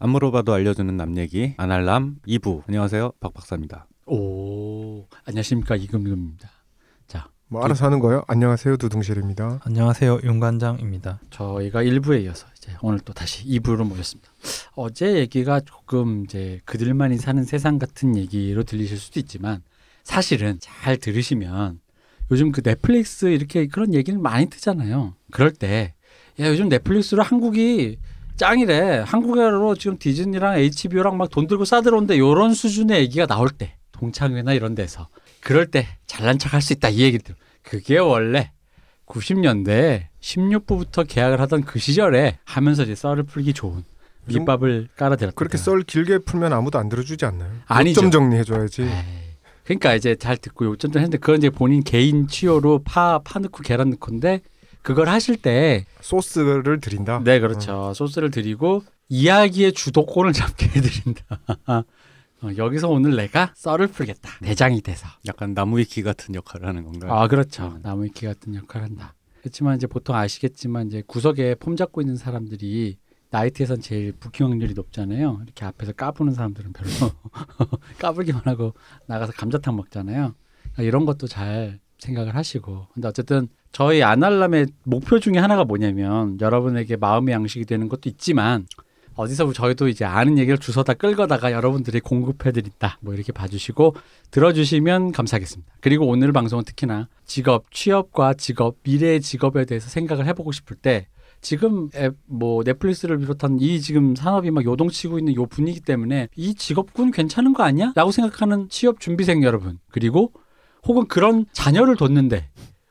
안 물어봐도 알려주는 남 얘기 아날람 2부 안녕하세요 박 박사입니다. 오 안녕하십니까 이금금입니다. 자, 뭐 알아서 하는 거요? 안녕하세요 두둥실입니다. 안녕하세요 윤관장입니다. 저희가 1부에 이어서 이제 오늘 또 다시 2부로 모셨습니다. 어제 얘기가 조금 이제 그들만이 사는 세상 같은 얘기로 들리실 수도 있지만 사실은 잘 들으시면 요즘 그 넷플릭스 이렇게 그런 얘기는 많이 뜨잖아요. 그럴 때 야, 요즘 넷플릭스로 한국이 짱이래. 한국으로 지금 디즈니랑 HBO랑 막 돈 들고 싸들어온데 요런 수준의 얘기가 나올 때 동창회나 이런 데서 그럴 때 잘난 척 할 수 있다 이 얘기들. 그게 원래 90년대 16부부터 계약을 하던 그 시절에 하면서 이제 썰을 풀기 좋은 밑밥을 깔아드렸다. 그렇게 썰 길게 풀면 아무도 안 들어주지 않나요? 아니죠. 좀 정리해줘야지. 에이, 그러니까 이제 잘 듣고 요점 좀 했는데 그건 이제 본인 개인 치료로 파, 파 넣고 계란 넣고인데 그걸 하실 때 소스를 드린다. 네, 그렇죠. 소스를 드리고 이야기의 주도권을 잡게 해드린다. 어, 여기서 오늘 내가 썰을 풀겠다. 내장이 돼서. 약간 나무위키 같은 역할을 하는 건가요? 아, 그렇죠. 나무위키 같은 역할을 한다. 그렇지만 이제 보통 아시겠지만 이제 구석에 폼 잡고 있는 사람들이 나이트에선 제일 부킹 확률이 높잖아요. 이렇게 앞에서 까부는 사람들은 별로 까불기만 하고 나가서 감자탕 먹잖아요. 그러니까 이런 것도 잘 생각을 하시고. 근데 어쨌든 저희 아날람의 목표 중에 하나가 뭐냐면 여러분에게 마음의 양식이 되는 것도 있지만 어디서 저희도 이제 아는 얘기를 주워다 끌거다가 여러분들이 공급해드린다. 뭐 이렇게 봐주시고 들어주시면 감사하겠습니다. 그리고 오늘 방송은 특히나 직업, 취업과 직업, 미래의 직업에 대해서 생각을 해보고 싶을 때 지금 앱, 뭐 넷플릭스를 비롯한 이 지금 산업이 막 요동치고 있는 요 분위기 때문에 이 직업군 괜찮은 거 아니야? 라고 생각하는 취업 준비생 여러분 그리고 혹은 그런 자녀를 뒀는데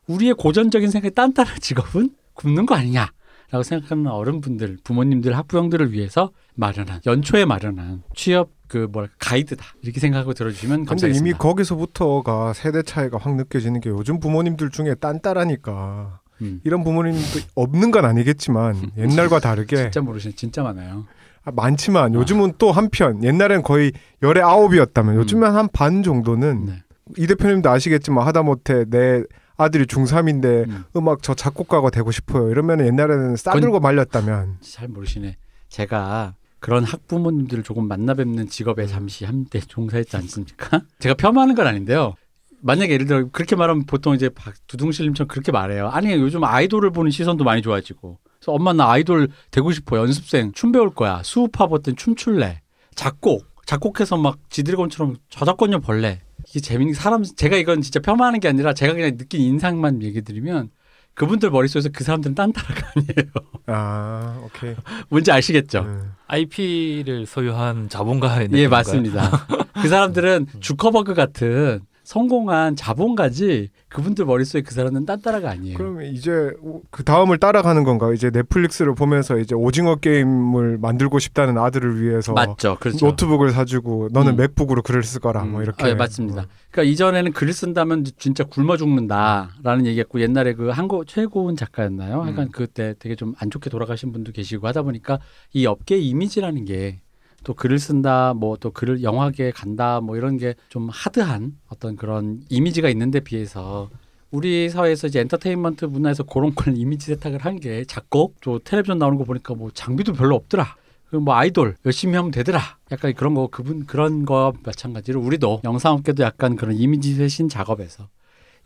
우리의 고전적인 생각이 딴딴한 직업은 굶는 거 아니냐? 라고 생각하는 어른분들, 부모님들, 학부형들을 위해서 마련한 연초에 마련한 취업 그 뭐랄까 가이드다 이렇게 생각하고 들어주시면 근데 감사하겠습니다. 이미 거기서부터가 세대 차이가 확 느껴지는 게 요즘 부모님들 중에 딴따라니까 음. 이런 부모님도 없는 건 아니겠지만 옛날과 다르게 진짜 모르시는 진짜 많아요. 아, 많지만 요즘은 또 한편 옛날엔 거의 열에 아홉이었다면 요즘은 한반 정도는 네. 이 대표님도 아시겠지만 하다못해 내 아들이 중3인데 음. 음악 저 작곡가가 되고 싶어요. 이러면 옛날에는 싸들고 말렸다면 잘 모르시네. 제가 그런 학부모님들을 조금 만나 뵙는 직업에 잠시 한때 종사했지 않습니까? 제가 폄하하는 건 아닌데요. 만약에 예를 들어 그렇게 말하면 보통 이제 박 두둥실님처럼 그렇게 말해요. 아니 요즘 아이돌을 보는 시선도 많이 좋아지고. 그래서 엄마 나 아이돌 되고 싶어 연습생 춤 배울 거야 수우파 버튼 춤출래 작곡 작곡해서 막 지드래곤처럼 저작권료 벌래 이게 재밌는 사람 제가 이건 진짜 폄하하는 게 아니라 제가 그냥 느낀 인상만 얘기 드리면 그분들 머릿속에서 그 사람들은 딴따라가 아니에요. 아 오케이 뭔지 아시겠죠? 음. IP를 소유한 자본가의 예? 맞습니다. 그 사람들은 주커버그 같은 성공한 자본가지 그분들 머릿속에 그 사람은 딴 따라가 아니에요. 그럼 이제 그 다음을 따라가는 건가? 이제 넷플릭스를 보면서 이제 오징어 게임을 만들고 싶다는 아들을 위해서 맞죠. 그렇죠. 노트북을 사주고 너는 음. 맥북으로 글을 쓰거라 뭐 음. 이렇게 아, 예, 맞습니다. 그러니까 이전에는 글을 쓴다면 진짜 굶어 죽는다라는 얘기했고 옛날에 그 한국 최고은 작가였나요? 음. 약간 그때 되게 좀 안 좋게 돌아가신 분도 계시고 하다 보니까 이 업계 이미지라는 게 또 글을 쓴다, 뭐 또 글을 영화계 간다, 뭐 이런 게 좀 하드한 어떤 그런 이미지가 있는데 비해서 우리 사회에서 이제 엔터테인먼트 문화에서 그런 걸 이미지 세탁을 한 게 작곡, 또 텔레비전 나오는 거 보니까 뭐 장비도 별로 없더라. 그리고 뭐 아이돌 열심히 하면 되더라. 약간 그런 거 그분 그런 거 마찬가지로 우리도 영상업계도 약간 그런 이미지 쇄신 작업에서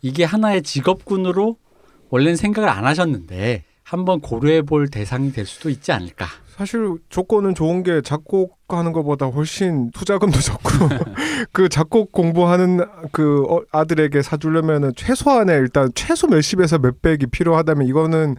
이게 하나의 직업군으로 원래는 생각을 안 하셨는데 한번 고려해 볼 대상이 될 수도 있지 않을까. 사실 조건은 좋은 게 작곡하는 것보다 훨씬 투자금도 적고 그 작곡 공부하는 그 어- 아들에게 사주려면은 최소한의 일단 최소 몇십에서 몇백이 필요하다면 이거는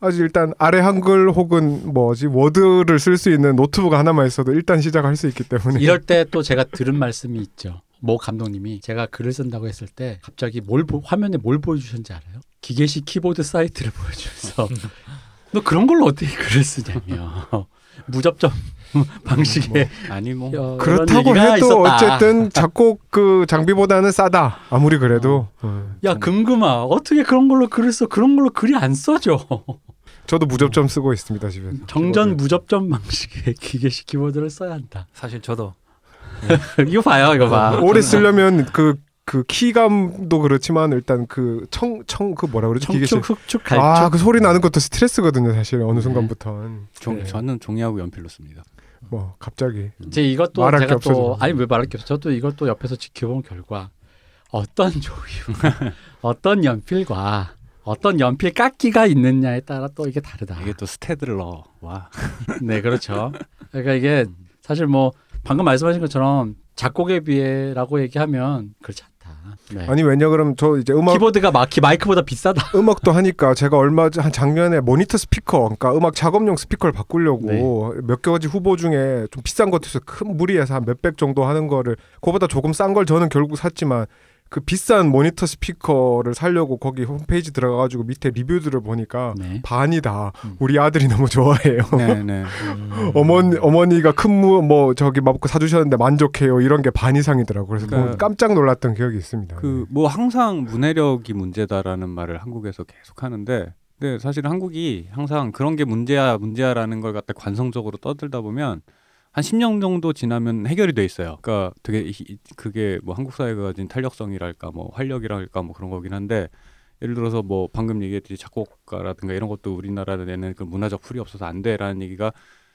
아직 일단 아래 한글 혹은 뭐지 워드를 쓸 수 있는 노트북 하나만 있어도 일단 시작할 수 있기 때문에 이럴 때 또 제가 들은 말씀이 있죠. 모 감독님이 제가 글을 쓴다고 했을 때 갑자기 뭘 보- 화면에 뭘 보여주셨는지 알아요? 기계식 키보드 사이트를 보여주면서 너 그런 걸로 어떻게 글을 쓰냐며. 무접점 방식의 아니 뭐 여- 그렇다고 해도 있었다. 어쨌든 작곡 그 장비보다는 싸다. 아무리 그래도. 어. 야 금금아 어떻게 그런 걸로 글을 써? 그런 걸로 글이 안 써져. 저도 무접점 쓰고 있습니다 집에 정전 무접점 방식의 기계식 키보드를 써야 한다. 사실 저도. 이거 봐요 이거 봐. 오래 쓰려면 그 그 키감도 그렇지만 일단 그 청 청 그 뭐라 그러지 기계식 청축 흑축 갈축 아그 소리 나는 것도 스트레스거든요 사실 어느 네. 순간부터는 종, 그래요. 저는 종이하고 연필로 씁니다. 뭐 갑자기 제 이것도 말할 게 제가 또. 아니 왜 말할 게 없어. 저도 이것도 옆에서 지켜본 결과 어떤 종이, 어떤 연필과 어떤 연필 깎기가 있느냐에 따라 또 이게 다르다. 이게 또 스테들러. 와. 네, 그렇죠. 그러니까 이게 사실 뭐 방금 말씀하신 것처럼 작곡에 비해라고 얘기하면 그렇지 않다. 네. 아니 왜냐 그러면 저 이제 음악 키보드가 마키 마이크보다 비싸다. 음악도 하니까 제가 얼마 전한 작년에 모니터 스피커 그러니까 음악 작업용 스피커를 바꾸려고 네. 몇 가지 후보 중에 좀 비싼 것에서 큰 무리해서 한 몇백 정도 하는 거를 그거보다 조금 싼 걸 저는 결국 샀지만 그 비싼 모니터 스피커를 사려고 거기 홈페이지 들어가가지고 밑에 리뷰들을 보니까 네. 반이 다 음. 우리 아들이 너무 좋아해요. 네, 네. 음. 어머니 어머니가 큰무뭐 저기 마법고 사주셨는데 만족해요 이런 게 반 이상이더라고 그래서 그러니까 너무 깜짝 놀랐던 기억이 있습니다. 그 뭐 항상 문해력이 문제다라는 말을 한국에서 계속 하는데 근데 사실 한국이 항상 그런 게 문제야 문제야라는 걸 갖다 관성적으로 떠들다 보면 한 10년 정도 지나면 해결이 돼 있어요. 그러니까 되게 이- 그게 뭐 한국 사회가 가진 탄력성이랄까 뭐 활력이랄까 뭐 그런 거긴 한데 예를 들어서 뭐 방금 얘기했듯이 작곡가라든가 이런 것도 우리나라에는 그 문화적 풀이 없어서 안 돼라는 얘기가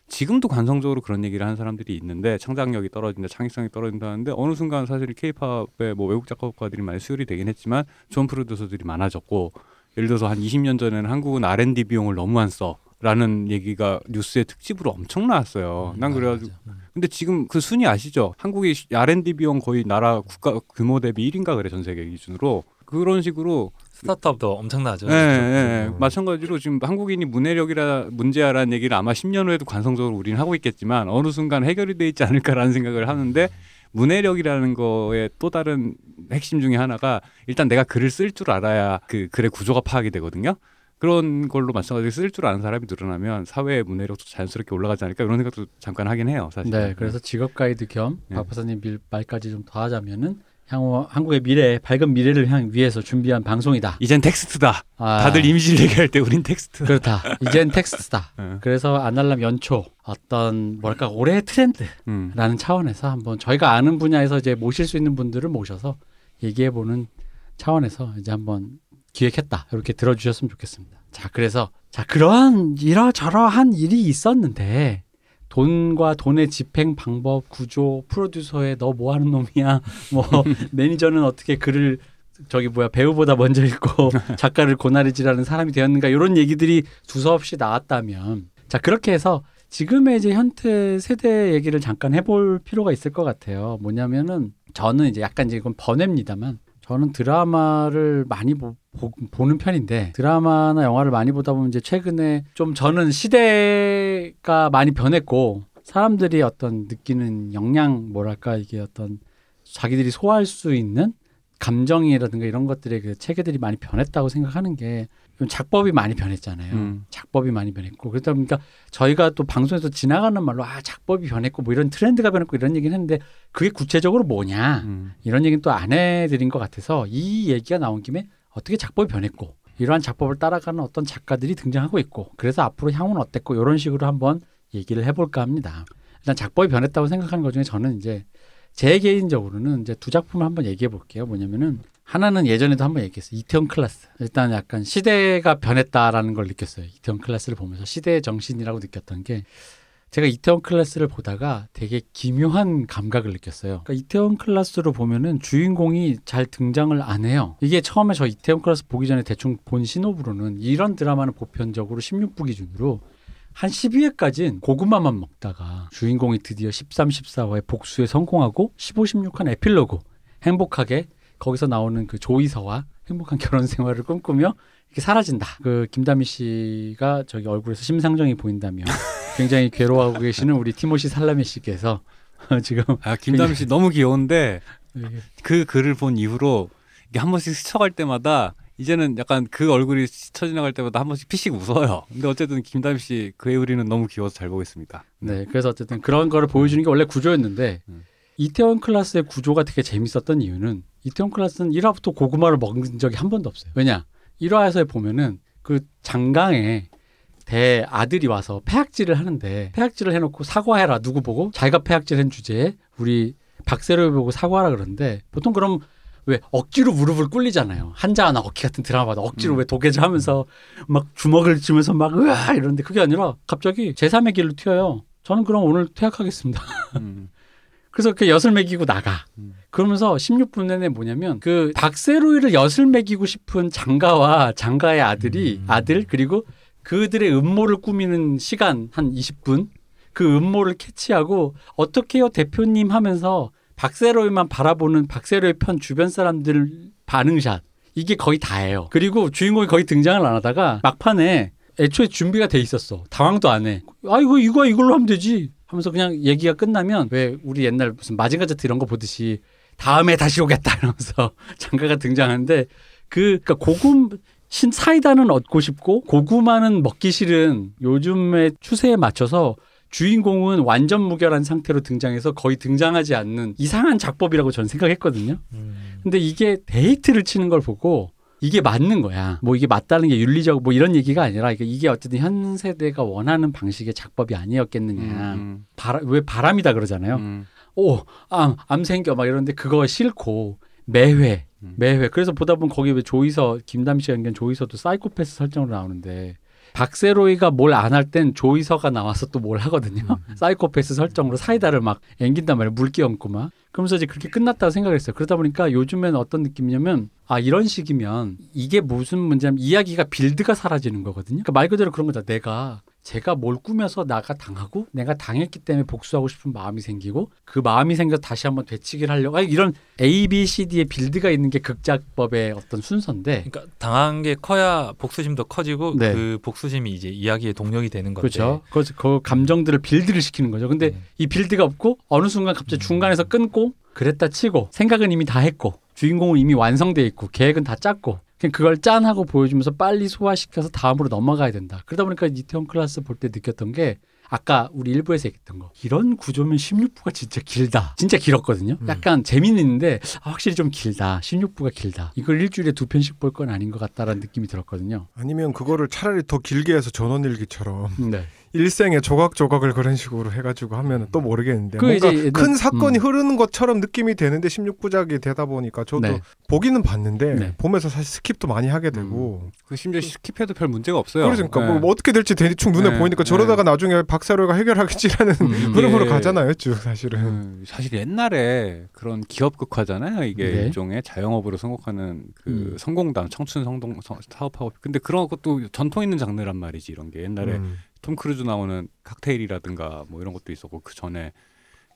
지금도 관성적으로 그런 얘기를 하는 사람들이 있는데 창작력이 떨어진다, 창의성이 떨어진다는데 어느 순간 사실 케이팝에 뭐 외국 작곡가들이 많이 수혈이 되긴 했지만 좋은 프로듀서들이 많아졌고 예를 들어서 한 20년 전에는 한국은 R&D 비용을 너무 안 써. 라는 얘기가 뉴스의 특집으로 엄청 나왔어요. 난 그래가지고 근데 지금 그 순위 아시죠? 한국이 R&D 비용 거의 나라 국가 규모 대비 1인가 그래 전 세계 기준으로 그런 식으로 스타트업도 엄청나죠. 예, 예, 예. 마찬가지로 지금 한국인이 문해력이라 문제야라는 얘기를 아마 10년 후에도 관성적으로 우리는 하고 있겠지만 어느 순간 해결이 돼 있지 않을까라는 생각을 하는데 문해력이라는 거의 또 다른 핵심 중에 하나가 일단 내가 글을 쓸 줄 알아야 그 글의 구조가 파악이 되거든요. 그런 걸로 마찬가지로 쓸 줄 아는 사람이 늘어나면 사회의 문해력도 자연스럽게 올라가지 않을까 이런 생각도 잠깐 하긴 해요, 사실. 네, 그래서 직업 가이드 겸 네. 박박사님 말- 말까지 좀 더하자면은 향후 한국의 미래, 밝은 미래를 향 위해서 준비한 방송이다. 이젠 텍스트다. 아, 다들 이미지를 얘기할 때 우린 텍스트. 그렇다. 이젠 텍스트다. 예. 그래서 아날람 연초 어떤 뭐랄까 올해의 트렌드라는 음. 차원에서 한번 저희가 아는 분야에서 이제 모실 수 있는 분들을 모셔서 얘기해 보는 차원에서 이제 한번 기획했다. 이렇게 들어주셨으면 좋겠습니다. 자, 그래서 자 그러한 이러저러한 일이 있었는데 돈과 돈의 집행 방법, 구조, 프로듀서에 너 뭐 하는 놈이야? 뭐 매니저는 어떻게 글을 저기 뭐야 배우보다 먼저 읽고 작가를 고나리지라는 사람이 되었는가 이런 얘기들이 두서없이 나왔다면 자 그렇게 해서 지금의 이제 현대 세대 얘기를 잠깐 해볼 필요가 있을 것 같아요. 뭐냐면은 저는 이제 약간 이제 이건 번외입니다만 저는 드라마를 많이 보, 는 편인데 드라마나 영화를 많이 보다 보면 이제 최근에 좀 저는 시대가 많이 변했고 사람들이 어떤 느끼는 역량 뭐랄까 이게 어떤 자기들이 소화할 수 있는 감정이라든가 이런 것들의 그 체계들이 많이 변했다고 생각하는 게 작법이 많이 변했잖아요. 음. 작법이 많이 변했고 그러다 보니까 저희가 또 방송에서 지나가는 말로 아 작법이 변했고 뭐 이런 트렌드가 변했고 이런 얘기는 했는데 그게 구체적으로 뭐냐 음. 이런 얘기는 또 안 해드린 것 같아서 이 얘기가 나온 김에 어떻게 작법이 변했고 이러한 작법을 따라가는 어떤 작가들이 등장하고 있고 그래서 앞으로 향후는 어땠고 이런 식으로 한번 얘기를 해볼까 합니다. 일단 작법이 변했다고 생각하는 것 중에 저는 이제 제 개인적으로는 이제 두 작품을 한번 얘기해 볼게요. 뭐냐면은 하나는 예전에도 한번 얘기했어요. 이태원 클라스. 일단 약간 시대가 변했다라는 걸 느꼈어요. 이태원 클라스를 보면서 시대의 정신이라고 느꼈던 게 제가 이태원 클라스를 보다가 되게 기묘한 감각을 느꼈어요. 그러니까 이태원 클라스로 보면은 주인공이 잘 등장을 안 해요. 이게 처음에 저 이태원 클라스 보기 전에 대충 본 신호부로는 이런 드라마는 보편적으로 16부 기준으로 한 12회까지는 고구마만 먹다가 주인공이 드디어 13, 14화에 복수에 성공하고 15, 16한 에필로그 행복하게 거기서 나오는 그 조이서와 행복한 결혼 생활을 꿈꾸며 이렇게 사라진다. 그 김다미 씨가 저기 얼굴에서 심상정이 보인다며 굉장히 괴로워하고 계시는 우리 티모시 살라메 씨께서 지금 아 김다미 씨 너무 귀여운데 그 글을 본 이후로 이게 한 번씩 스쳐갈 때마다 이제는 약간 그 얼굴이 스쳐 지나갈 때마다 한 번씩 피식 웃어요. 근데 어쨌든 김다미 씨 그 애우리는 너무 귀여워서 잘 보고 있습니다. 네, 그래서 어쨌든 그런 거를 보여주는 게 원래 구조였는데 음. 이태원 클라스의 구조가 되게 재밌었던 이유는 이태원 클라스는 1화부터 고구마를 먹은 적이 한 번도 없어요. 왜냐? 1화에서 보면은 그 장강에 대 아들이 와서 폐악질을 하는데 폐악질을 해놓고 사과해라 누구 보고 자기가 폐악질한 주제에 우리 박세로 보고 사과하라 그러는데 보통 그럼 왜 억지로 무릎을 꿇리잖아요. 한자나 어키 같은 드라마마다 억지로 음. 왜 도개질 하면서 막 주먹을 쥐면서 막 으아 이러는데 그게 아니라 갑자기 제3의 길로 튀어요. 저는 그럼 오늘 퇴학하겠습니다. 음. 그래서 그 엿을 먹이고 나가. 음. 그러면서 16분 내내 뭐냐면 그 박세로이를 엿을 먹이고 싶은 장가와 장가의 아들이 음. 아들 그리고 그들의 음모를 꾸미는 시간 한 20분 그 음모를 캐치하고 어떻게요 대표님 하면서 박세로이만 바라보는 박세로이 편 주변 사람들 반응샷 이게 거의 다예요. 그리고 주인공이 거의 등장을 안 하다가 막판에 애초에 준비가 돼 있었어. 당황도 안 해. 아 이거 이거 이걸로 하면 되지. 하면서 그냥 얘기가 끝나면 왜 우리 옛날 무슨 마징가 제트 이런 거 보듯이 다음에 다시 오겠다 이러면서 장가가 등장하는데 그 그러니까 고금 신 사이다는 얻고 싶고 고구마는 먹기 싫은 요즘의 추세에 맞춰서 주인공은 완전 무결한 상태로 등장해서 거의 등장하지 않는 이상한 작법이라고 저는 생각했거든요. 음. 근데 이게 대히트를 치는 걸 보고 이게 맞는 거야. 뭐 이게 맞다는 게 윤리적 뭐 이런 얘기가 아니라 이게 이게 어쨌든 현 세대가 원하는 방식의 작법이 아니었겠느냐. 음. 발암, 왜 발암이다 그러잖아요. 음. 오, 암, 암 생겨 막 이러는데 그거 싫고 매회, 음. 매회. 그래서 보다 보면 거기 왜 조이서 김다미 씨가 연기한 조이서도 사이코패스 설정으로 나오는데 박세로이가 뭘 안 할 땐 조이서가 나와서 또 뭘 하거든요. 사이코패스 설정으로 사이다를 막 앵긴단 말이에요. 물기 얹고 막. 그러면서 이제 그렇게 끝났다고 생각했어요. 그러다 보니까 요즘에는 어떤 느낌이냐면 아 이런 식이면 이게 무슨 문제냐면 이야기가 빌드가 사라지는 거거든요. 그러니까 말 그대로 그런 거다. 내가 제가 뭘 꾸며서 나가 당하고 내가 당했기 때문에 복수하고 싶은 마음이 생기고 그 마음이 생겨서 다시 한번 되치기를 하려고 이런 A, B, C, D의 빌드가 있는 게 극작법의 어떤 순서인데 그러니까 당한 게 커야 복수심도 커지고 네. 그 복수심이 이제 이야기의 동력이 되는 건데. 그렇죠. 그, 그 감정들을 빌드를 시키는 거죠. 근데 음. 이 빌드가 없고 어느 순간 갑자기 중간에서 끊고 그랬다 치고 생각은 이미 다 했고 주인공은 이미 완성돼 있고 계획은 다 짰고 그냥 그걸 짠 하고 보여주면서 빨리 소화시켜서 다음으로 넘어가야 된다. 그러다 보니까 이태원 클라스 볼 때 느꼈던 게 아까 우리 일부에서 얘기했던 거 이런 구조면 16부가 진짜 길다 진짜 길었거든요 음. 약간 재미있는데 아, 확실히 좀 길다 16부가 길다 이걸 일주일에 두 편씩 볼 건 아닌 것 같다라는 느낌이 들었거든요 아니면 그거를 차라리 더 길게 해서 전원일기처럼 네. 일생에 조각조각을 그런 식으로 해가지고 하면 또 모르겠는데 그 뭔가 이제 큰 음. 사건이 흐르는 것처럼 느낌이 되는데 16부작이 되다 보니까 저도 네. 보기는 봤는데 네. 보면서 사실 skip도 많이 하게 되고 그 심지어 skip해도 별 문제가 없어요. 그러니까 네. 뭐 어떻게 될지 대충 눈에 네. 보이니까 네. 저러다가 나중에 박새로이가 해결하겠지라는 음, 음. 흐름으로 이게- 가잖아요 쭉 사실은 음, 사실 옛날에 그런 기업 극화잖아요. 이게 네. 일종의 자영업으로 성공하는 그 음. 성공담, 청춘 성동 성- 사업하고 근데 그런 것도 전통 있는 장르란 말이지 이런 게 옛날에 음. 톰 크루즈 나오는 칵테일이라든가 뭐 이런 것도 있었고 그 전에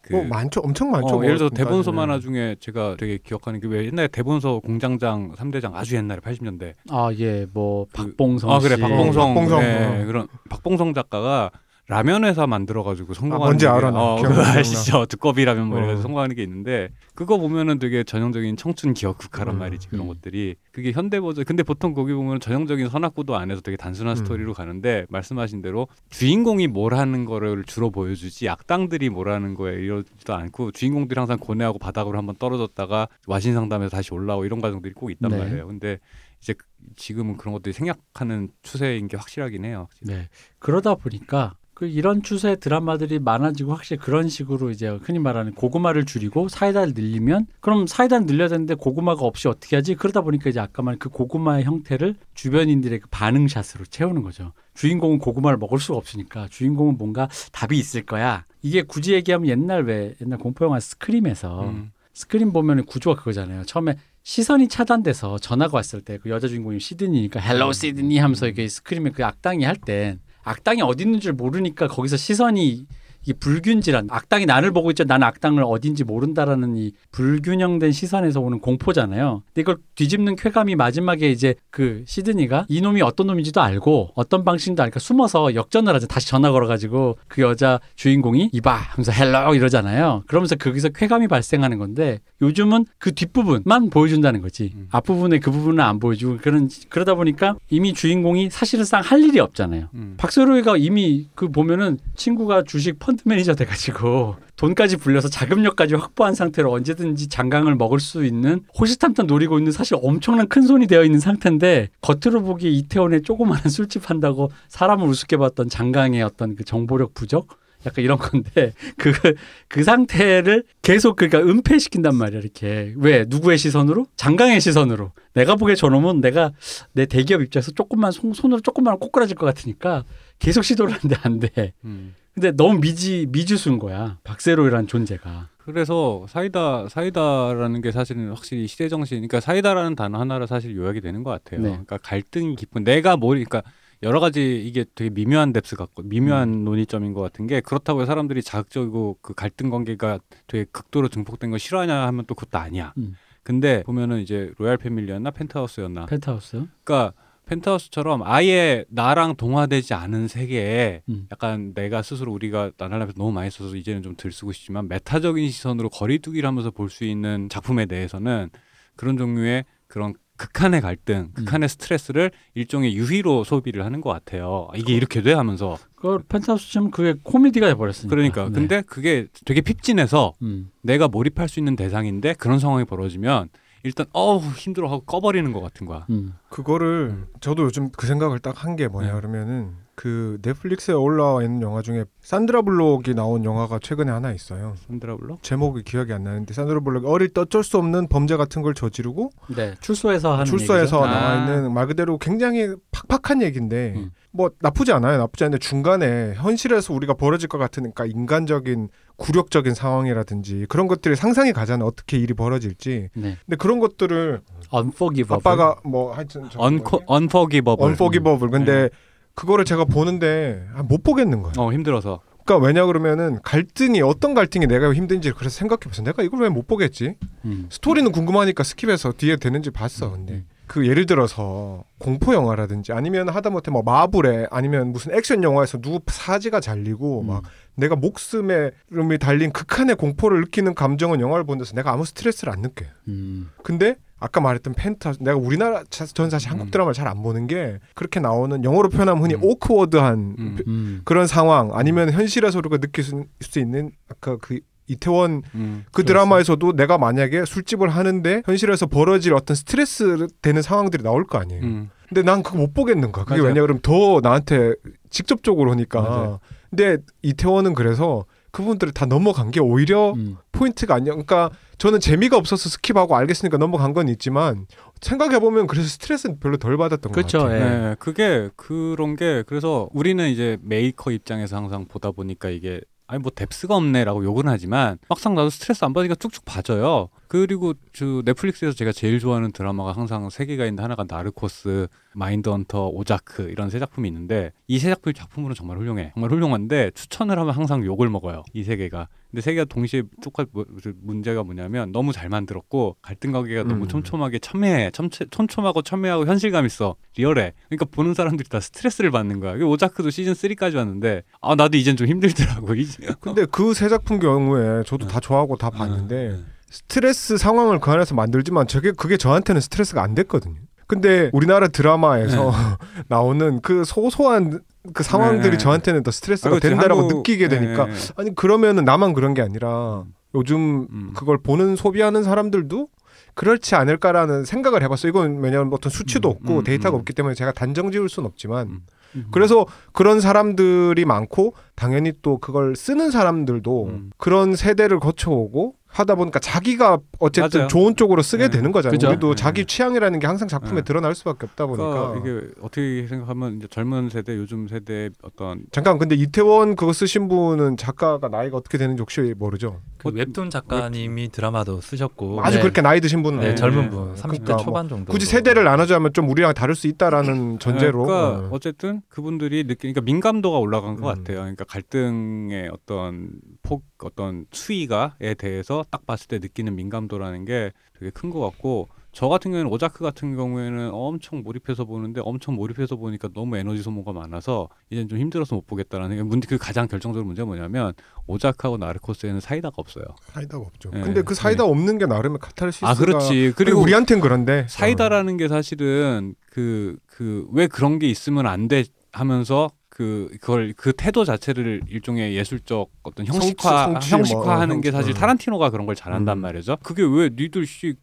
그 뭐 많죠 엄청 많죠 어, 뭐 예를 들어 대본소. 만화 중에 제가 되게 기억하는 게 왜 옛날에 대본소 공장장 3대장 아주 옛날에 80년대 아 예뭐 그- 박봉성 아 그래 씨. 박봉성 박봉성, 네, 어. 그런 박봉성 작가가 라면 회사 만들어 가지고 성공하는 뭔지 게- 알아, 나. 어, 그거. 아시죠 두꺼비 라면 뭐 이래서 어. 성공하는 게 있는데 그거 보면은 되게 전형적인 청춘 기업 극화란 음, 말이지 그런 음. 것들이 그게 현대 버전 근데 보통 거기 보면 전형적인 선악구도 안에서 되게 단순한 음. 스토리로 가는데 말씀하신 대로 주인공이 뭘 하는 거를 주로 보여주지 악당들이 뭘 하는 거에 이러지도 않고 주인공들이 항상 고뇌하고 바닥으로 한번 떨어졌다가 와신 상담에서 다시 올라오고 이런 과정들이 꼭 있단 네. 말이에요 근데 이제 지금은 그런 것들이 생략하는 추세인 게 확실하긴 해요. 네. 그러다 보니까 그 이런 추세 드라마들이 많아지고 확실히 그런 식으로 이제 흔히 말하는 고구마를 줄이고 사이다를 늘리면 그럼 사이다를 늘려야 되는데 고구마가 없이 어떻게 하지? 그러다 보니까 이제 아까 말한 그 고구마의 형태를 주변인들의 그 반응샷으로 채우는 거죠. 주인공은 고구마를 먹을 수가 없으니까 주인공은 뭔가 답이 있을 거야. 이게 굳이 얘기하면 옛날 왜 옛날 공포 영화 스크림에서 음. 스크린 보면 구조가 그거잖아요. 처음에 시선이 차단돼서 전화가 왔을 때 그 여자 주인공이 시드니니까 hello 시드니 하면서 이게 스크림에 그 악당이 할때 악당이 어디 있는 줄 모르니까 거기서 시선이 이게 불균질한 악당이 나를 보고 있죠. 나는 악당을 어딘지 모른다라는 이 불균형된 시선에서 오는 공포잖아요. 근데 이걸 뒤집는 쾌감이 마지막에 이제 그 시드니가 이 놈이 어떤 놈인지도 알고 어떤 방식인지도 아니까 숨어서 역전을 하죠. 다시 전화 걸어가지고 그 여자 주인공이 이봐 하면서 hello 이러잖아요. 그러면서 거기서 쾌감이 발생하는 건데 요즘은 그 뒷부분만 보여준다는 거지. 음. 앞부분에 그 부분은 안 보여주고 그런 그러다 보니까 이미 주인공이 사실상 할 일이 없잖아요. 음. 박새로이가 이미 그 보면은 친구가 주식 펀드 매니저 돼가지고 돈까지 불려서 자금력까지 확보한 상태로 언제든지 장강을 먹을 수 있는 호시탐탐 노리고 있는 사실 엄청난 큰 손이 되어 있는 상태인데 겉으로 보기에 이태원에 조그마한 술집 한다고 사람을 우습게 봤던 장강의 어떤 그 정보력 부족? 약간 이런 건데 그그 상태를 계속 그러니까 은폐시킨단 말이야 이렇게. 왜? 누구의 시선으로? 장강의 시선으로. 내가 보기에 저놈은 내가 내 대기업 입장에서 조금만 손, 손으로 조금만 꼬꾸라질 것 같으니까 계속 시도를 하는데 안 돼. 음. 근데 너무 미지 미지수인 거야. 박새로이라는 존재가. 그래서 사이다 사이다라는 게 사실은 확실히 시대 정신 그러니까 사이다라는 단어 하나로 사실 요약이 되는 것 같아요. 네. 그러니까 갈등이 깊은 내가 뭘 그러니까 여러 가지 이게 되게 미묘한 depth 같고 미묘한 음. 논의점인 것 같은 게 그렇다고 사람들이 자극적이고 그 갈등 관계가 되게 극도로 증폭된 거 싫어하냐 하면 또 그것도 아니야. 음. 근데 보면은 이제 로얄 패밀리였나 펜트하우스였나. 펜트하우스. 그러니까 펜트하우스처럼 아예 나랑 동화되지 않은 세계에 음. 약간 내가 스스로 우리가 나날라면서 너무 많이 써서 이제는 좀 덜 쓰고 싶지만 메타적인 시선으로 거리두기를 하면서 볼 수 있는 작품에 대해서는 그런 종류의 그런 극한의 갈등, 음. 극한의 스트레스를 일종의 유희로 소비를 하는 것 같아요. 이게 이렇게 돼 하면서 그 펜트하우스 치면 그게 코미디가 돼버렸으니까. 그러니까 네. 근데 그게 되게 핍진해서 음. 내가 몰입할 수 있는 대상인데 그런 상황이 벌어지면 일단 어우 힘들어 하고 꺼버리는 것 같은 거야. 음. 그거를 저도 요즘 그 생각을 딱 한 게 뭐냐 네. 그러면은 그 넷플릭스에 올라와 있는 영화 중에 산드라 블록이 나온 영화가 최근에 하나 있어요. 산드라 블록? 제목이 기억이 안 나는데 산드라 블록이 어릴 때 어쩔 수 없는 범죄 같은 걸 저지르고 네. 출소해서 하는 출소해서 얘기죠. 나와 아. 있는 말 그대로 굉장히 팍팍한 얘기인데 음. 뭐 나쁘지 않아요. 나쁘지 않은데 중간에 현실에서 우리가 벌어질 것 같으니까 인간적인 굴욕적인 상황이라든지 그런 것들이 상상이 가잖아. 어떻게 일이 벌어질지. 네. 근데 그런 것들을 Unforgivable. 아빠가 뭐 하여튼 저거 언코 언퍼기버블. 언포기버블. 근데 네. 그거를 제가 보는데 아, 못 보겠는 거예요. 어 힘들어서. 그러니까 왜냐 그러면은 갈등이 어떤 갈등이 내가 힘든지 그래서 생각해봤어. 내가 이걸 왜 못 보겠지? 음. 스토리는 궁금하니까 스킵해서 뒤에 되는지 봤어. 근데 음. 그 예를 들어서 공포 영화라든지 아니면 하다못해 뭐 마블에 아니면 무슨 액션 영화에서 누구 사지가 잘리고 음. 막 내가 목숨에 이름이 달린 극한의 공포를 느끼는 감정은 영화를 보면서 내가 아무 스트레스를 안 느껴요. 음. 근데 아까 말했던 펜타 내가 우리나라 자- 전 사실 한국 음. 드라마를 잘 안 보는 게 그렇게 나오는 영어로 표현하면 흔히 음. 오크워드한 음. 음. 그런 상황 아니면 현실에서 우리가 느낄 수, 수 있는 아까 그 이태원 음. 그 드라마에서도 내가 만약에 술집을 하는데 현실에서 벌어질 어떤 스트레스 되는 상황들이 나올 거 아니에요. 음. 근데 난 그거 못 보겠는 거야. 그게 맞아요. 왜냐 그러면 더 나한테 직접적으로 하니까. 맞아요. 근데 이태원은 그래서 그 부분들을 다 넘어간 게 오히려 음. 포인트가 아니야. 그러니까 저는 재미가 없어서 skip하고 알겠으니까 넘어간 건 있지만 생각해 보면 그래서 스트레스는 별로 덜 받았던 것 그렇죠. 같아요. 예. 네, 그게 그런 게 그래서 우리는 이제 메이커 입장에서 항상 보다 보니까 이게 아니 뭐 depth가 없네라고 욕은 하지만 막상 나도 스트레스 안 받으니까 쭉쭉 봐져요. 그리고 저 넷플릭스에서 제가 제일 좋아하는 드라마가 항상 세 개가 있는데 하나가 나르코스, 마인드헌터, 오자크 이런 세 작품이 있는데 이 세 작품이 작품으로 정말 훌륭해. 정말 훌륭한데 추천을 하면 항상 욕을 먹어요. 이 세 개가. 근데 세 개가 동시에 똑같 뭐, 그 문제가 뭐냐면 너무 잘 만들었고 갈등 관계가 너무 음. 촘촘하게 첨예해. 첨체, 촘촘하고 첨예하고 현실감 있어. 리얼해. 그러니까 보는 사람들이 다 스트레스를 받는 거야. 그 오자크도 시즌 3까지 왔는데 아 나도 이젠 좀 힘들더라고. 이제. 근데 그 세 작품 경우에 저도 다 좋아하고 다 봤는데 음. 스트레스 상황을 그 안에서 만들지만 저게 그게 저한테는 스트레스가 안 됐거든요. 근데 우리나라 드라마에서 나오는 그 소소한 그 상황들이 네. 저한테는 더 스트레스가 아. 된다라고 한국- 느끼게 되니까 네. 아니 그러면은 나만 그런 게 아니라 요즘 음. 그걸 보는 소비하는 사람들도 그렇지 않을까라는 생각을 해봤어요. 이건 왜냐하면 어떤 수치도 음, 없고 음, 데이터가 음. 없기 때문에 제가 단정 지을 수는 없지만 음. 음. 그래서 그런 사람들이 많고 당연히 또 그걸 쓰는 사람들도 음. 그런 세대를 거쳐오고 하다 보니까 자기가 어쨌든 맞아요. 좋은 쪽으로 쓰게 네. 되는 거잖아요. 그죠. 우리도 네. 자기 취향이라는 게 항상 작품에 네. 드러날 수밖에 없다 보니까. 그러니까 이게 어떻게 생각하면 이제 젊은 세대, 요즘 세대 어떤 잠깐 근데 이태원 그거 쓰신 분은 작가가 나이가 어떻게 되는지 혹시 모르죠? 그 웹툰 작가님이 드라마도 쓰셨고 아주 네. 그렇게 나이 드신 분은 네. 젊은 네. 분 30대 그러니까 뭐 초반 정도 굳이 세대를 나눠자면 좀 우리랑 다를 수 있다라는 전제로. 그러니까 어. 어쨌든 그분들이 느끼니까 민감도가 올라간 것 음. 같아요. 그러니까 갈등의 어떤 폭 어떤 수위가에 대해서 딱 봤을 때 느끼는 민감도라는 게 되게 큰 것 같고 저 같은 경우에는 오자크 같은 경우에는 엄청 몰입해서 보는데 엄청 몰입해서 보니까 너무 에너지 소모가 많아서 이젠 좀 힘들어서 못 보겠다라는 게 문제 그 가장 결정적인 문제가 뭐냐면 오자크하고 나르코스에는 사이다가 없어요. 사이다가 없죠. 네. 근데 그 사이다 없는 게 나름의 카타르시스가 아 그렇지. 그리고 그리고 우리한텐 그런데 사이다라는 게 사실은 그 그 왜 그런 게 있으면 안 돼 하면서 그 그걸 그 태도 자체를 일종의 예술적 어떤 형식화 성취, 성취, 형식화하는 뭐, 게 사실 형식. 타란티노가 그런 걸 잘한단 음. 말이죠. 그게 왜 니들 씨이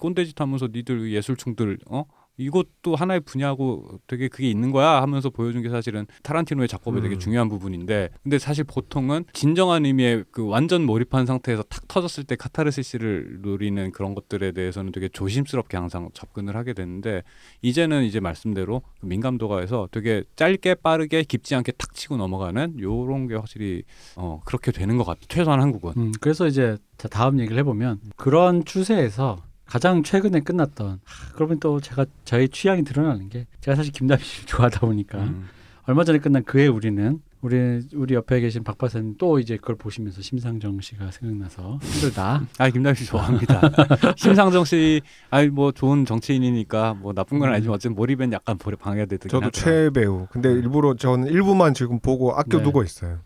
꼰대짓 하면서 니들 예술충들 어 이것도 하나의 분야고 되게 그게 있는 거야 하면서 보여준 게 사실은 타란티노의 되게 음. 중요한 부분인데 근데 사실 보통은 진정한 의미의 그 완전 몰입한 상태에서 탁 터졌을 때 카타르시스를 누리는 그런 것들에 대해서는 되게 조심스럽게 항상 접근을 하게 되는데 이제는 이제 말씀대로 그 민감도가 해서 되게 짧게 빠르게 깊지 않게 탁 치고 넘어가는 요런 게 확실히 어 그렇게 되는 것 같아 최소한 한국은 음, 그래서 이제 자, 다음 얘기를 해보면 그런 추세에서 가장 최근에 끝났던 하, 그러면 또 제가 저의 취향이 드러나는 게 제가 사실 김다미 씨를 좋아하다 보니까 음. 얼마 전에 끝난 그의 우리는 우리 우리 옆에 계신 박 박사님 또 이제 그걸 보시면서 심상정 씨가 생각나서 힘들다. 아 김다미 씨 좋아합니다. 심상정 씨, 아니 뭐 좋은 정치인이니까 뭐 나쁜 건 아니지만 어쨌든 몰입엔 약간 보려 방해가 되긴 저도 하더라고요. 최배우. 근데 일부러 저는 일부만 지금 보고 아껴두고 네. 있어요.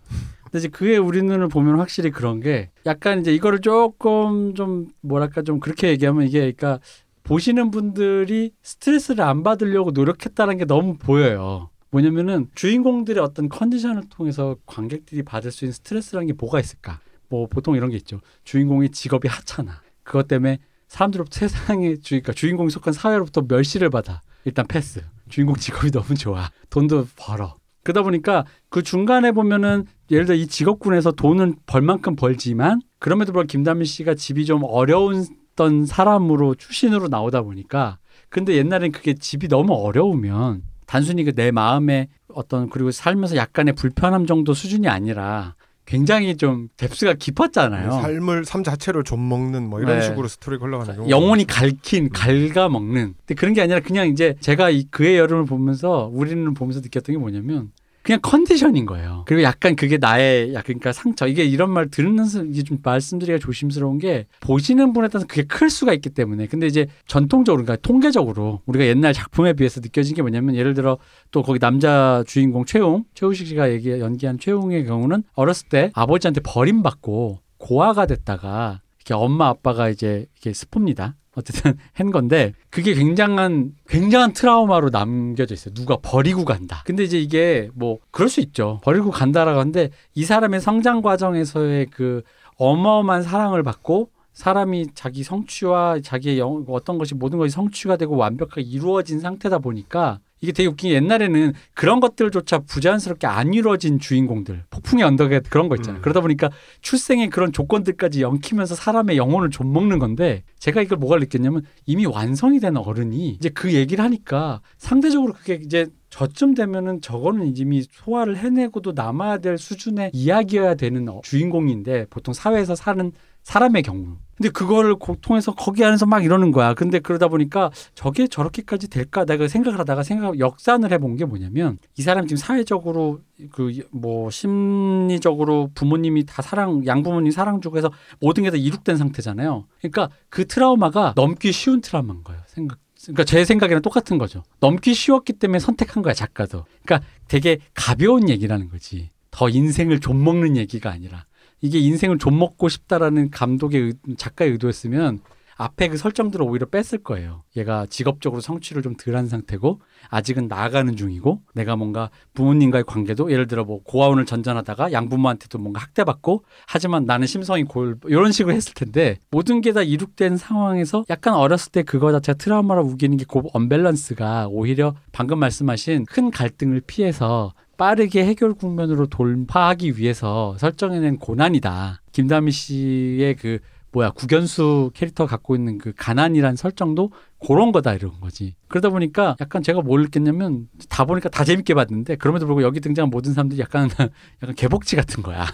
근데 이제 그의 우리는을 보면 확실히 그런 게 약간 이제 이거를 조금 좀 뭐랄까 좀 그렇게 얘기하면 이게 그러니까 보시는 분들이 스트레스를 안 받으려고 노력했다는 게 너무 보여요. 뭐냐면은 주인공들의 어떤 컨디션을 통해서 관객들이 받을 수 있는 스트레스라는 게 뭐가 있을까? 뭐 보통 이런 게 있죠. 주인공의 직업이 하찮아. 그것 때문에 사람들로부터 세상에 주, 그러니까 주인공이 속한 사회로부터 멸시를 받아. 일단 패스. 주인공 직업이 너무 좋아. 돈도 벌어. 그러다 보니까 그 중간에 보면은 예를 들어 이 직업군에서 돈은 벌 만큼 벌지만 그럼에도 불구하고 김다미 씨가 집이 좀 어려웠던 사람으로 출신으로 나오다 보니까 근데 옛날엔 그게 집이 너무 어려우면 단순히 그 내 마음의 어떤 그리고 살면서 약간의 불편함 정도 수준이 아니라 굉장히 좀 depth가 깊었잖아요. 삶을 삶 자체를 좀 먹는 뭐 이런 네. 식으로 스토리가 흘러가는 경우. 영혼이 갈킨 갉아먹는 근데 그런 게 아니라 그냥 이제 제가 이 그 해 여름을 보면서 우리는 보면서 느꼈던 게 뭐냐면 그냥 컨디션인 거예요. 그리고 약간 그게 나의 약 그러니까 상처 이게 이런 말 스- 이게 좀 말씀드리기가 조심스러운 게 보시는 분에 따라서 그게 클 수가 있기 때문에 근데 이제 전통적으로 그러니까 통계적으로 우리가 옛날 작품에 비해서 느껴진 게 뭐냐면 예를 들어 또 거기 남자 주인공 최웅 최우식 씨가 얘기 연기한 최웅의 경우는 어렸을 때 아버지한테 버림받고 고아가 됐다가 이렇게 엄마 아빠가 이제 이렇게 스포입니다. 어쨌든 한 건데 그게 굉장한 굉장한 트라우마로 남겨져 있어요. 누가 버리고 간다. 근데 이제 이게 뭐 그럴 수 있죠. 버리고 간다라고 하는데 이 사람의 성장 과정에서의 그 어마어마한 사랑을 받고 사람이 자기 성취와 자기의 영, 어떤 것이 모든 것이 성취가 되고 완벽하게 이루어진 상태다 보니까 이게 되게 웃긴 게 옛날에는 그런 것들조차 부자연스럽게 안 이루어진 주인공들 폭풍의 언덕에 그런 거 있잖아요. 음. 그러다 보니까 출생의 그런 조건들까지 엉키면서 사람의 영혼을 좀 먹는 건데 제가 이걸 뭐가 느꼈냐면 이미 완성이 된 어른이 이제 그 얘기를 하니까 상대적으로 그게 이제 저쯤 되면은 저거는 이미 소화를 해내고도 남아야 될 수준의 이야기여야 되는 어- 주인공인데 보통 사회에서 사는 사람의 경우. 근데 그거를 고- 통해서 거기 안에서 막 이러는 거야. 근데 그러다 보니까 저게 저렇게까지 될까? 내가 생각을 하다가 생각 역산을 해본 게 뭐냐면 이 사람 지금 사회적으로 그 뭐 심리적으로 부모님이 다 사랑 양부모님 사랑 주고 해서 모든 게 다 이룩된 상태잖아요. 그러니까 그 트라우마가 넘기 쉬운 트라우마인 거예요. 생각 그러니까 제 생각이랑 똑같은 거죠. 넘기 쉬웠기 때문에 선택한 거야 작가도. 그러니까 되게 가벼운 얘기라는 거지. 더 인생을 좀 먹는 얘기가 아니라 이게 인생을 좀 먹고 싶다라는 감독의 의- 작가의 의도였으면 앞에 그 설정들을 오히려 뺐을 거예요. 얘가 직업적으로 성취를 좀 덜한 상태고 아직은 나아가는 중이고 내가 뭔가 부모님과의 관계도 예를 들어 뭐 고아원을 전전하다가 양부모한테도 뭔가 학대받고 하지만 나는 심성이 골 이런 식으로 했을 텐데 모든 게 다 이룩된 상황에서 약간 어렸을 때 그거 자체가 트라우마로 우기는 게그 언밸런스가 오히려 방금 말씀하신 큰 갈등을 피해서 빠르게 해결 국면으로 돌파하기 위해서 설정해낸 고난이다. 김다미 씨의 그 뭐야 국연수 캐릭터 갖고 있는 그 가난이란 설정도 그런 거다 이런 거지. 그러다 보니까 약간 제가 뭘 느꼈냐면 다 보니까 다 재밌게 봤는데 그럼에도 불구하고 여기 등장한 모든 사람들이 약간 약간 개복치 같은 거야.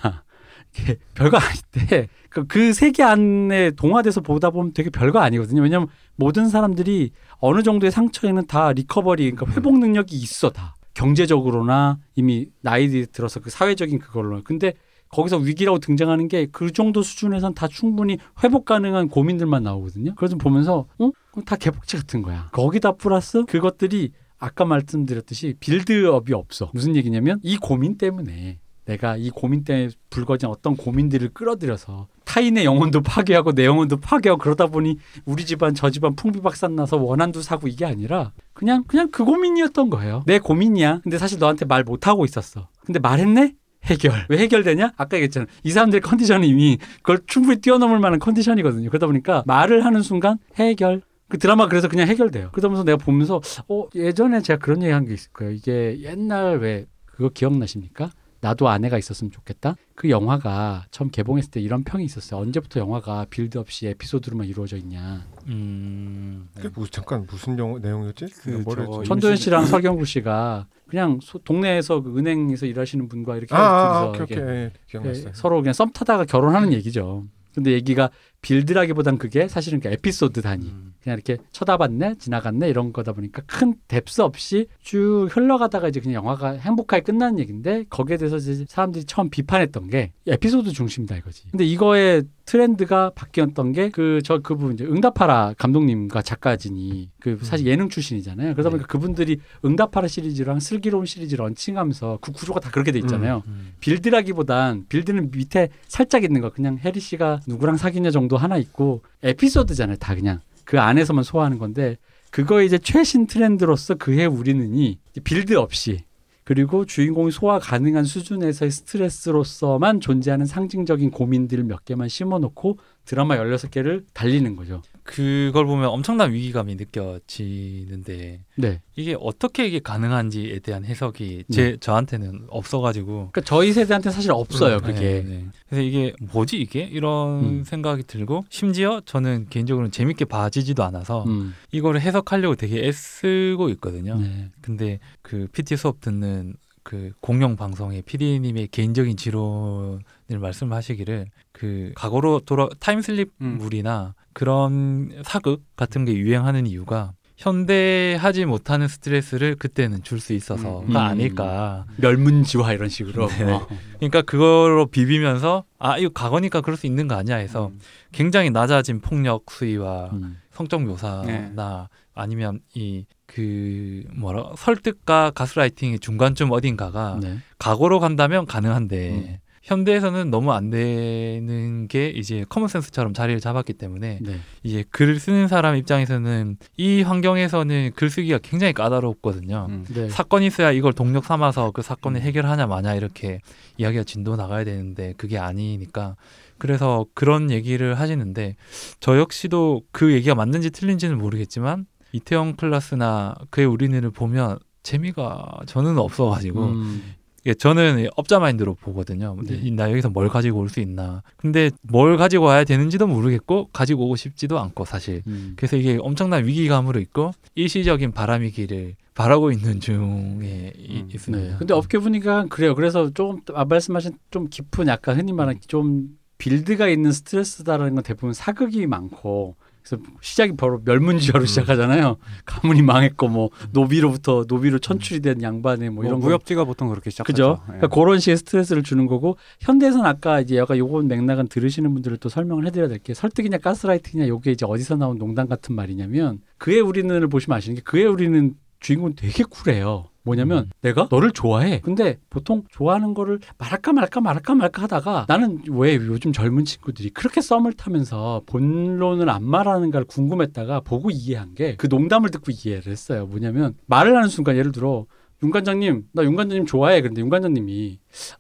별거 아닌데 그, 그 세계 안에 동화돼서 보다 보면 되게 별거 아니거든요. 왜냐면 모든 사람들이 어느 정도의 상처에는 다 recovery 그러니까 회복 능력이 있어 다. 경제적으로나 이미 나이 들어서 그 사회적인 그걸로. 근데 거기서 위기라고 등장하는 게 그 정도 수준에선 다 충분히 회복 가능한 고민들만 나오거든요. 그래서 보면서 어? 그거 다 개복치 같은 거야. 거기다 플러스 그것들이 아까 말씀드렸듯이 빌드업이 없어. 무슨 얘기냐면 이 고민 때문에 내가 이 고민 때문에 불거진 어떤 고민들을 끌어들여서 타인의 영혼도 파괴하고 내 영혼도 파괴하고 그러다 보니 우리 집안 저 집안 풍비박산 나서 원한도 사고 이게 아니라 그냥 그냥 그 고민이었던 거예요. 내 고민이야. 근데 사실 너한테 말 못 하고 있었어. 근데 말했네? 해결. 왜 해결되냐? 아까 얘기했잖아. 이 사람들의 컨디션이 이미 그걸 충분히 뛰어넘을 만한 컨디션이거든요. 그러다 보니까 말을 하는 순간 해결. 그 드라마 그래서 그냥 해결돼요. 그러면서 내가 보면서 어 예전에 제가 그런 얘기 한 게 있을 거예요. 이게 옛날 왜 그거 기억나십니까? 나도 아내가 있었으면 좋겠다. 그 영화가 처음 개봉했을 때 이런 평이 있었어요. 언제부터 영화가 build 없이 에피소드로만 이루어져 있냐. 음. 그게 무, 잠깐 무슨 영화 내용이었지? 그 했지? 전도연 임신- 씨랑 설경구 씨가 그냥 소- 동네에서 그 은행에서 일하시는 분과 이렇게 아, 아, 아 둘이서 오케이 오케이 예, 예, 기억났어요. 서로 그냥 썸 타다가 결혼하는 얘기죠. 근데 얘기가 build라기보단 그게 사실은 그 에피소드 단위. 음. 그냥 이렇게 쳐다봤네, 지나갔네 이런 거다 보니까 큰 depth 없이 쭉 흘러가다가 이제 그냥 영화가 행복하게 끝나는 얘기인데 거기에 대해서 이제 사람들이 처음 비판했던 게 에피소드 중심이다 이거지. 근데 이거의 트렌드가 바뀌었던 게 그 저 그분 이제 응답하라 감독님과 작가진이 그 사실 예능 출신이잖아요. 그러다 보니까 그분들이 응답하라 시리즈랑 슬기로운 시리즈 launching하면서 그 구조가 다 그렇게 돼 있잖아요. 음. build라기보단 build는 밑에 살짝 있는 거 그냥 혜리 씨가 누구랑 사귀냐 정도 하나 있고 에피소드잖아요 다 그냥 그 안에서만 소화하는 건데 그거 이제 최신 트렌드로서 그해 우리는이 빌드 없이 그리고 주인공이 소화 가능한 수준에서의 스트레스로서만 존재하는 상징적인 고민들 몇 개만 심어놓고 드라마 16개를 달리는 거죠. 그걸 보면 엄청난 위기감이 느껴지는데 네. 이게 어떻게 이게 가능한지에 대한 해석이 제 저한테는 없어가지고 그러니까 저희 세대한테 사실 없어요, 네, 그게. 네. 그래서 이게 뭐지 이게 이런 음. 생각이 들고 심지어 저는 개인적으로 재밌게 봐지지도 않아서 음. 이거를 해석하려고 되게 애쓰고 있거든요. 네. 근데 그 PT 수업 듣는 그 공영 방송의 PD님의 개인적인 지론을 말씀하시기를 그 과거로 돌아 타임슬립물이나 그런 사극 같은 게 유행하는 이유가 현대하지 못하는 스트레스를 그때는 줄 수 있어서가 음. 아닐까. 멸문지화 이런 식으로. 네. 어. 그러니까 그거로 비비면서 아 이거 과거니까 그럴 수 있는 거 아니야 해서 굉장히 낮아진 폭력 수위와 음. 성적 묘사나 아니면 이 그 뭐라 설득과 가스라이팅의 중간쯤 어딘가가 네. 과거로 간다면 가능한데 음. 현대에서는 너무 안 되는 게 이제 커먼센스처럼 자리를 잡았기 때문에 네. 이제 글을 쓰는 사람 입장에서는 이 환경에서는 글쓰기가 굉장히 까다롭거든요. 음. 네. 사건이 있어야 이걸 동력 삼아서 그 사건을 음. 해결하냐 마냐 이렇게 이야기가 진도 나가야 되는데 그게 아니니까 그래서 그런 얘기를 하시는데 저 역시도 그 얘기가 맞는지 틀린지는 모르겠지만 이태원 클라스나 그의 우리는을 보면 재미가 저는 없어가지고 음. 예, 저는 업자 마인드로 보거든요. 네. 이- 나 여기서 뭘 가지고 올 수 있나. 근데 뭘 가지고 와야 되는지도 모르겠고 가지고 오고 싶지도 않고 사실. 음. 그래서 이게 엄청난 위기감으로 있고 일시적인 바람이기를 바라고 있는 중에 이- 음, 있습니다. 네. 근데 업계 분위기가 그래요. 그래서 조금 아, 말씀하신 좀 깊은 약간 흔히 말하는 좀 빌드가 있는 스트레스다라는 건 대부분 사극이 많고 그래서 시작이 바로 멸문지화로 음. 시작하잖아요. 가문이 망했고 뭐 노비로부터 노비로 천출이 된 양반의 뭐뭐 이런 거 무협지가 보통 그렇게 시작하죠. 그죠? 예. 그러니까 그런 식의 스트레스를 주는 거고 현대에서는 아까 이제 약간 요건 맥락은 들으시는 분들을 또 설명을 해드려야 될 게 설득이냐 가스라이팅이냐 요게 이제 어디서 나온 농담 같은 말이냐면 그의 우리는을 보시면 아시는 게 그의 우리는 주인공은 되게 쿨해요. 뭐냐면 내가 너를 좋아해. 근데 보통 좋아하는 거를 말할까 말까 말할까 말까 하다가 나는 왜 요즘 젊은 친구들이 그렇게 썸을 타면서 본론을 안 말하는가를 궁금했다가 보고 이해한 게 그 농담을 듣고 이해를 했어요. 뭐냐면 말을 하는 순간 예를 들어 윤 관장님 나 윤 관장님 좋아해. 그런데 윤 관장님이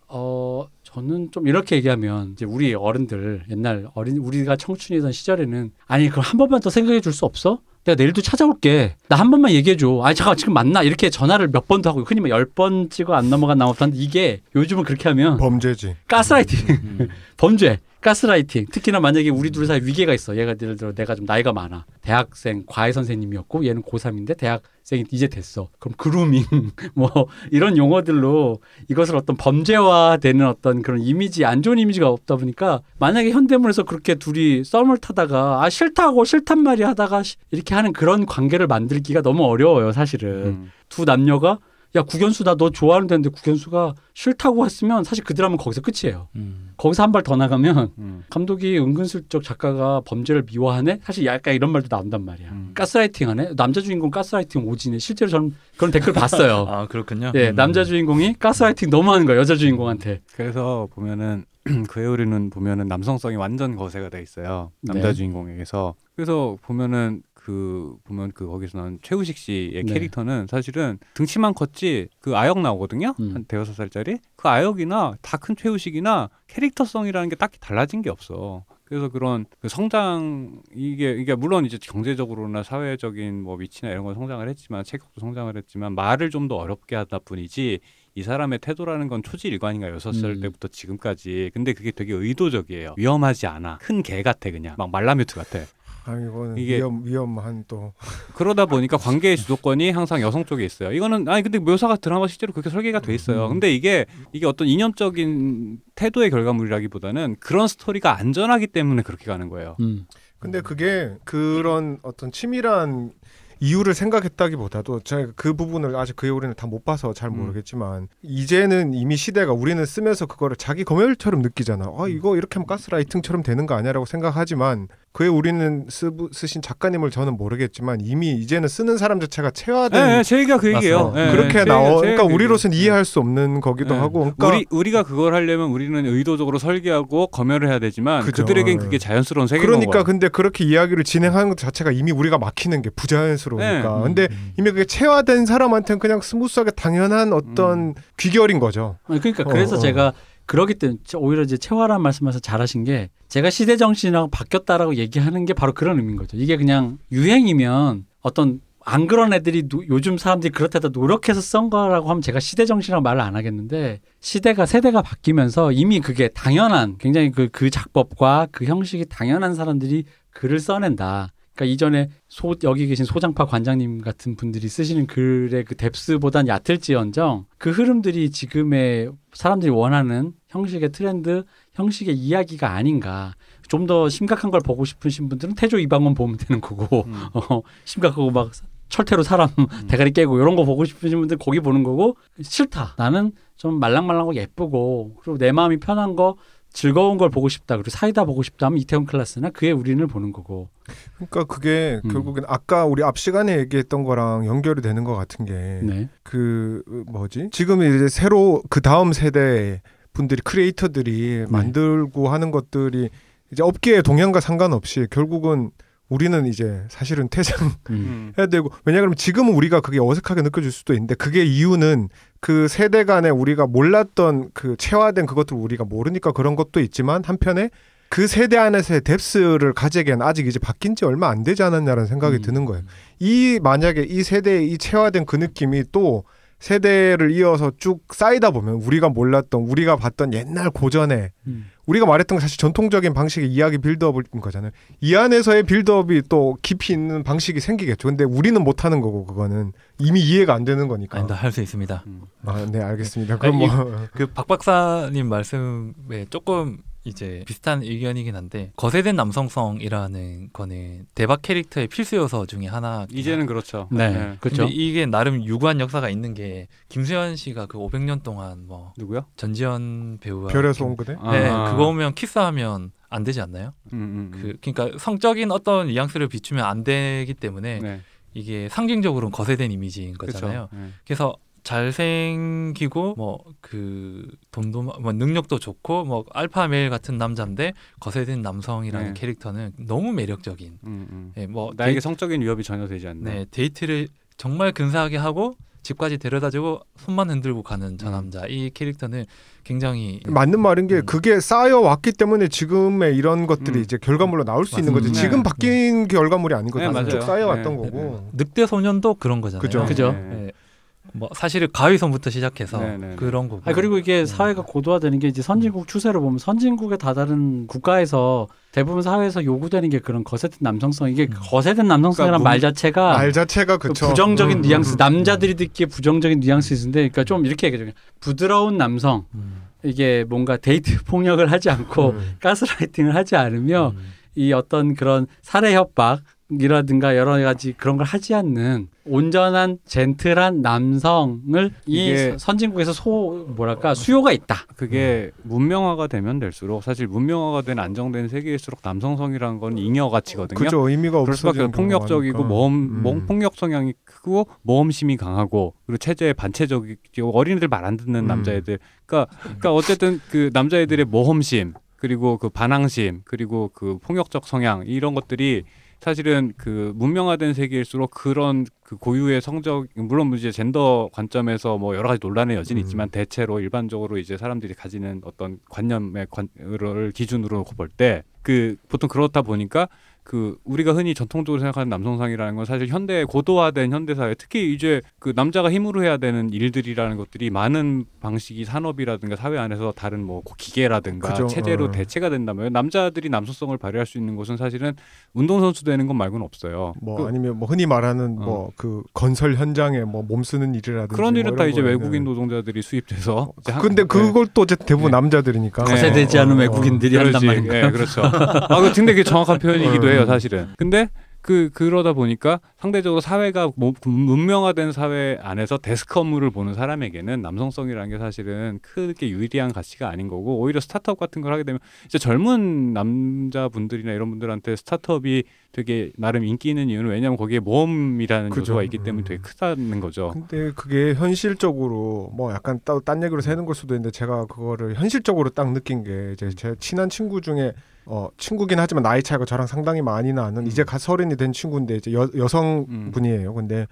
어 저는 좀 이렇게 얘기하면 이제 우리 어른들 옛날 어린 우리가 청춘이던 시절에는 아니 그럼 한 번만 더 생각해 줄 수 없어? 내가 내일도 찾아올게. 나 한 번만 얘기해 줘. 아니 잠깐 지금 만나 이렇게 전화를 몇 번도 하고 흔히 말열번 찍어 안 넘어간 나머지한데 이게 요즘은 그렇게 하면 범죄지. 가스라이팅 음. 범죄 가스라이팅. 특히나 만약에 우리 둘 사이 위계가 있어. 얘가 예를 들어 내가 좀 나이가 많아. 대학생 과외 선생님이었고 얘는 고3인데 대학생이 이제 됐어. 그럼 그루밍 뭐 이런 용어들로 이것을 어떤 범죄화되는 어떤 그런 이미지 안 좋은 이미지가 없다 보니까 만약에 현대문에서 그렇게 둘이 썸을 타다가 아 싫다고 싫단 말이 하다가 시- 이렇게 하는 그런 관계를 만들기가 너무 어려워요 사실은. 음. 두 남녀가 야 국연수 나 너 좋아하는 데인데 국연수가 싫다고 했으면 사실 그 드라마는 거기서 끝이에요 음. 거기서 한 발 더 나가면 음. 감독이 은근슬쩍 작가가 범죄를 미워하네? 사실 약간 이런 말도 나온단 말이야. 음. 가스라이팅 하네? 남자 주인공 가스라이팅 오지네. 실제로 저는 그런 댓글 봤어요. 아 그렇군요. 예, 음. 남자 주인공이 가스라이팅 너무 하는 거야, 여자 주인공한테. 그래서 보면은 그의 우리는 보면은 남성성이 완전 거세가 돼 있어요. 남자 네. 주인공에게서. 그래서 보면은 그 보면 그 거기서 나온 최우식 씨의 네. 캐릭터는 사실은 등치만 컸지 그 아역 나오거든요. 음. 한 대여섯 살짜리. 그 아역이나 다 큰 최우식이나 캐릭터성이라는 게 딱히 달라진 게 없어. 그래서 그런 그 성장 이게 이게 물론 이제 경제적으로나 사회적인 뭐 위치나 이런 건 성장을 했지만 체격도 성장을 했지만 말을 좀 더 어렵게 하다 뿐이지 이 사람의 태도라는 건 초지일관인가 여섯 살 음. 때부터 지금까지 근데 그게 되게 의도적이에요 위험하지 않아 큰 개 같아 그냥 막 말라뮤트 같아 아 이거는 이게- 위험 위험한 또 그러다 보니까 관계의 주도권이 항상 여성 쪽에 있어요. 이거는 아니 근데 묘사가 드라마 실제로 그렇게 설계가 돼 있어요. 음. 근데 이게 이게 어떤 이념적인 태도의 결과물이라기보다는 그런 스토리가 안전하기 때문에 그렇게 가는 거예요. 음. 근데 그게 그런 어떤 치밀한 이유를 생각했다기보다도 제가 그 부분을 아직 그 우리는 다 못 봐서 잘 음. 모르겠지만 이제는 이미 시대가 우리는 쓰면서 그거를 자기 검열처럼 느끼잖아. 아 이거 이렇게 하면 가스라이팅처럼 되는 거 아니야라고 생각하지만 그에 우리는 쓰, 쓰신 작가님을 저는 모르겠지만 이미 이제는 쓰는 사람 자체가 체화된 네, 네, 제 얘기가 그 얘기예요. 네, 그렇게 제- 나오. 제 그러니까 우리로서는 그 이해할 수 없는 거기도 네. 하고. 그러니까 우리 우리가 그걸 하려면 우리는 의도적으로 설계하고 검열을 해야 되지만 그죠. 그들에겐 그게 자연스러운 세계인 그러니까. 근데 그렇게 이야기를 진행하는 것 자체가 이미 우리가 막히는 게 부자연스러우니까. 네. 근데 음. 이미 그게 체화된 사람한테는 그냥 smooth하게 당연한 어떤 귀결인 거죠. 그러니까 어, 그래서 어. 제가 그러기 때문에 저- 오히려 이제 체화란 말씀하셔서 잘하신 게 제가 시대 정신하고 바뀌었다라고 얘기하는 게 바로 그런 의미인 거죠. 이게 그냥 유행이면 어떤 안 그런 애들이 노- 요즘 사람들이 그렇다다 노력해서 쓴 거라고 하면 제가 시대 정신이라고 말을 안 하겠는데 시대가 세대가 바뀌면서 이미 그게 당연한 굉장히 그, 그 작법과 그 형식이 당연한 사람들이 글을 써낸다. 그러니까 이전에 소, 여기 계신 소장파 관장님 같은 분들이 쓰시는 글의 그 뎁스보단 얕을지언정 그 흐름들이 지금의 사람들이 원하는 형식의 트렌드, 형식의 이야기가 아닌가. 좀 더 심각한 걸 보고 싶으신 분들은 태조 이방원 보면 되는 거고, 음. 어, 심각하고 막 철퇴로 사람 대가리 깨고 이런 거 보고 싶으신 분들 거기 보는 거고 싫다. 나는 좀 말랑말랑하고 예쁘고 그리고 내 마음이 편한 거 즐거운 걸 보고 싶다. 그리고 사이다 보고 싶다 하면 이태원 클라스나 그의 우린을 보는 거고. 그러니까 그게 음. 결국엔 아까 우리 앞 시간에 얘기했던 거랑 연결이 되는 것 같은 게 네. 그 뭐지? 지금 이제 새로 그 다음 세대 분들이 크리에이터들이 만들고 하는 것들이 이제 업계의 동향과 상관없이 결국은 우리는 이제 사실은 퇴장 음. 음. 해야 되고 왜냐하면 지금은 우리가 그게 어색하게 느껴질 수도 있는데 그게 이유는 그 세대 간에 우리가 몰랐던 그 체화된 그것들 우리가 모르니까 그런 것도 있지만 한편에 그 세대 안에서의 뎁스를 가지기엔 아직 이제 바뀐 지 얼마 안 되지 않았냐라는 생각이 음. 드는 거예요. 이 만약에 이 세대의 이 체화된 그 느낌이 또 세대를 이어서 쭉 쌓이다 보면 우리가 몰랐던 우리가 봤던 옛날 고전에 음. 우리가 말했던 건 사실 전통적인 방식의 이야기 빌드업인 거잖아요. 이 안에서의 빌드업이 또 깊이 있는 방식이 생기겠죠. 근데 우리는 못 하는 거고 그거는 이미 이해가 안 되는 거니까. 아니다 할 수 있습니다. 음. 아, 네, 알겠습니다. 그럼 뭐그 박 박사님 말씀에 조금 이제 비슷한 의견이긴 한데 거세된 남성성이라는 거는 대박 캐릭터의 필수 요소 중에 하나. 이제는 그렇죠. 네. 그렇죠. 근데 이게 나름 유구한 역사가 있는 게 김수현 씨가 그 500년 동안 뭐 누구요? 전지현 배우와 별에서 김- 온 그대? 네, 아. 그거 보면 키스하면 안 되지 않나요? 음, 음, 음. 그 그러니까 성적인 어떤 뉘앙스를 비추면 안 되기 때문에 네. 이게 상징적으로는 거세된 이미지인 거잖아요. 그렇죠. 네. 그래서 잘생기고 뭐 그 돈도 마- 뭐 능력도 좋고 뭐 alpha male 같은 남자인데 거세된 남성이라는 네. 캐릭터는 너무 매력적인. 음, 음. 예, 뭐 나에게 데이, 성적인 위협이 전혀 되지 않는. 네, 데이트를 정말 근사하게 하고 집까지 데려다주고 손만 흔들고 가는 저 음. 남자 이 캐릭터는 굉장히 맞는 말인 게 음. 그게 쌓여 왔기 때문에 지금의 이런 것들이 음. 이제 결과물로 나올 수 있는 거지. 맞습니다. 지금 네. 바뀐 결과물이 아닌 거죠. 네, 쌓여왔던 네. 거고. 늑대 소년도 그런 거잖아요. 그죠. 그죠. 네. 예. 뭐 사실은 가위손부터 시작해서 네, 네, 네. 그런 거고. 아 그리고 이게 음. 사회가 고도화되는 게 이제 선진국 추세로 보면 선진국의 다다른 국가에서 대부분 사회에서 요구되는 게 그런 거세된 남성성 이게 음. 거세된 남성성이란 그러니까 말 자체가 말 자체가 그 그쵸. 부정적인 음, 뉘앙스 음, 남자들이 듣기에 부정적인 뉘앙스인데 그러니까 좀 이렇게 얘기해요 부드러운 남성 음. 이게 뭔가 데이트 폭력을 하지 않고 음. 가스라이팅을 하지 않으며 음. 이 어떤 그런 살해 협박 이라든가 여러 가지 그런 걸 하지 않는 온전한 젠틀한 남성을 이 선진국에서 소 뭐랄까 수요가 있다. 그게 문명화가 되면 될수록 사실 문명화가 된 안정된 세계일수록 남성성이라는 건 잉여 가치거든요. 그죠. 의미가 그럴 수밖에. 폭력적이고 모험, 음. 폭력 성향이 크고 모험심이 강하고 그리고 체제에 반체적이고 어린이들 말 안 듣는 음. 남자애들. 그러니까, 그러니까 어쨌든 그 남자애들의 모험심 그리고 그 반항심 그리고 그 폭력적 성향 이런 것들이 사실은 그 문명화된 세계일수록 그런 그 고유의 성적 물론 이제 젠더 관점에서 뭐 여러 가지 논란의 여지는 음. 있지만 대체로 일반적으로 이제 사람들이 가지는 어떤 관념의 관을 기준으로 볼 때 그 보통 그렇다 보니까 그 우리가 흔히 전통적으로 생각하는 남성상이라는 건 사실 현대 고도화된 현대 사회 특히 이제 그 남자가 힘으로 해야 되는 일들이라는 것들이 많은 방식이 산업이라든가 사회 안에서 다른 뭐 기계라든가 그죠. 체제로 어. 대체가 된다면 남자들이 남성성을 발휘할 수 있는 곳은 사실은 운동선수 되는 것 말고는 없어요. 뭐 그, 아니면 뭐 흔히 말하는 어. 뭐그 건설 현장에 뭐 몸 쓰는 일이라든지 그런 일은 뭐 다 이제. 외국인 노동자들이 수입돼서 한- 근데 네. 그걸 또 어쨌든 대부분 네. 남자들이니까 네. 거세되지 않은 어, 어. 외국인들이 한단 그렇지. 말인가요? 예, 그렇죠. 아, 그 근데 그게 정확한 표현이기도 음. 해요, 사실은. 근데 그 그러다 보니까 상대적으로 사회가 뭐, 문명화된 사회 안에서 데스크 업무를 보는 사람에게는 남성성이라는 게 사실은 크게 유리한 가치가 아닌 거고 오히려 스타트업 같은 걸 하게 되면 이제 젊은 남자분들이나 이런 분들한테 스타트업이 되게 나름 인기 있는 이유는 왜냐하면 거기에 모험이라는 그죠. 요소가 있기 때문에 음. 되게 크다는 거죠. 근데 그게 현실적으로 뭐 약간 따, 딴 얘기로 새는 걸 수도 있는데 제가 그거를 현실적으로 딱 느낀 게 이제 제 친한 친구 중에 어 친구긴 하지만 나이 차이가 저랑 상당히 많이 나는 음. 이제 갓 서른이 된 친구인데 이제 여, 여성 음. 분이에요. 근데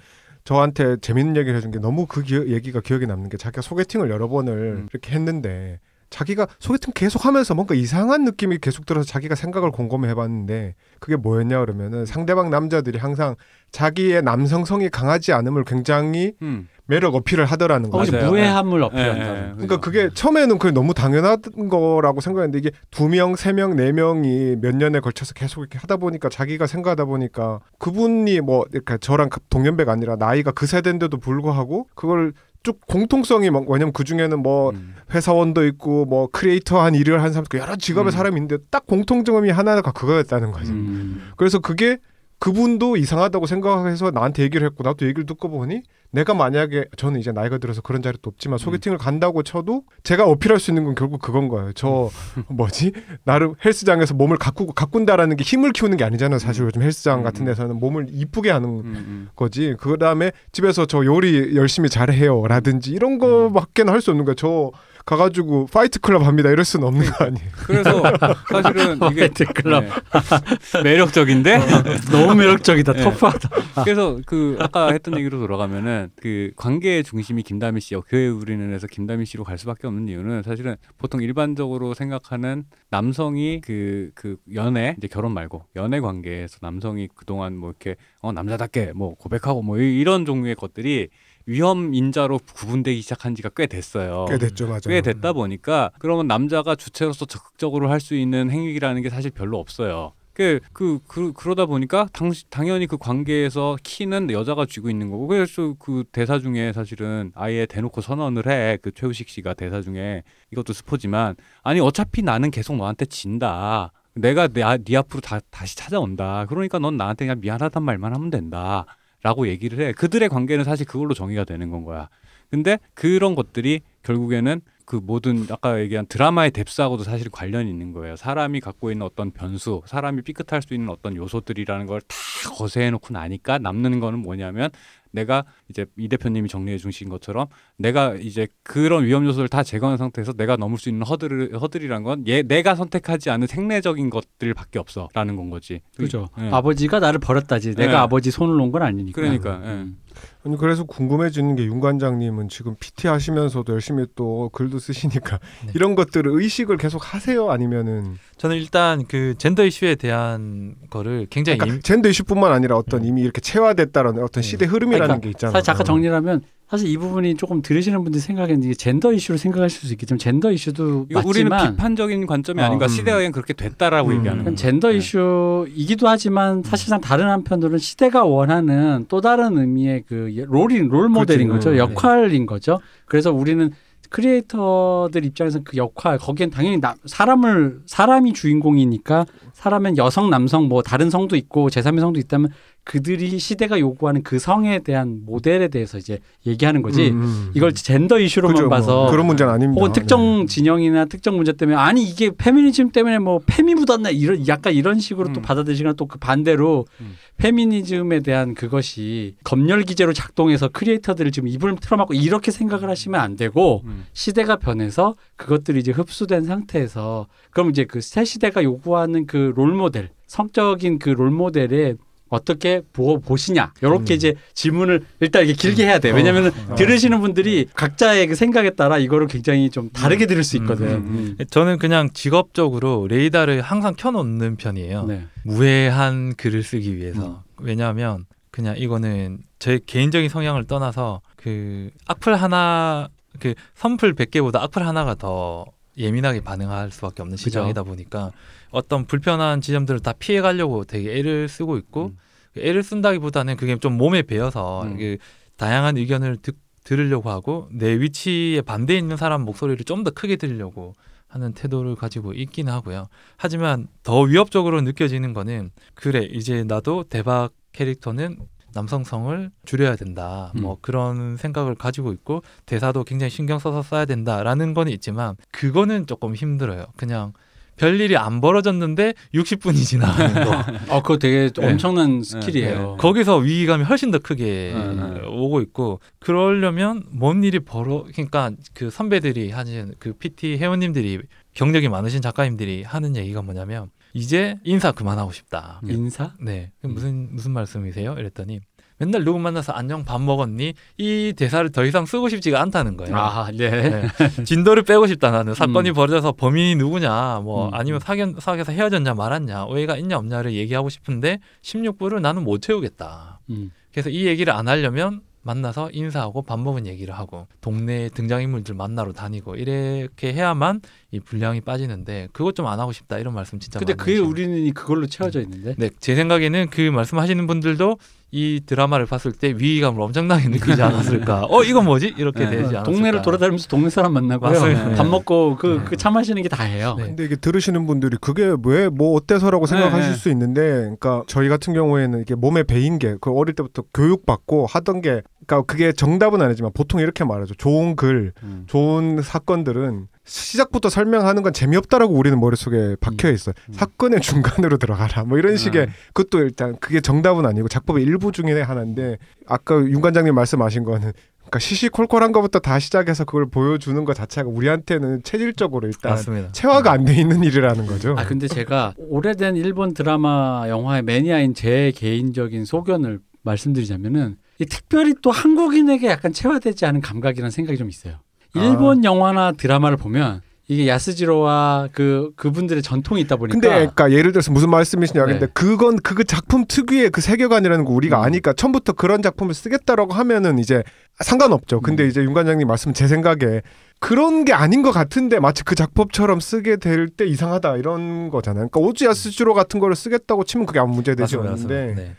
저한테 재밌는 얘기를 해준 게 너무 그 기억, 얘기가 기억에 남는 게 자기가 소개팅을 여러 번을 음. 이렇게 했는데 자기가 소개팅 계속 하면서 뭔가 이상한 느낌이 계속 들어서 자기가 생각을 곰곰이 해봤는데 그게 뭐였냐 그러면은 상대방 남자들이 항상 자기의 남성성이 강하지 않음을 굉장히 음. 매력 어필을 하더라는 어, 거죠. 맞아요. 무해함을 예, 어필한다. 예, 그러니까 그죠. 그게 처음에는 그게 너무 당연한 거라고 생각했는데 이게 두 명, 세 명, 네 명이 몇 년에 걸쳐서 계속 이렇게 하다 보니까 자기가 생각하다 보니까 그분이 뭐 그러니까 저랑 동년배가 아니라 나이가 그 세대인데도 불구하고 그걸 쭉 공통성이 뭐- 왜냐면 그 중에는 뭐 음. 회사원도 있고 뭐 크리에이터 한 일을 하는 사람 여러 직업의 음. 사람이 있는데 딱 공통점이 하나가 그거였다는 거지. 음. 그래서 그게 그분도 이상하다고 생각해서 나한테 얘기를 했고 나도 얘기를 듣고 보니 내가 만약에 저는 이제 나이가 들어서 그런 자리도 없지만 소개팅을 간다고 쳐도 제가 어필할 수 있는 건 결국 그건 거예요. 저 뭐지 나름 헬스장에서 몸을 가꾸고 가꾼다라는 게 힘을 키우는 게 아니잖아요. 사실 요즘 헬스장 음, 같은 음. 데서는 몸을 이쁘게 하는 음, 음. 거지. 그 다음에 집에서 저 요리 열심히 잘해요라든지 이런 음. 거밖에는 할수 없는 거야. 저 가가지고 파이트 클럽 합니다. 이럴 수는 없는 거 아니에요. 그래서 사실은 이게 파이트 클럽. 네. 매력적인데 너무 매력적이다. 네. 터프하다. 그래서 그 아까 했던 얘기로 돌아가면은 그 관계의 중심이 김다미 씨요. 그해 우리는 해서 김다미 씨로 갈 수밖에 없는 이유는 사실은 보통 일반적으로 생각하는 남성이 그그 연애 이제 결혼 말고 연애 관계에서 남성이 그동안 뭐 이렇게 어 남자답게 뭐 고백하고 뭐 이- 이런 종류의 것들이 위험 인자로 구분되기 시작한 지가 꽤 됐어요. 꽤 됐죠, 맞아요. 꽤 됐다 보니까 그러면 남자가 주체로서 적극적으로 할 수 있는 행위라는 게 사실 별로 없어요. 그, 그, 그, 그러다 보니까 당, 당연히 그 관계에서 키는 여자가 쥐고 있는 거고 그래서 그 대사 중에 사실은 아예 대놓고 선언을 해. 그 최우식 씨가 대사 중에 이것도 스포지만 아니 어차피 나는 계속 너한테 진다. 내가 내, 아- 네 앞으로 다, 다시 찾아온다. 그러니까 넌 나한테 그냥 미안하단 말만 하면 된다. 라고 얘기를 해. 그들의 관계는 사실 그걸로 정의가 되는 건 거야. 근데 그런 것들이 결국에는 그 모든 아까 얘기한 드라마의 뎁스하고도 사실 관련이 있는 거예요. 사람이 갖고 있는 어떤 변수, 사람이 삐끗할 수 있는 어떤 요소들이라는 걸 다 거세해 놓고 나니까 남는 거는 뭐냐면 내가 이제 이 대표님이 정리해 주신 것처럼 내가 이제 그런 위험 요소를 다 제거한 상태에서 내가 넘을 수 있는 허들 허들이란 건 얘 내가 선택하지 않은 생내적인 것들밖에 없어라는 건 거지. 그죠. 예. 아버지가 나를 버렸다지. 내가 네. 아버지 손을 놓은 건 아니니까. 그러니까, 예. 음. 아니 그래서 궁금해지는 게 윤 관장님은 지금 PT 하시면서도 열심히 또 글도 쓰시니까 네. 이런 것들을 의식을 계속 하세요 아니면은 저는 일단 그 젠더 이슈에 대한 거를 굉장히 그러니까 임- 젠더 이슈뿐만 아니라 어떤 이미 이렇게 체화됐다라는 어떤 네. 시대 흐름이라는 그러니까 게 있잖아요. 사실 잠깐 정리를 하면 사실 이 부분이 조금 들으시는 분들이 생각하는 게 젠더 이슈로 생각하실 수 있겠지만 젠더 이슈도 이거 우리는 맞지만 비판적인 관점이 어, 아닌가 음. 시대가 그렇게 됐다라고 음. 얘기하는 거예요. 젠더 네. 이슈이기도 하지만 사실상 다른 한편으로는 시대가 원하는 또 다른 의미의 그 role인 role model인 그렇지. 거죠 음. 역할인 거죠 그래서 우리는 creator들 입장에서 그 역할 거기엔 당연히 나, 사람을 사람이 주인공이니까 사람은 여성 남성 뭐 다른 성도 있고 제3의 성도 있다면 그들이 시대가 요구하는 그 성에 대한 모델에 대해서 이제 얘기하는 거지 음, 음. 이걸 젠더 이슈로만 그죠, 뭐 봐서 그런 문제는 아닙니다. 혹은 특정 네. 진영이나 특정 문제 때문에 아니 이게 페미니즘 때문에 뭐 페미 묻었나 이런 약간 이런 식으로 또 음. 받아들이시거나 또 그 반대로 음. 페미니즘에 대한 그것이 검열 기제로 작동해서 creator들을 지금 입을 틀어막고 이렇게 생각을 하시면 안 되고 음. 시대가 변해서 그것들이 이제 흡수된 상태에서 그럼 이제 그 새 시대가 요구하는 그 롤모델 성적인 그 롤모델에 어떻게 보고 보시냐 이렇게 음. 이제 질문을 일단 이렇게 길게 해야 돼 어. 왜냐하면 어. 들으시는 분들이 각자의 그 생각에 따라 이거를 굉장히 좀 다르게 들을 수 있거든. 음, 음. 저는 그냥 직업적으로 레이더를 항상 켜놓는 편이에요. 네. 무해한 글을 쓰기 위해서. 음. 왜냐하면 그냥 이거는 제 개인적인 성향을 떠나서 그 악플 하나 그 선플 100개보다 악플 하나가 더 예민하게 반응할 수밖에 없는. 시장이다 보니까 어떤 불편한 지점들을 다 피해 가려고 되게 애를 쓰고 있고 음. 애를 쓴다기보다는 그게 좀 몸에 배어서 음. 그 다양한 의견을 듣, 들으려고 하고 내 위치에 반대에 있는 사람 목소리를 좀 더 크게 들으려고 하는 태도를 가지고 있기는 하고요. 하지만 더 위협적으로 느껴지는 거는 그래 이제 나도 대박 캐릭터는 남성성을 줄여야 된다. 뭐 음. 그런 생각을 가지고 있고 대사도 굉장히 신경 써서 써야 된다라는 건 있지만 그거는 조금 힘들어요. 그냥 별 일이 안 벌어졌는데 60분이 지나가는 거. 어 그거 되게 네. 엄청난 skill이에요. 거기서 위기감이 훨씬 더 크게 네, 네. 오고 있고 그러려면 뭔 일이 벌어 그러니까 그 선배들이 하는 그 PT 회원님들이 경력이 많으신 작가님들이 하는 얘기가 뭐냐면 이제 인사 그만하고 싶다. 인사? 네. 그럼 무슨 무슨 말씀이세요? 이랬더니 맨날 누구 만나서 안녕 밥 먹었니? 이 대사를 더 이상 쓰고 싶지가 않다는 거예요. 아 네. 네. 진도를 빼고 싶다 나는 사건이 음. 벌어져서 범인이 누구냐 뭐 음. 아니면 사겨, 사귀어서 헤어졌냐 말았냐 오해가 있냐 없냐를 얘기하고 싶은데 16부를 나는 못 채우겠다 음. 그래서 이 얘기를 안 하려면 만나서 인사하고 밥 먹은 얘기를 하고 동네 등장인물들 만나러 다니고 이렇게 해야만 이 분량이 빠지는데 그것 좀 안 하고 싶다 이런 말씀 진짜 근데 그게 하시고. 우리는 그걸로 채워져 있는데. 네, 제 생각에는 그 말씀하시는 분들도 이 드라마를 봤을 때 위기감을 엄청나게 느끼지 않았을까? 어, 이건 뭐지? 이렇게 네. 되지 않았을까? 동네를 돌아다니면서 동네 사람 만나고요. 밥 먹고 그, 네. 그차 마시는 게 다예요. 네. 근데 이게 들으시는 분들이 그게 왜 뭐 어때서라고 생각하실 네, 네. 수 있는데, 그러니까 저희 같은 경우에는 이게 몸에 배인 게 그 어릴 때부터 교육받고 하던 게, 그러니까 그게 정답은 아니지만 보통 이렇게 말하죠. 좋은 글, 음. 좋은 사건들은 시작부터 설명하는 건 재미없다라고 우리는 머릿속에 박혀 있어요. 음. 사건의 중간으로 들어가라. 뭐 이런 식의 음. 그것도 일단 그게 정답은 아니고 작법의 일부 중에 하나인데 아까 윤 관장님 말씀하신 거는 그러니까 시시콜콜한 것부터 다 시작해서 그걸 보여주는 것 자체가 우리한테는 체질적으로 일단 맞습니다. 체화가 안 돼 있는 일이라는 거죠. 아 근데 제가 오래된 일본 드라마 영화의 매니아인 제 개인적인 소견을 말씀드리자면은 이 특별히 또 한국인에게 약간 체화되지 않은 감각이라는 생각이 좀 있어요. 일본 영화나 드라마를 보면 이게 야스지로와 그 그분들의 전통이 있다 보니까 근데 그러니까 예를 들어서 무슨 말씀이시냐 근데 네. 그건 그 작품 특유의 그 세계관이라는 거 우리가 음. 아니까 처음부터 그런 작품을 쓰겠다라고 하면은 이제 상관없죠. 근데 음. 이제 윤 관장님 말씀 제 생각에 그런 게 아닌 것 같은데 마치 그 작법처럼 쓰게 될 때 이상하다 이런 거잖아요. 그러니까 오즈 야스지로 같은 거를 쓰겠다고 치면 그게 아무 문제 되지. 않는데. 네. 예,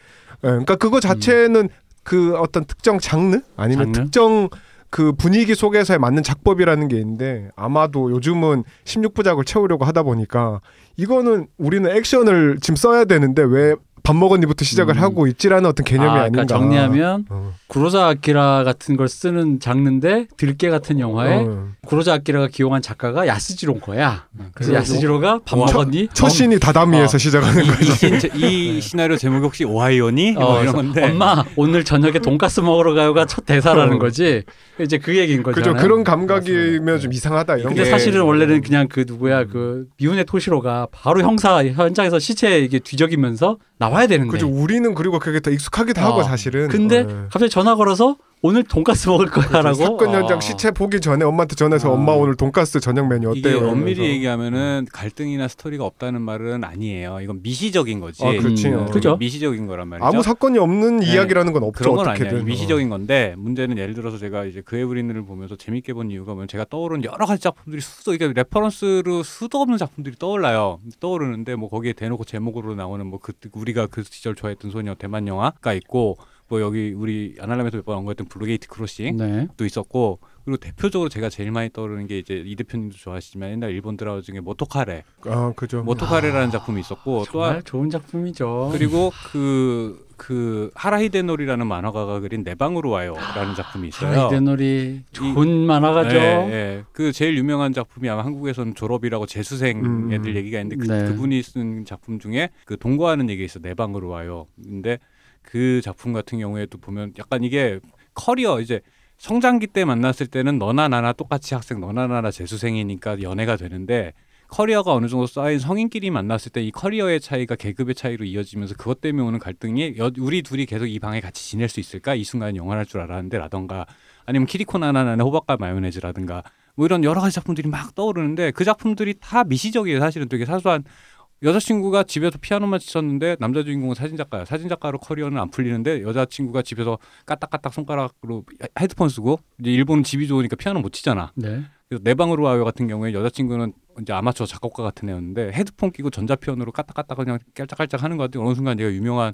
그러니까 그거 자체는 그 어떤 특정 장르 아니면 장르? 특정 그 분위기 속에서에 맞는 작법이라는 게 있는데 아마도 요즘은 16부작을 채우려고 하다 보니까 이거는 우리는 액션을 지금 써야 되는데 왜 밥 먹었니부터 시작을 음. 하고 있지라는 어떤 개념이 아, 아, 닌가 그러니까 정리하면 어. 구로자 아키라 같은 걸 쓰는 장르인데 들깨 같은 영화에 어. 구로자 아키라가 기용한 작가가 야스지로인 거야. 그래서 그래서 야스지로가 밥 와, 먹었니? 첫 씬이 다다미에서 어. 시작하는 이, 거죠. 이, 이 시나리오 제목이 혹시 오하이오니? 뭐 어, 이런 건데. 엄마 오늘 저녁에 돈가스 먹으러 가요가 첫 대사라는 어. 거지. 이제 그 얘기인 거잖아요. 그죠. 그런 감각이면 맞습니다. 좀 이상하다 이런 근데 게. 사실은 원래는 그냥 그 누구야 그 미운의 토시로가 바로 형사 현장에서 시체 이게 뒤적이면서 나와야 되는데. 그죠. 우리는 그리고 그게 더 익숙하기도 하고 어. 사실은. 근데 어. 갑자기 전화 걸어서 오늘 돈가스 먹을 거야라고. 사건 현장 어. 시체 보기 전에 엄마한테 전해서 어. 엄마 오늘 돈가스 저녁 메뉴 이게 어때요? 엄밀히 이러면서. 얘기하면은 갈등이나 스토리가 없다는 말은 아니에요. 이건 미시적인 거지. 아, 그렇지. 음, 어. 그죠? 미시적인 거란 말이죠. 아무 사건이 없는 네. 이야기라는 건 없죠. 그런 건 어떻게든. 아니에요. 미시적인 건데 문제는 예를 들어서 제가 이제 그해 우리는을 보면서 재밌게 본 이유가 뭐냐면 제가 떠오르는 여러 가지 작품들이 수도 이게 reference로 수도 없는 작품들이 떠올라요. 떠오르는데 뭐 거기에 대놓고 제목으로 나오는 뭐 그 우리가 그 시절 좋아했던 소녀 대만 영화가 있고 뭐 여기 우리 아날람에서 몇 번 언급했던 블루게이트 크로싱 네. 도 있었고 그리고 대표적으로 제가 제일 많이 떠오르는 게 이제 이 대표님도 좋아하시지만 옛날 일본 드라마 중에 모토카레 아 그죠. 모토카레라는 작품이 있었고 또 한- 정말 좋은 작품이죠. 그리고 그, 그 하라 히데노리라는 만화가가 그린 내 방으로 와요라는 작품이 있어요. 히데노리 좋은 만화가죠. 예, 예. 그 제일 유명한 작품이 아마 한국에서는 졸업이라고 재수생 음. 애들 얘기가 있는데 그, 네. 그분이 쓴 작품 중에 그 동거하는 얘기 있어 내 방으로 와요. 근데 그 작품 같은 경우에도 보면 약간 이게 커리어 이제 성장기 때 만났을 때는 너나 나나 똑같이 학생 너나 나나 재수생이니까 연애가 되는데 커리어가 어느 정도 쌓인 성인끼리 만났을 때 이 커리어의 차이가 계급의 차이로 이어지면서 그것 때문에 오는 갈등이 여, 우리 둘이 계속 이 방에 같이 지낼 수 있을까? 이 순간 영원할 줄 알았는데 라던가 아니면 키리코 나나난의 호박과 마요네즈라든가 뭐 이런 여러 가지 작품들이 막 떠오르는데 그 작품들이 다 미시적이에요. 사실은 되게 사소한 여자친구가 집에서 피아노만 치셨는데 남자 주인공은 사진작가야. 사진작가로 커리어는 안 풀리는데 여자친구가 집에서 까딱까딱 손가락으로 헤드폰 쓰고 이제 일본은 집이 좋으니까 피아노 못 치잖아. 네. 그래서 내 방으로 와요 같은 경우에 여자친구는 이제 아마추어 작곡가 같은 애였는데 헤드폰 끼고 전자피아노로 까딱까딱 그냥 깔짝깔짝 하는 것 같아요. 어느 순간 얘가 유명한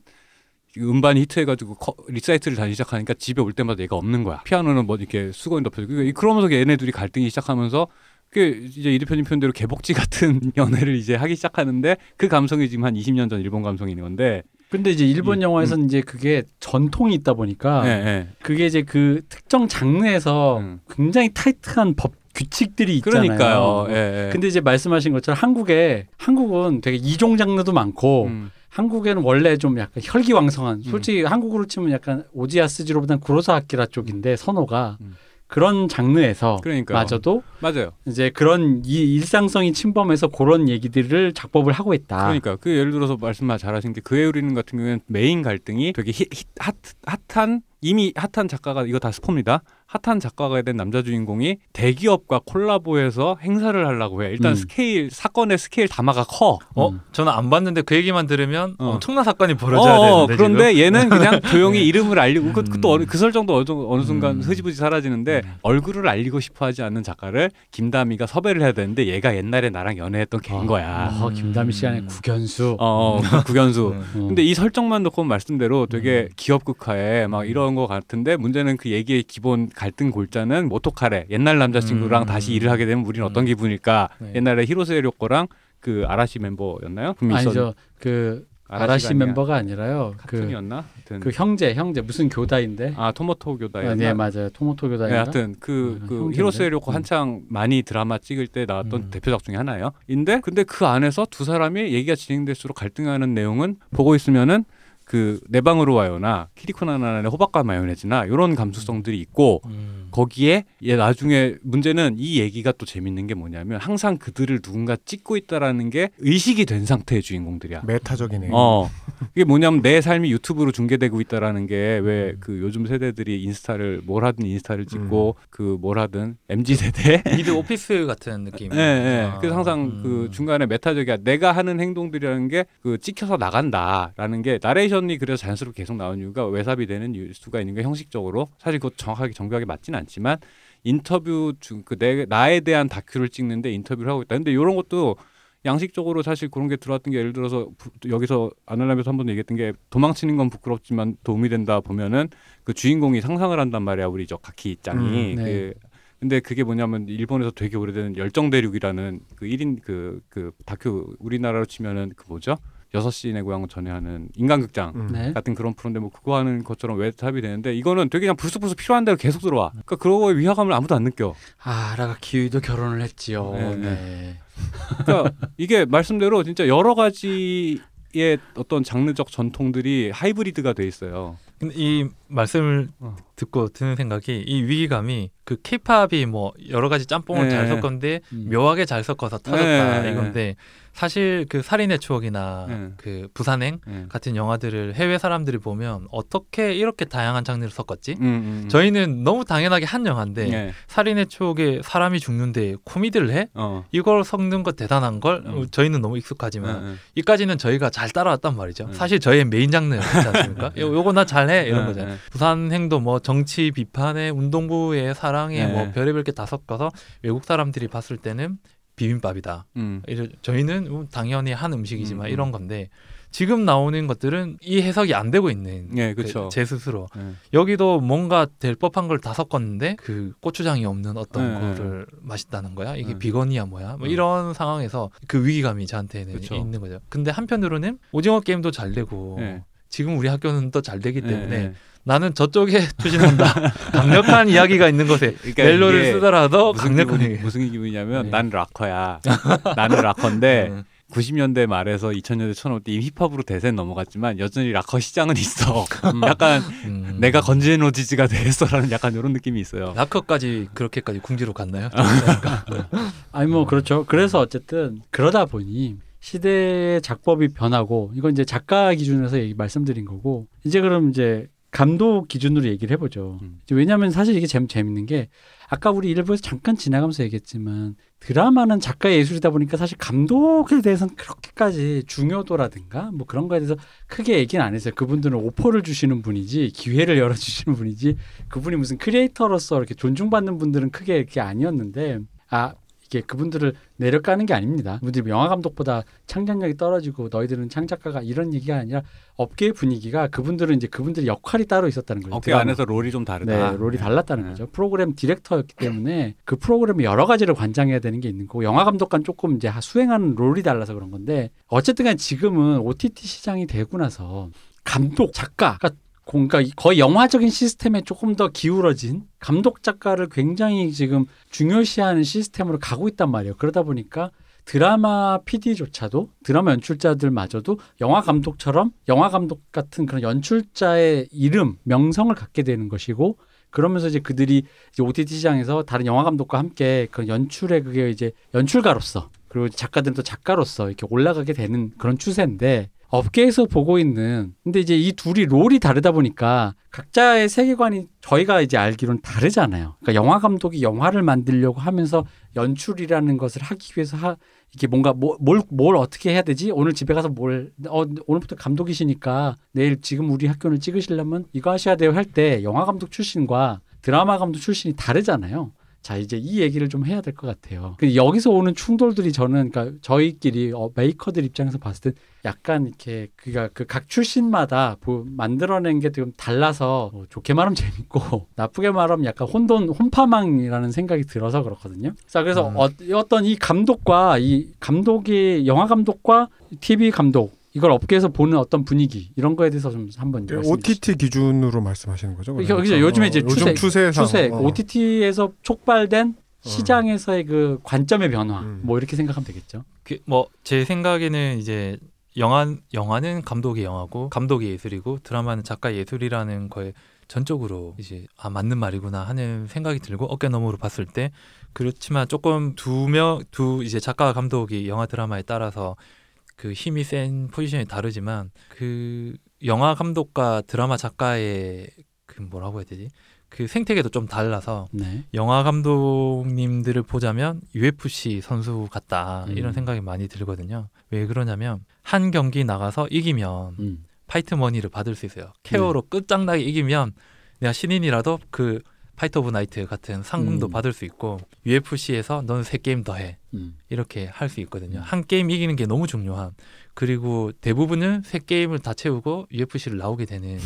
음반이 히트해가지고 커, 리사이틀을 다니기 시작하니까 집에 올 때마다 얘가 없는 거야. 피아노는 뭐 이렇게 수건이 덮여지고 그러면서 얘네들이 갈등이 시작하면서 그 이제 이 대표님 표현대로 개복지 같은 연애를 이제 하기 시작하는데 그 감성이 지금 한 20년 전 일본 감성인 건데. 근데 이제 일본 이- 영화에서는 이제 그게 전통이 있다 보니까 예, 예. 그게 이제 그 특정 장르에서 음. 굉장히 타이트한 법 규칙들이 있잖아요. 그러니까요. 예, 예. 근데 이제 말씀하신 것처럼 한국에 한국은 되게 이종 장르도 많고 음. 한국에는 원래 좀 약간 혈기왕성한 솔직히 한국으로 치면 약간 오지아스지로보다는 구로사 아키라 쪽인데 선호가 음. 그런 장르에서 그러니까요. 마저도 맞아요. 이제 그런 이 일상성이 침범해서 그런 얘기들을 작법을 하고 있다. 그러니까 그 예를 들어서 말씀 잘하신 게 그의 우리는 같은 경우에는 메인 갈등이 되게 히, 히, 핫, 핫한 이미 핫한 작가가 이거 다 스포입니다. 핫한 작가가 된 남자 주인공이 대기업과 콜라보해서 행사를 하려고 해. 일단 음. 스케일 사건의 스케일 담화가 커. 어? 음. 저는 안 봤는데 그 얘기만 들으면 어. 엄청난 사건이 벌어져야 어, 되는데 그런데 지금? 얘는 그냥 조용히 이름을 알리고 그, 그또 음. 어느, 그 설정도 어느, 어느 순간 음. 흐지부지 사라지는데 음. 얼굴을 알리고 싶어하지 않는 작가를 김다미가 섭외를 해야 되는데 얘가 옛날에 나랑 연애했던 걔인 어. 거야. 어, 김다미 시간에 음. 국연수. 어, 그 구견수. 음. 어. 근데 이 설정만 놓고 말씀대로 되게 음. 기업 극화에 막 이런 거 같은데 문제는 그 얘기의 기본 갈등 골자는 모토카레 옛날 남자친구랑 음. 다시 일을 하게 되면 우리는 어떤 음. 기분일까 네. 옛날에 히로세 료코랑 그 아라시 멤버였나요? 아니죠. 그 아라시 아니야. 멤버가 아니라요. 그, 카툰이었나? 하여튼 그 형제 형제 무슨 교다인데? 아 토모토 아, 교다였나? 네 맞아요. 토모토 네, 교다인가? 하여튼 그, 아, 그? 히로세 료코 음. 한창 많이 드라마 찍을 때 나왔던 음. 대표작 중에 하나예요. 인데 근데 그 안에서 두 사람이 얘기가 진행될수록 갈등하는 내용은 보고 있으면은 그 내 방으로 와요나 키리코나나의 호박과 마요네즈나 이런 감수성들이 있고 음. 거기에 얘 나중에 문제는 이 얘기가 또 재밌는 게 뭐냐면 항상 그들을 누군가 찍고 있다라는 게 의식이 된 상태의 주인공들이야. 메타적이네. 어 이게 뭐냐면 내 삶이 유튜브로 중계되고 있다라는 게 왜 그 요즘 세대들이 인스타를 뭘 하든 인스타를 찍고 그뭘 하든 MZ 세대 미드 오피스 같은 느낌. 예, 예. 아, 그래서 항상 음. 그 중간에 메타적이야. 내가 하는 행동들이라는 게 그 찍혀서 나간다라는 게 나레이션이 그래서 자연스럽게 계속 나오는 이유가 외삽이 되는 이유- 수가 있는 게 형식적으로 사실 그것 정확하게 정교하게 맞지는 않지만 인터뷰 중그내 나에 대한 다큐를 찍는데 인터뷰를 하고 있다. 근데 이런 것도 양식적으로 사실 그런 게 들어왔던 게 예를 들어서 부- 여기서 아날람에서 한 번 얘기했던 게 도망치는 건 부끄럽지만 도움이 된다 보면은 그 주인공이 상상을 한단 말이야 우리 저 가키 짱이 음, 네. 그 근데 그게 뭐냐면 일본에서 되게 오래된 열정 대륙이라는 그 1인 그그 다큐 우리나라로 치면은 그 뭐죠? 여섯 시내 고향을 전해하는 인간극장 음. 네. 같은 그런 프로인데 뭐 그거 하는 것처럼 외탑이 되는데 이거는 되게 그냥 불쑥불쑥 필요한 대로 계속 들어와. 그러니까 그런 거에 위화감을 아무도 안 느껴. 아, 아라가키 유이도 결혼을 했지요. 네, 네. 그러니까 이게 말씀대로 진짜 여러 가지의 어떤 장르적 전통들이 하이브리드가 돼 있어요. 근데 이 말씀을 어. 듣고 드는 생각이 이 위기감이 그 케이팝이 뭐 여러 가지 짬뽕을 네. 잘 섞었는데 음. 묘하게 잘 섞어서 터졌다 네. 이건데 사실 그 살인의 추억이나 네. 그 부산행 예. 같은 영화들을 해외 사람들이 보면 어떻게 이렇게 다양한 장르를 섞었지? 음, 음, 음. 저희는 너무 당연하게 한 영화인데 예. 살인의 추억에 사람이 죽는데 코미디를 해? 어. 이걸 섞는 것 대단한 걸 음. 저희는 너무 익숙하지만. 이까지는 저희가 잘 따라왔단 말이죠. 음. 사실 저희의 메인 장르였지 않습니까? 요, 요거 나 잘해 이런 예, 거잖아요. 예. 부산행도 뭐 정치 비판에 운동부의 사랑에 네. 뭐 별의별 게 다 섞어서 외국 사람들이 봤을 때는 비빔밥이다. 음. 저희는 음, 당연히 한 음식이지만 음, 음. 이런 건데 지금 나오는 것들은 이 해석이 안 되고 있는 예, 그- 그렇죠. 제 스스로 예. 여기도 뭔가 될 법한 걸 다 섞었는데 그 고추장이 없는 어떤 네, 거를 맛있다는 거야 이게 네. 비건이야 뭐야 뭐 네. 이런 상황에서 그 위기감이 저한테는 그쵸. 있는 거죠 근데 한편으로는 오징어 게임도 잘 되고 네. 지금 우리 학교는 또 잘 되기 때문에 예, 예. 나는 저쪽에 투신한다 강력한 이야기가 있는 곳에 그러니까 멜로를 쓰더라도 무슨 강력한 기분이, 얘기. 무슨 기분이냐면 네. 난 락커야. 나는 락커인데 음. 90년대 말에서 2000년대 초넘 때 이미 힙합으로 대세는 넘어갔지만 여전히 락커 시장은 있어. 음. 약간 음. 내가 건지노지지가 됐어라는 약간 이런 느낌이 있어요. 라커까지 그렇게까지 궁지로 갔나요? 아니 뭐 그렇죠. 그래서 어쨌든 그러다 보니 시대의 작법이 변하고 이건 이제 작가 기준에서 얘기 말씀드린 거고 이제 그럼 이제 감독 기준으로 얘기를 해보죠. 음. 왜냐하면 사실 이게 재밌, 재밌는 게 아까 우리 일부에서 잠깐 지나가면서 얘기했지만 드라마는 작가의 예술이다 보니까 사실 감독에 대해서는 그렇게까지 중요도라든가 뭐 그런 거에 대해서 크게 얘기는 안 했어요. 그분들은 오퍼를 주시는 분이지 기회를 열어주시는 분이지 그분이 무슨 크리에이터로서 이렇게 존중받는 분들은 크게 이렇게 아니었는데 아 이게 그분들을 내려가는 게 아닙니다. 그분들이 영화 감독보다 창작력이 떨어지고 너희들은 창작가가 이런 얘기가 아니라 업계의 분위기가 그분들은 이제 그분들의 역할이 따로 있었다는 거죠. 드라마. 안에서 롤이 좀 다르다. 네, 롤이 달랐다는 네. 거죠. 프로그램 디렉터였기 때문에 그 프로그램의 여러 가지를 관장해야 되는 게 있는 거고 영화 감독과는 조금 이제 수행하는 롤이 달라서 그런 건데 어쨌든 간 지금은 OTT 시장이 되고 나서 감독, 작가가 그러니까 거의 영화적인 시스템에 조금 더 기울어진 감독 작가를 굉장히 지금 중요시하는 시스템으로 가고 있단 말이에요. 그러다 보니까 드라마 PD조차도 드라마 연출자들마저도 영화 감독처럼 영화 감독 같은 그런 연출자의 이름, 명성을 갖게 되는 것이고 그러면서 이제 그들이 이제 OTT 시장에서 다른 영화 감독과 함께 그 연출의 그게 이제 연출가로서 그리고 작가들은 또 작가로서 이렇게 올라가게 되는 그런 추세인데 업계에서 보고 있는 근데 이제 이 둘이 롤이 다르다 보니까 각자의 세계관이 저희가 이제 알기로는 다르잖아요. 그러니까 영화 감독이 영화를 만들려고 하면서 연출이라는 것을 하기 위해서 하, 이게 뭔가 뭐, 뭘, 뭘 어떻게 해야 되지? 오늘 집에 가서 뭘, 어, 오늘부터 감독이시니까 내일 지금 우리 학교를 찍으시려면 이거 하셔야 돼요 할 때 영화 감독 출신과 드라마 감독 출신이 다르잖아요. 자, 이제 이 얘기를 좀 해야 될 것 같아요. 근데 여기서 오는 충돌들이 저는 그러니까 저희끼리 어, 메이커들 입장에서 봤을 때 약간 이렇게 그가 그 각 출신마다 보- 만들어낸 게 좀 달라서 뭐 좋게 말하면 재밌고 나쁘게 말하면 약간 혼돈 혼파망이라는 생각이 들어서 그렇거든요. 자 그래서 음. 어, 어떤 이 감독과 이 감독이 영화 감독과 TV 감독 이걸 업계에서 보는 어떤 분위기 이런 거에 대해서 좀 한번 주시죠. OTT 기준으로 말씀하시는 거죠? 그러니까 그러니까? 요즘에 이제 요즘 추세- 추세상 추세 어. OTT에서 촉발된 시장에서의 그 관점의 변화 음. 뭐 이렇게 생각하면 되겠죠. 뭐제 생각에는 이제 영화 영화는 감독의 영화고 감독의 예술이고 드라마는 작가의 예술이라는 거에 전적으로 이제 아 맞는 말이구나 하는 생각이 들고 어깨 너머로 봤을 때 그렇지만 조금 두 명 두 이제 작가와 감독이 영화 드라마에 따라서 그 힘이 센 포지션이 다르지만 그 영화 감독과 드라마 작가의 그 뭐라고 해야 되지 그 생태계도 좀 달라서 네. 영화 감독님들을 보자면 UFC 선수 같다 음. 이런 생각이 많이 들거든요. 왜 그러냐면 한 경기 나가서 이기면 음. fight money를 받을 수 있어요. KO로 끝장나게 이기면 내가 신인이라도 그 fighter of night 같은 상금도 음. 받을 수 있고 UFC에서 너는 세 게임 더 해. 음. 이렇게 할 수 있거든요. 음. 한 게임 이기는 게 너무 중요한. 그리고 대부분은 세 게임을 다 채우고 UFC를 나오게 되는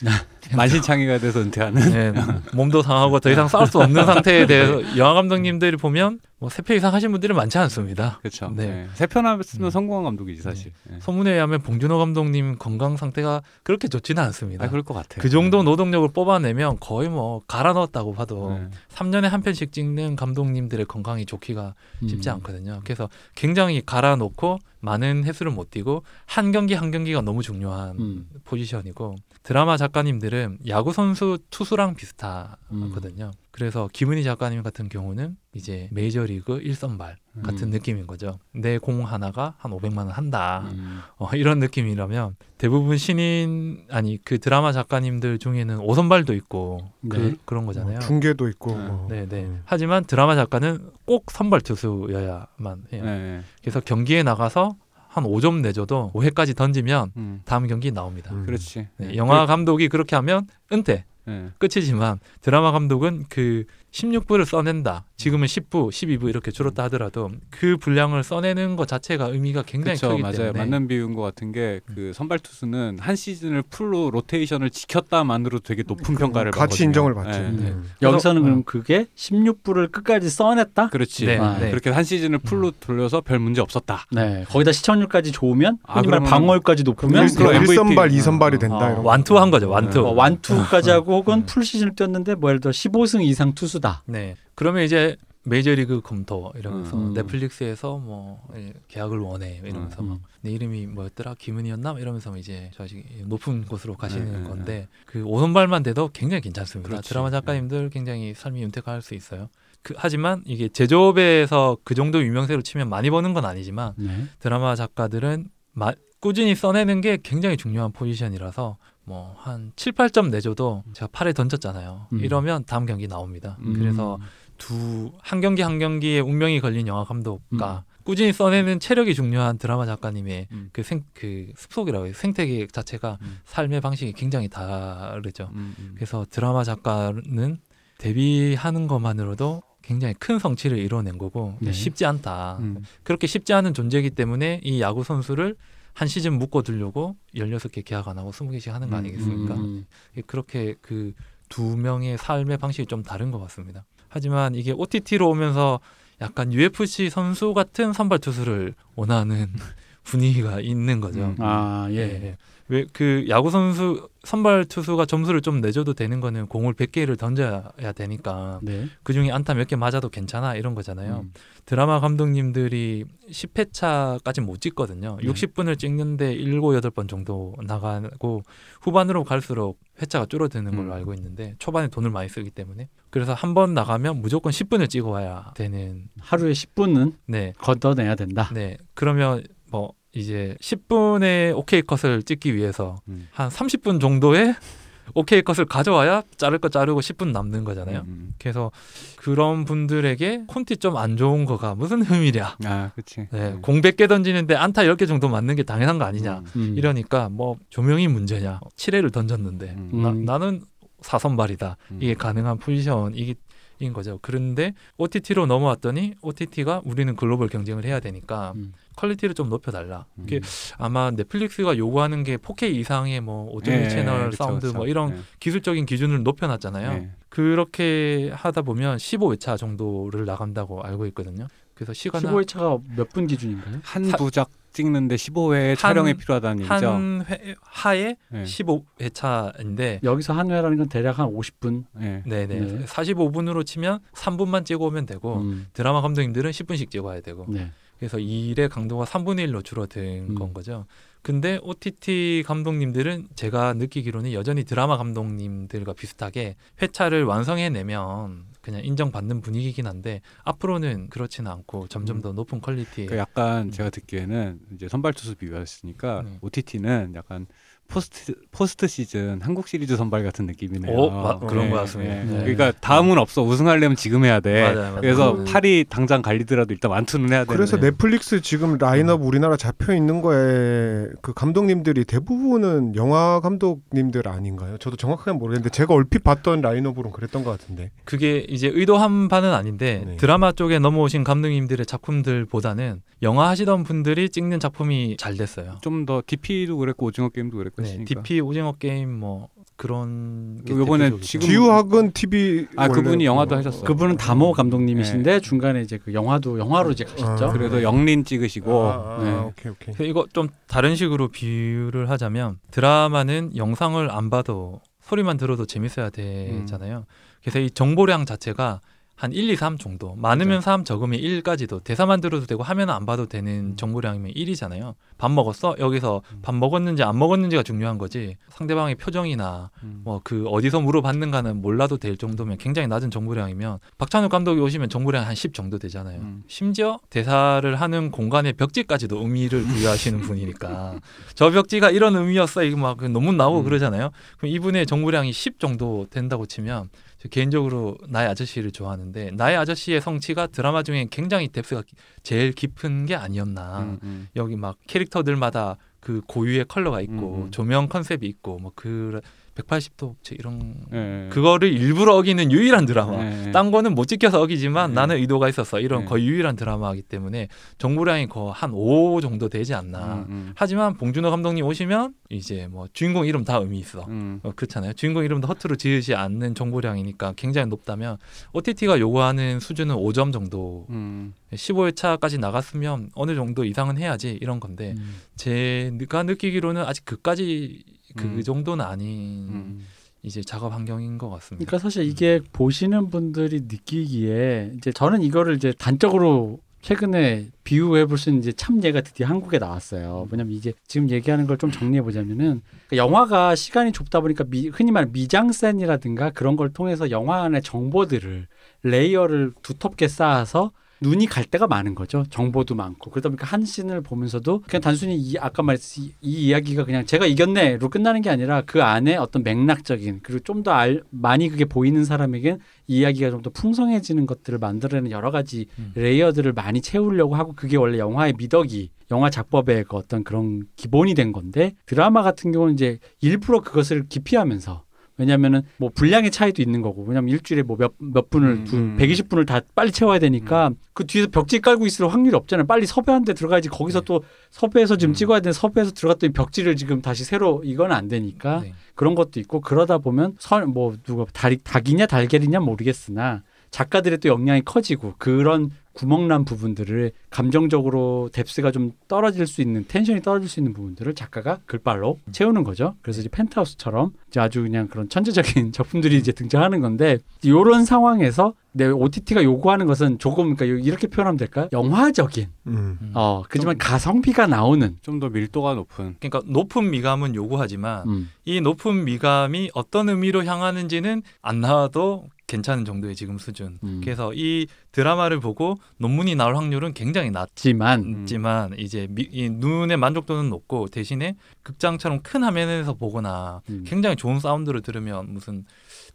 만신창이가 돼서 은퇴하는. 네, 몸도 상하고 더 이상 싸울 수 없는 상태에 대해서 영화 감독님들이 보면 뭐 세 편 이상 하신 분들은 많지 않습니다. 그렇죠. 네. 네. 세편 했으면 음. 성공한 감독이지 사실. 네. 소문에 의하면 봉준호 감독님 건강 상태가 그렇게 좋지는 않습니다. 아 그럴 것 같아요. 그 정도 노동력을 뽑아내면 거의 뭐 갈아 넣었다고 봐도 네. 3년에 한 편씩 찍는 감독님들의 건강이 좋기가 쉽지 음. 않거든요. 그래서 굉장히 갈아 놓고 많은 횟수를 못 뛰고 한 경기 한 경기가 너무 중요한 음. 포지션이고 드라마 작가님들 은 야구 선수 투수랑 비슷하거든요. 그래서 김은희 작가님 같은 경우는 이제 메이저리그 1선발 같은 음. 느낌인 거죠. 내 공 하나가 한 500만 원 한다. 음. 어, 이런 느낌이라면 대부분 신인 아니 그 드라마 작가님들 중에는 5선발도 있고 네. 그, 뭐 거잖아요. 중계도 있고 네. 뭐. 네, 네. 음. 하지만 드라마 작가는 꼭 선발 투수여야만 해요. 네. 그래서 경기에 나가서 한 5점 내줘도 5회까지 던지면 음. 다음 경기 나옵니다. 음. 그렇지. 네, 영화 감독이 그렇게 하면 은퇴 네. 끝이지만 드라마 감독은 그 16부를 써낸다. 지금은 10부, 12부 이렇게 줄었다 하더라도 그 분량을 써내는 것 자체가 의미가 굉장히 그렇죠, 크기 맞아요. 때문에 맞는 비유인 것 같은 게 그 선발 투수는 한 시즌을 full로 로테이션을 지켰다만으로 되게 높은 평가를 같이 받거든요. 인정을 받지. 네. 네. 음. 여기서는 그럼 그게 16부를 끝까지 써냈다? 그렇지. 네, 아, 네. 그렇게 한 시즌을 full로 돌려서 별 문제 없었다. 네. 거기다 시청률까지 좋으면 아, 그러면은- 방어율까지 높으면 일- 그럼 MVP. 1선발, 2선발이 된다 어. 이런 거. 완투 한 거죠. 완투. 네. 어, 완투까지 하고 혹은 음. full 시즌을 뛰었는데 뭐 예를 들어 15승 이상 투수 다. 네. 그러면 이제 메이저리그 검토 이러면서 음. 넷플릭스에서 뭐 예, 계약을 원해 이러면서 음. 막내 이름이 뭐였더라 김은이었나 이러면서 이제 저 아직 높은 곳으로 가시는 네, 네, 건데 그 오선발만 돼도 굉장히 괜찮습니다. 그렇지. 드라마 작가님들 굉장히 삶이 윤택할 수 있어요. 그, 하지만 이게 제조업에서 그 정도 유명세로 치면 많이 버는 건 아니지만 네. 드라마 작가들은 마, 꾸준히 써내는 게 굉장히 중요한 포지션이라서 뭐 한 7, 8점 내줘도 제가 팔에 던졌잖아요. 음. 이러면 다음 경기 나옵니다. 음. 그래서 두 한 경기 한 경기에 운명이 걸린 영화 감독과 음. 꾸준히 써내는 체력이 중요한 드라마 작가님의 음. 그생그 습속이라고 해요. 생태계 자체가 음. 삶의 방식이 굉장히 다르죠. 음, 음. 그래서 드라마 작가는 데뷔하는 것만으로도 굉장히 큰 성취를 이뤄낸 거고 네. 쉽지 않다. 음. 그렇게 쉽지 않은 존재이기 때문에 이 야구 선수를 한 시즌 묶어 두려고 16개 계약 안 하고 20개씩 하는 거 음, 아니겠습니까? 음. 그렇게 그 두 명의 삶의 방식이 좀 다른 것 같습니다. 하지만 이게 OTT로 오면서 약간 UFC 선수 같은 선발 투수를 원하는 분위기가 있는 거죠. 음. 아 예. 예. 왜 그 야구 선수 선발 투수가 점수를 좀 내줘도 되는 거는 공을 100개를 던져야 되니까 네. 그 중에 안타 몇 개 맞아도 괜찮아 이런 거잖아요. 음. 드라마 감독님들이 10회차까지 못 찍거든요. 네. 60분을 찍는데 7, 8번 정도 나가고 후반으로 갈수록 회차가 줄어드는 걸로 음. 알고 있는데 초반에 돈을 많이 쓰기 때문에 그래서 한 번 나가면 무조건 10분을 찍어 와야 되는 하루에 10분은 네. 걷어내야 된다. 네. 그러면 뭐 이제 10분의 오케이 컷을 찍기 위해서 음. 한 30분 정도의 오케이 컷을 가져와야 자를 거 자르고 10분 남는 거잖아요. 음. 그래서 그런 분들에게 콘티 좀 안 좋은 거가 무슨 의미냐. 아, 그렇지. 네, 공 100개 던지는데 안타 10개 정도 맞는 게 당연한 거 아니냐. 음. 이러니까 뭐 조명이 문제냐. 7회를 던졌는데 음. 음. 나, 나는 사선발이다. 음. 이게 가능한 포지션이 인 거죠. 그런데 OTT로 넘어왔더니 OTT가 우리는 글로벌 경쟁을 해야 되니까 음. 퀄리티를 좀 높여달라. 음. 이게 아마 넷플릭스가 요구하는 게 4K 이상의 뭐5.1 예, 채널 그쵸, 사운드 그쵸. 뭐 이런 예. 기술적인 기준을 높여놨잖아요. 예. 그렇게 하다 보면 15회차 정도를 나간다고 알고 있거든요. 그래서 시간 15회차가 몇 분 기준인가요? 한 사- 부작 찍는데 15회 한- 촬영이 필요하다는 얘기죠. 한 회, 하에 예. 15회차인데 여기서 한 회라는 건 대략 한 50분. 예. 네네 네. 45분으로 치면 3분만 찍어오면 되고 음. 드라마 감독님들은 10분씩 찍어야 되고 네. 그래서 이 일의 강도가 3분의 1로 줄어든 음. 건 거죠. 근데 OTT 감독님들은 제가 느끼기로는 여전히 드라마 감독님들과 비슷하게 회차를 완성해내면 그냥 인정받는 분위기긴 한데 앞으로는 그렇지는 않고 점점 음. 더 높은 퀄리티의 그 약간 음. 제가 듣기에는 이제 선발 투수 비교했으니까 네. OTT는 약간 포스트 포스트 시즌 한국 시리즈 선발 같은 느낌이네요. 오, 마- 그런 예, 것 같습니다. 예. 네. 그러니까 다음은 없어. 우승하려면 지금 해야 돼. 맞아요, 맞아요. 그래서 음. 팔이 당장 갈리더라도 일단 완투는 해야 돼. 그래서 넷플릭스 지금 라인업 음. 우리나라 잡혀 있는 거에 그 감독님들이 대부분은 영화 감독님들 아닌가요? 저도 정확하게 모르겠는데 제가 얼핏 봤던 라인업으로는 그랬던 것 같은데. 그게 이제 의도한 바는 아닌데 네. 드라마 쪽에 넘어오신 감독님들의 작품들보다는 영화 하시던 분들이 찍는 작품이 잘 됐어요. 좀 더 DP도 그랬고 오징어 게임도 그랬고 네. DP 오징어 게임 뭐 그런 게 요번에. 지금- 지우학은 TV 아, 그분이 영화도 어, 하셨어요. 그분은 다모 감독님이신데 네. 중간에 이제 그 영화도 영화로 이제 가셨죠. 아. 그래도 영린 찍으시고 아, 아, 네. 오케이 오케이. 이거 좀 다른 식으로 비유를 하자면 드라마는 영상을 안 봐도 소리만 들어도 재밌어야 되잖아요. 그래서 이 정보량 자체가 한 1, 2, 3 정도. 많으면 3, 적으면 1까지도. 대사만 들어도 되고 화면 안 봐도 되는 정보량이면 1이잖아요. 밥 먹었어? 여기서 밥 먹었는지 안 먹었는지가 중요한 거지. 상대방의 표정이나 음. 뭐그 어디서 물어봤는가는 몰라도 될 정도면 굉장히 낮은 정보량이면 박찬욱 감독이 오시면 정보량 한 10 정도 되잖아요. 음. 심지어 대사를 하는 공간의 벽지까지도 의미를 부여하시는 분이니까 저 벽지가 이런 의미였어 이거 막 논문 나오고 음. 그러잖아요. 그럼 이분의 정보량이 10 정도 된다고 치면 저 개인적으로 나의 아저씨를 좋아하는데 나의 아저씨의 성취가 드라마 중에 굉장히 뎁스가 기- 제일 깊은 게 아니었나. 음, 음. 여기 막 캐릭터들마다 그 고유의 컬러가 있고 음, 음. 조명 컨셉이 있고 뭐 그 180도 이런 예, 예. 그거를 일부러 어기는 유일한 드라마. 예, 예. 딴 거는 못 지켜서 어기지만 네. 나는 의도가 있었어. 이런 네. 거의 유일한 드라마이기 때문에 정보량이 거의 한5 정도 되지 않나. 음, 음. 하지만 봉준호 감독님 오시면 이제 뭐 주인공 이름 다 의미 있어. 음. 어, 그렇잖아요. 주인공 이름도 허투루 지으지 않는 정보량이니까 굉장히 높다면 OTT가 요구하는 수준은 5점 정도. 음. 15회차까지 나갔으면 어느 정도 이상은 해야지 이런 건데 음. 제가 느끼기로는 아직 그까지 그 음. 정도는 아닌 음. 이제 작업 환경인 것 같습니다. 그러니까 사실 이게 보시는 분들이 느끼기에 이제 저는 이거를 이제 단적으로 최근에 비유해 볼 수 있는 이제 참 예가 드디어 한국에 나왔어요. 뭐냐면 이게 지금 얘기하는 걸 좀 정리해 보자면은 그러니까 영화가 시간이 좁다 보니까 미, 흔히 말하는 미장센이라든가 그런 걸 통해서 영화 안의 정보들을 레이어를 두텁게 쌓아서 눈이 갈 때가 많은 거죠. 정보도 많고 그러다 보니까 한 씬을 보면서도 그냥 단순히 이 아까 말했듯이 이 이야기가 그냥 제가 이겼네로 끝나는 게 아니라 그 안에 어떤 맥락적인 그리고 좀 더 많이 그게 보이는 사람에겐 이 이야기가 좀 더 풍성해지는 것들을 만들어내는 여러 가지 음. 레이어들을 많이 채우려고 하고 그게 원래 영화의 미덕이 영화 작법의 그 어떤 그런 기본이 된 건데 드라마 같은 경우는 이제 일부러 그것을 기피하면서 왜냐면은 뭐 분량의 차이도 있는 거고 왜냐면 일주일에 뭐 몇몇 분을 음, 두 음. 120분을 다 빨리 채워야 되니까 그 뒤에서 벽지 깔고 있을 확률이 없잖아요. 빨리 섭외한 데 들어가야지 거기서 네. 또 섭외해서 지금 음. 찍어야 되는 섭외해서 들어갔더니 벽지를 지금 다시 새로 이건 안 되니까 네. 그런 것도 있고 그러다 보면 설 뭐 누가 달, 닭이냐 달걀이냐 모르겠으나 작가들의 또 역량이 커지고 그런 구멍난 부분들을 감정적으로 뎁스가 좀 떨어질 수 있는 텐션이 떨어질 수 있는 부분들을 작가가 글발로 채우는 거죠. 그래서 이제 펜트하우스처럼 이제 아주 그냥 그런 천재적인 작품들이 이제 등장하는 건데 이런 상황에서 내 OTT가 요구하는 것은 조금 그러니까 이렇게 표현하면 될까요? 영화적인 음. 음. 어 그지만 가성비가 나오는 좀 더 밀도가 높은 그러니까 높은 미감은 요구하지만 음. 이 높은 미감이 어떤 의미로 향하는지는 안 나와도 괜찮은 정도의 지금 수준. 음. 그래서 이 드라마를 보고 논문이 나올 확률은 굉장히 지만 낮지만 이제 미, 이 눈의 만족도는 높고 대신에 극장처럼 큰 화면에서 보거나 음. 굉장히 좋은 사운드를 들으면 무슨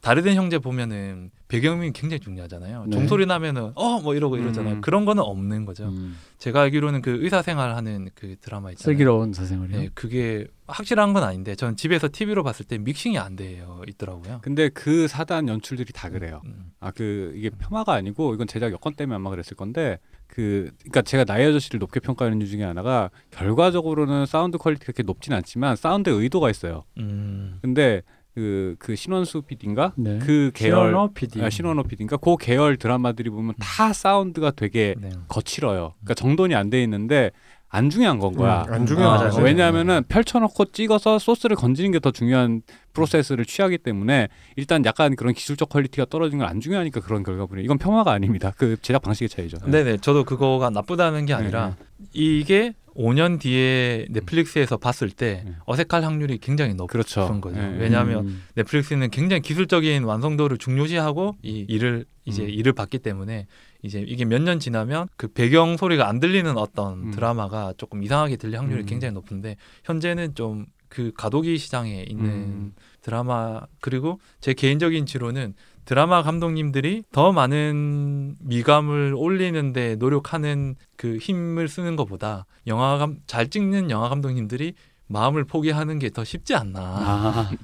다르된 형제 보면은 배경음이 굉장히 중요하잖아요. 네. 종소리 나면은 어 뭐 이러고 이러잖아요. 음. 그런 거는 없는 거죠. 음. 제가 알기로는 그 의사 생활하는 그 드라마 있잖아요. 슬기로운 사생활이요. 네, 그게 확실한 건 아닌데 저는 집에서 TV로 봤을 때 믹싱이 안 돼요 있더라고요. 근데 그 사단 연출들이 다 그래요. 음. 아그 이게 폄하가 아니고 이건 제작 여건 때문에 아마 그랬을 건데 그 그러니까 제가 나의 아저씨를 높게 평가하는 이유 중에 하나가 결과적으로는 사운드 퀄리티가 그렇게 높진 않지만 사운드에 의도가 있어요. 음. 근데 그, 그 신원수 PD인가? 네. 그 계열 신원호 PD. 아, 신원호 PD인가? 그 계열 드라마들이 보면 다 사운드가 되게 네. 거칠어요. 그러니까 정돈이 안 돼 있는데 안 중요한 건 거야. 음, 안 중요하죠. 어, 왜냐하면은 펼쳐놓고 찍어서 소스를 건지는 게 더 중요한 프로세스를 취하기 때문에 일단 약간 그런 기술적 퀄리티가 떨어진 건 안 중요하니까 그런 결과물이 이건 폄하가 아닙니다. 그 제작 방식의 차이죠. 네네 저도 그거가 나쁘다는 게 아니라 이게 5년 뒤에 넷플릭스에서 봤을 때 네. 어색할 확률이 굉장히 높은 그렇죠. 거죠. 네. 왜냐하면 음. 넷플릭스는 굉장히 기술적인 완성도를 중요시하고 이 일을 이제 음. 일을 받기 때문에 이제 이게 몇 년 지나면 그 배경 소리가 안 들리는 어떤 음. 드라마가 조금 이상하게 들릴 확률이 음. 굉장히 높은데 현재는 좀 그 가도기 시장에 있는 음. 드라마 그리고 제 개인적인 지로는 드라마 감독님들이 더 많은 미감을 올리는데 노력하는 그 힘을 쓰는 것보다 영화 감, 잘 찍는 영화 감독님들이 마음을 포기하는 게 더 쉽지 않나.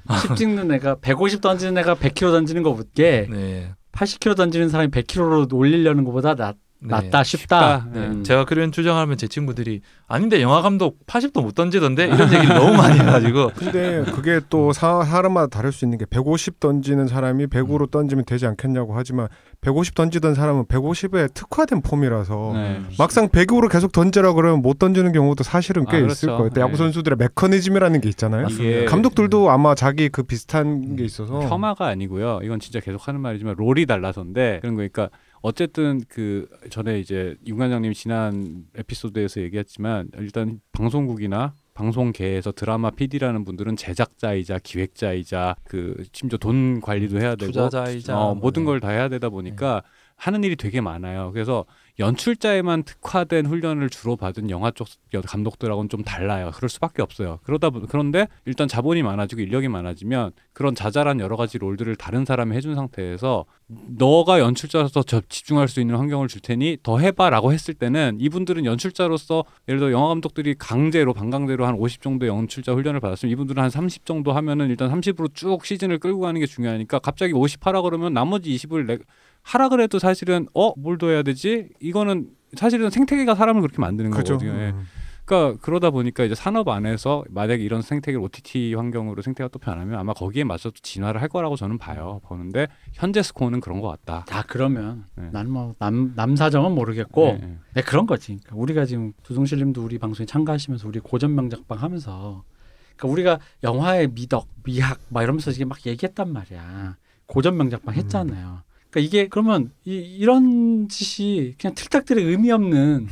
아, 10 찍는 애가 150 던지는 애가 100kg 던지는 거게 네. 80kg 던지는 사람이 100kg로 올리려는 것보다 낫, 네. 낫다 쉽다. 쉽다. 네. 음. 제가 그런 주장하면 제 친구들이 아닌데 영화 감독 80도 못 던지던데 이런 얘기를 너무 많이 해가지고 근데 그게 또 사, 사람마다 다를 수 있는 게 150 던지는 사람이 100으로 던지면 되지 않겠냐고 하지만 150 던지던 사람은 150에 특화된 폼이라서 네. 막상 100으로 계속 던지라 그러면 못 던지는 경우도 사실은 꽤 아, 있을 그렇죠. 거예요. 또 야구 네. 선수들의 메커니즘이라는 게 있잖아요. 이게 감독들도 아마 자기 그 비슷한 게 있어서 폄하가 아니고요. 이건 진짜 계속 하는 말이지만 롤이 달라서인데 그런 거니까 어쨌든 그 전에 이제 윤 관장님이 지난 에피소드에서 얘기했지만 일단 방송국이나 방송계에서 드라마 PD라는 분들은 제작자이자 기획자이자 그 심지어 돈 관리도 해야 되고 투자자이자 어, 뭐, 모든 네. 걸다 해야 되다 보니까 하는 일이 되게 많아요. 그래서 연출자에만 특화된 훈련을 주로 받은 영화 쪽 감독들하고는 좀 달라요. 그럴 수밖에 없어요. 그러다 보, 그런데 일단 자본이 많아지고 인력이 많아지면 그런 자잘한 여러 가지 롤들을 다른 사람이 해준 상태에서 너가 연출자로서 저 집중할 수 있는 환경을 줄 테니 더 해봐라고 했을 때는 이분들은 연출자로서 예를 들어 영화 감독들이 강제로 반강제로 한 50 정도 연출자 훈련을 받았으면 이분들은 한 30 정도 하면은 일단 30으로 쭉 시즌을 끌고 가는 게 중요하니까 갑자기 50 하라 그러면 나머지 20을 내 하라 그래도 사실은 어뭘 더 해야 되지? 이거는 사실은 생태계가 사람을 그렇게 만드는 그죠. 거거든요. 예. 음. 그러니까 그러다 보니까 이제 산업 안에서 만약에 이런 생태계를 OTT 환경으로 생태가 또 변하면 아마 거기에 맞춰서 진화를 할 거라고 저는 봐요. 보는데 현재 스코어는 그런 것 같다. 다 그러면 네. 나는 뭐남 남사정은 모르겠고 네, 네. 네, 그런 거지. 그러니까 우리가 지금 두둥실님도 우리 방송에 참가하시면서 우리 고전 명작방 하면서 그러니까 우리가 영화의 미덕, 미학 막 이러면서 이게 막 얘기했단 말이야. 고전 명작만 했잖아요. 그러니까 이게 그러면 이, 이런 짓이 그냥 틀딱들의 의미 없는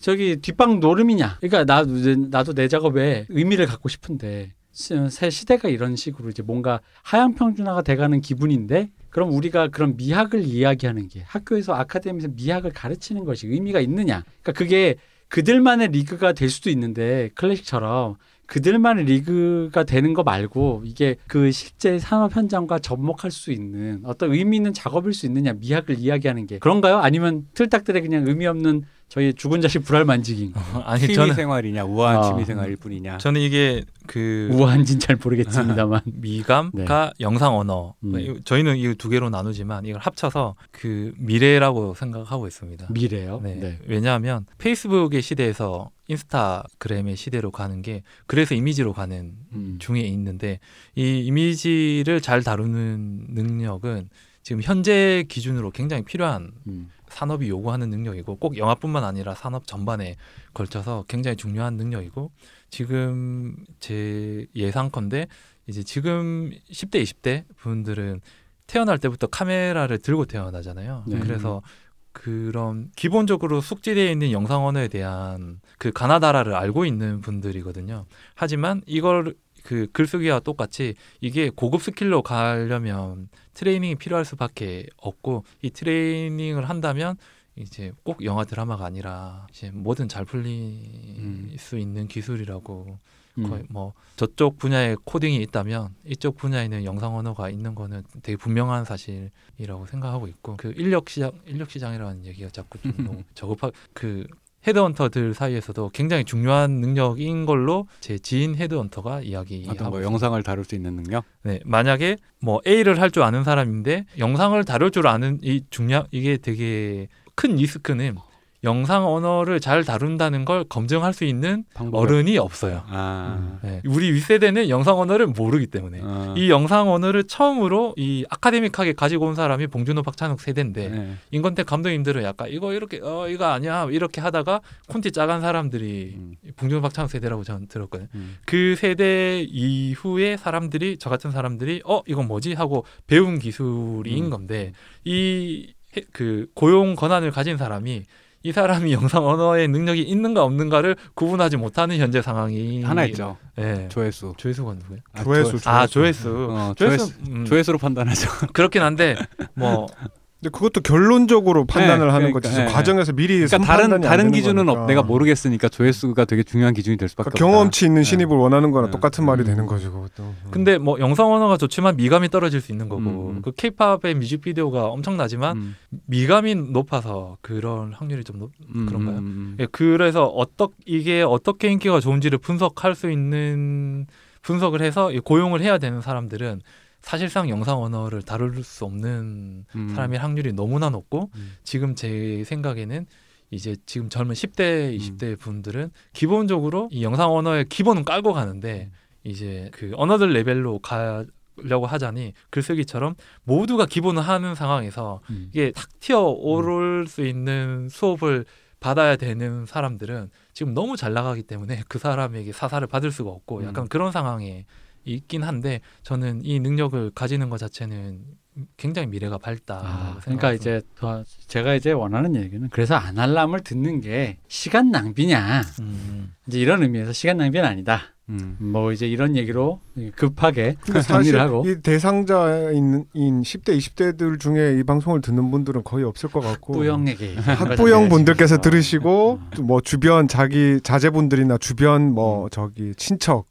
저기 뒷방 노름이냐? 그러니까 나도 내- 나도 내 작업에 의미를 갖고 싶은데 시- 새 시대가 이런 식으로 이제 뭔가 하향 평준화가 돼가는 기분인데 그럼 우리가 그런 미학을 이야기하는 게 학교에서 아카데미에서 미학을 가르치는 것이 의미가 있느냐? 그러니까 그게 그들만의 리그가 될 수도 있는데 클래식처럼 그들만의 리그가 되는 거 말고 이게 그 실제 산업 현장과 접목할 수 있는 어떤 의미 있는 작업일 수 있느냐 미학을 이야기하는 게 그런가요? 아니면 틀딱들의 그냥 의미 없는 저희 죽은 자식 불알 만지기 아니 취미 저는 생활이냐 우아한 아. 취미 생활일 뿐이냐. 저는 이게 그 우아한진 잘 모르겠습니다만 미감과 영상 언어 음. 저희는 이 두 개로 나누지만 이걸 합쳐서 그 미래라고 생각하고 있습니다. 미래요. 네. 네. 왜냐하면 페이스북의 시대에서 인스타그램의 시대로 가는 게 그래서 이미지로 가는 음. 중에 있는데 이 이미지를 잘 다루는 능력은 지금 현재 기준으로 굉장히 필요한 음. 산업이 요구하는 능력이고 꼭 영화뿐만 아니라 산업 전반에 걸쳐서 굉장히 중요한 능력이고 지금 제 예상컨대 이제 지금 10대 20대 분들은 태어날 때부터 카메라를 들고 태어나잖아요. 네. 그래서 그런 기본적으로 숙지되어 있는 영상 언어에 대한 그 가나다라를 알고 있는 분들이거든요. 하지만 이걸 그 글쓰기와 똑같이 이게 고급 스킬로 가려면 트레이닝이 필요할 수밖에 없고 이 트레이닝을 한다면 이제 꼭 영화 드라마가 아니라 이제 뭐든 잘 풀릴 음. 수 있는 기술이라고 음. 거의 뭐 저쪽 분야에 코딩이 있다면 이쪽 분야에는 영상 언어가 있는 거는 되게 분명한 사실이라고 생각하고 있고 그 인력 시장 인력 시장이라는 얘기가 자꾸 좀 너무 저급하 그 헤드헌터들 사이에서도 굉장히 중요한 능력인 걸로 제 지인 헤드헌터가 이야기하고 어떤 뭐 있습니다. 영상을 다룰 수 있는 능력? 네, 만약에 뭐 A를 할 줄 아는 사람인데 영상을 다룰 줄 아는 이 중량 이게 되게 큰 리스크는 영상 언어를 잘 다룬다는 걸 검증할 수 있는 방법 어른이 없어요. 아. 네, 우리 윗세대는 영상 언어를 모르기 때문에 어. 이 영상 언어를 처음으로 이 아카데믹하게 가지고 온 사람이 봉준호 박찬욱 세대인데 네. 인건택 감독님들은 약간 이거 이렇게 어 이거 아니야 이렇게 하다가 콘티 짜간 사람들이 음. 봉준호 박찬욱 세대라고 저는 들었거든요. 음. 그 세대 이후에 사람들이 저 같은 사람들이 어 이건 뭐지 하고 배운 기술인 음. 건데 이 그 고용 권한을 가진 사람이 이 사람이 영상 언어의 능력이 있는가 없는가를 구분하지 못하는 현재 상황이 하나 있죠. 예. 조회수. 조회수가 누구예요? 아, 조회수, 조- 아 조회수. 어, 조회수. 조회수. 음, 조회수로 판단하죠. 그렇긴 한데 뭐 근데 그것도 결론적으로 판단을 네, 하는 그러니까, 거지. 네, 과정에서 미리 그러니까 다른 안 다른 되는 기준은 거니까. 없, 내가 모르겠으니까 조회수가 되게 중요한 기준이 될 수밖에 그러니까 없다. 경험치 있는 네. 신입을 원하는 거랑 네. 똑같은 말이 음. 되는 거지 그것도. 근데 뭐 영상 언어가 좋지만 미감이 떨어질 수 있는 거고 음, 음. 그 케이팝의 뮤직비디오가 엄청나지만 음, 미감이 높아서 그런 확률이 좀 높. 음, 그런가요? 음, 음. 예, 그래서 어떻 이게 어떻게 인기가 좋은지를 분석할 수 있는 분석을 해서 이 고용을 해야 되는 사람들은 사실상 영상 언어를 다룰 수 없는 음. 사람의 확률이 너무나 높고 음. 지금 제 생각에는 이제 지금 젊은 10대, 음. 20대 분들은 기본적으로 이 영상 언어의 기본은 깔고 가는데 이제 그 언어들 레벨로 가 려고 하자니 글쓰기처럼 모두가 기본을 하는 상황에서 음. 이게 탁 튀어 오를 수 있는 수업을 받아야 되는 사람들은 지금 너무 잘 나가기 때문에 그 사람에게 사사를 받을 수가 없고 약간 음. 그런 상황에 있긴 한데 저는 이 능력을 가지는 것 자체는 굉장히 미래가 밝다. 아, 그러니까 이제 더 제가 이제 원하는 얘기는 그래서 아날람을 듣는 게 시간 낭비냐 음, 이제 이런 의미에서 시간 낭비는 아니다. 음. 뭐 이제 이런 얘기로 급하게 정리를 하고 이 대상자인 인 10대 20대들 중에 이 방송을 듣는 분들은 거의 없을 것 같고 학부형에게 학부형 분들께서 어. 들으시고 음. 또뭐 주변 자기 자제분들이나 주변 뭐 저기 친척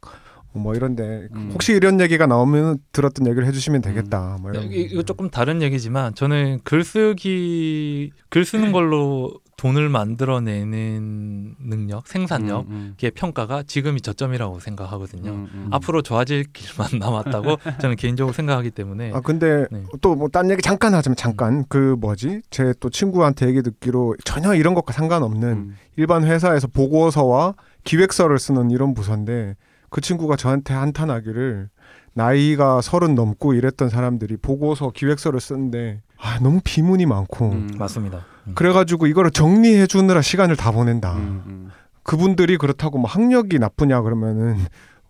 뭐 이런데 음. 혹시 이런 얘기가 나오면 들었던 얘기를 해주시면 되겠다. 뭐 이런. 네, 이- 이거 조금 다른 얘기지만 저는 글쓰기 글 쓰는 걸로 돈을 만들어내는 능력, 생산력, 음, 의 평가가 지금이 저점이라고 생각하거든요. 음, 음. 앞으로 좋아질 길만 남았다고 저는 개인적으로 생각하기 때문에 아 근데 네. 또뭐 딴 얘기 잠깐 하자면 잠깐 그 뭐지 제 또 친구한테 얘기 듣기로 전혀 이런 것과 상관없는 음. 일반 회사에서 보고서와 기획서를 쓰는 이런 부서인데 그 친구가 저한테 한탄하기를 나이가 서른 넘고 이랬던 사람들이 보고서 기획서를 쓰는데 아 너무 비문이 많고 음. 맞습니다. 음. 그래가지고 이거를 정리해 주느라 시간을 다 보낸다. 음, 음. 그분들이 그렇다고 뭐 학력이 나쁘냐 그러면은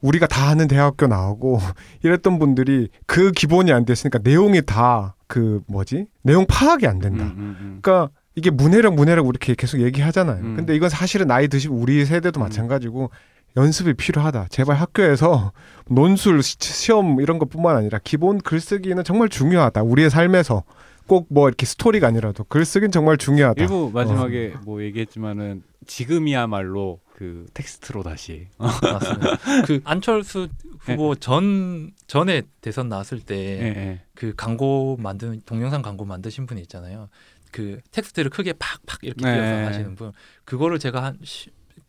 우리가 다 아는 대학교 나오고 이랬던 분들이 그 기본이 안 됐으니까 내용이 다 그 뭐지 내용 파악이 안 된다. 음, 음, 음. 그러니까 이게 문해력 문해력 이렇게 계속 얘기하잖아요. 음. 근데 이건 사실은 나이 드시고 우리 세대도 음. 마찬가지고 연습이 필요하다. 제발 학교에서 논술 시- 시험 이런 것뿐만 아니라 기본 글쓰기는 정말 중요하다. 우리의 삶에서 꼭 뭐 이렇게 스토리가 아니라도 글쓰기는 정말 중요하다. 일부 마지막에 뭐 얘기했지만은 지금이야말로 그 텍스트로 다시 맞습니다. 그 안철수 후보 전 전에 대선 나왔을 때 예, 예. 그 광고 만든 동영상 광고 만드신 분이 있잖아요. 그 텍스트를 크게 팍팍 이렇게 네. 띄어서 하시는 분. 그거를 제가 한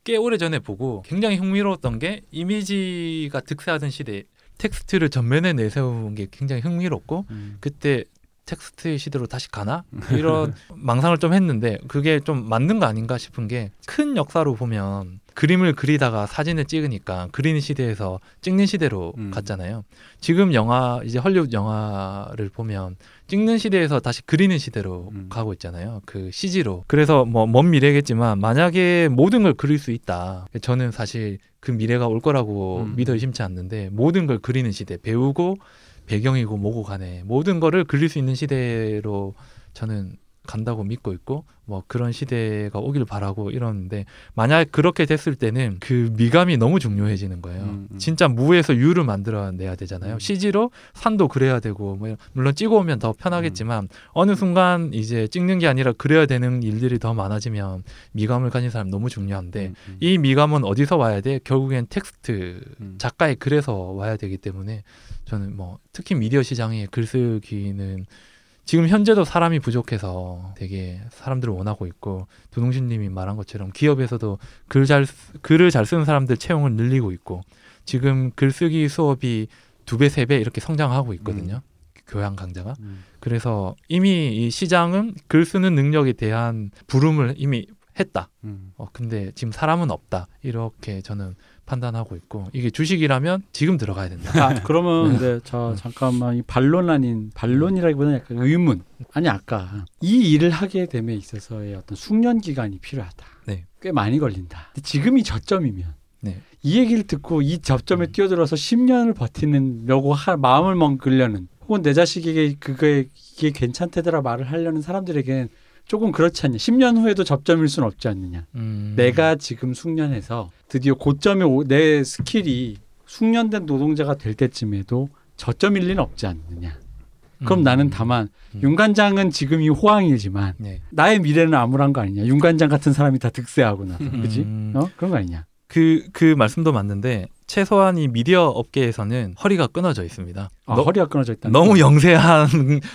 꽤 오래 전에 보고 굉장히 흥미로웠던 게 이미지가 득세하던 시대 텍스트를 전면에 내세운 게 굉장히 흥미롭고 음. 그때 텍스트의 시대로 다시 가나 이런 망상을 좀 했는데 그게 좀 맞는 거 아닌가 싶은 게 큰 역사로 보면 그림을 그리다가 사진을 찍으니까 그리는 시대에서 찍는 시대로 음. 갔잖아요. 지금 영화 이제 헐리우드 영화를 보면 찍는 시대에서 다시 그리는 시대로 음. 가고 있잖아요. 그 CG로. 그래서 뭐 먼 미래겠지만 만약에 모든 걸 그릴 수 있다. 저는 사실 그 미래가 올 거라고 음. 믿어 의심치 않는데 모든 걸 그리는 시대, 배우고 배경이고 뭐고 간에 모든 거를 그릴 수 있는 시대로 저는 간다고 믿고 있고 뭐 그런 시대가 오길 바라고 이러는데 만약 그렇게 됐을 때는 그 미감이 너무 중요해지는 거예요. 음, 음. 진짜 무에서 유를 만들어내야 되잖아요. 음. CG로 산도 그려야 되고 뭐 물론 찍어오면 더 편하겠지만 어느 순간 이제 찍는 게 아니라 그려야 되는 일들이 더 많아지면 미감을 가진 사람 너무 중요한데 음, 음. 이 미감은 어디서 와야 돼? 결국엔 텍스트 음. 작가의 글에서 와야 되기 때문에 저는 뭐 특히 미디어 시장의 글쓰기는 지금 현재도 사람이 부족해서 되게 사람들을 원하고 있고 도동신님이 말한 것처럼 기업에서도 글 잘 글을 잘 쓰는 사람들 채용을 늘리고 있고 지금 글쓰기 수업이 두 배 세 배 이렇게 성장하고 있거든요. 교양 강좌가. 음. 그래서 이미 이 시장은 글 쓰는 능력에 대한 부름을 이미 했다. 음. 어, 근데 지금 사람은 없다. 이렇게 저는 판단하고 있고 이게 주식이라면 지금 들어가야 된다. 아, 그러면 이제 저 잠깐만 이 반론 아닌 반론이라기보다는 약간 의문. 아니 아까 이 일을 하게 됨에 있어서의 어떤 숙련 기간이 필요하다. 네. 꽤 많이 걸린다. 지금이 저점이면 네. 이 얘기를 듣고 이 접점에 음. 뛰어들어서 10년을 버티는려고 할 마음을 먹으려는 혹은 내 자식에게 그게 이게 괜찮대더라 말을 하려는 사람들에겐 조금 그렇지 않냐. 10년 후에도 저점일 수는 없지 않느냐. 음. 내가 지금 숙련해서 드디어 고점에 오- 내 스킬이 숙련된 노동자가 될 때쯤에도 저점일 리는 없지 않느냐. 그럼 음. 나는 다만 음. 윤관장은 지금 이 호황이지만 네. 나의 미래는 암울한 거 아니냐. 윤관장 같은 사람이 다 득세하고 나서 그지? 음. 어 그런 거 아니냐. 그, 그 말씀도 맞는데 최소한 이 미디어 업계에서는 허리가 끊어져 있습니다. 아, 너, 허리가 끊어져 있다. 너무 영세한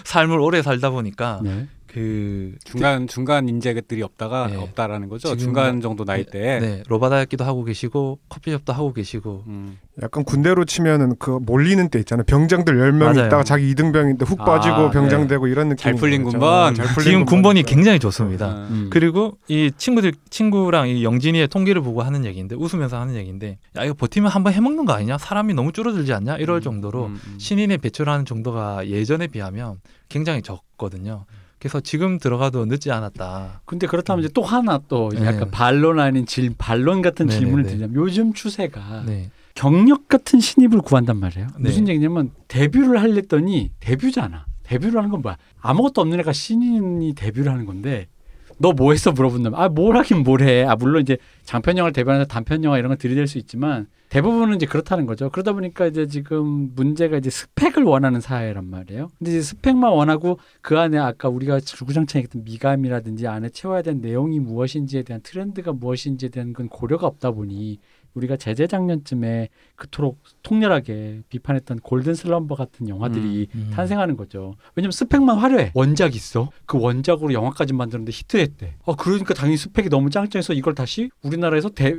삶을 오래 살다 보니까 네. 그 중간 중간 인재들이 없다가 네. 없다라는 거죠. 중간 정도 나이 때. 네, 로바다야끼도 하고 계시고 커피숍도 하고 계시고 음. 약간 군대로 치면은 그 몰리는 때 있잖아요. 병장들 10명 맞아요. 있다가 자기 이등병인데 훅 아, 빠지고 병장 네. 되고 이런 느낌. 잘 풀린 군번. 지금 군번이 굉장히 좋습니다. 아, 음. 그리고 이 친구들 친구랑 이 영진이의 통계를 보고 하는 얘기인데 웃으면서 하는 얘기인데 야 이거 버티면 한번 해먹는 거 아니냐 사람이 너무 줄어들지 않냐 이럴 음, 정도로 음, 음. 신인의 배출하는 정도가 예전에 비하면 굉장히 적거든요. 그래서 지금 들어가도 늦지 않았다. 근데 그렇다면 이제 또 하나 또 네. 약간 반론 아닌 질 반론 같은 네, 질문을 네, 네. 드리자면 요즘 추세가 네. 경력 같은 신입을 구한단 말이에요. 네. 무슨 얘기냐면 데뷔를 하랬더니 데뷔잖아. 데뷔를 하는 건 뭐야? 아무것도 없는 애가 신인이 데뷔를 하는 건데 너 뭐 했어 물어본다면 아 뭘 하긴 뭘 해. 아 물론 이제 장편 영화를 대비하면서 단편 영화 이런 걸 들이댈 수 있지만 대부분은 이제 그렇다는 거죠. 그러다 보니까 이제 지금 문제가 이제 스펙을 원하는 사회란 말이에요. 근데 이제 스펙만 원하고 그 안에 아까 우리가 주구장창 얘기했던 미감이라든지 안에 채워야 되는 내용이 무엇인지에 대한 트렌드가 무엇인지에 대한 건 고려가 없다 보니 우리가 재재작년쯤에 그토록 통렬하게 비판했던 골든 슬럼버 같은 영화들이 음. 탄생하는 거죠. 왜냐면 스펙만 화려해. 원작 있어. 그 원작으로 영화까지 만드는데 히트했대. 어 그러니까 당연히 스펙이 너무 짱짱해서 이걸 다시 우리나라에서 대,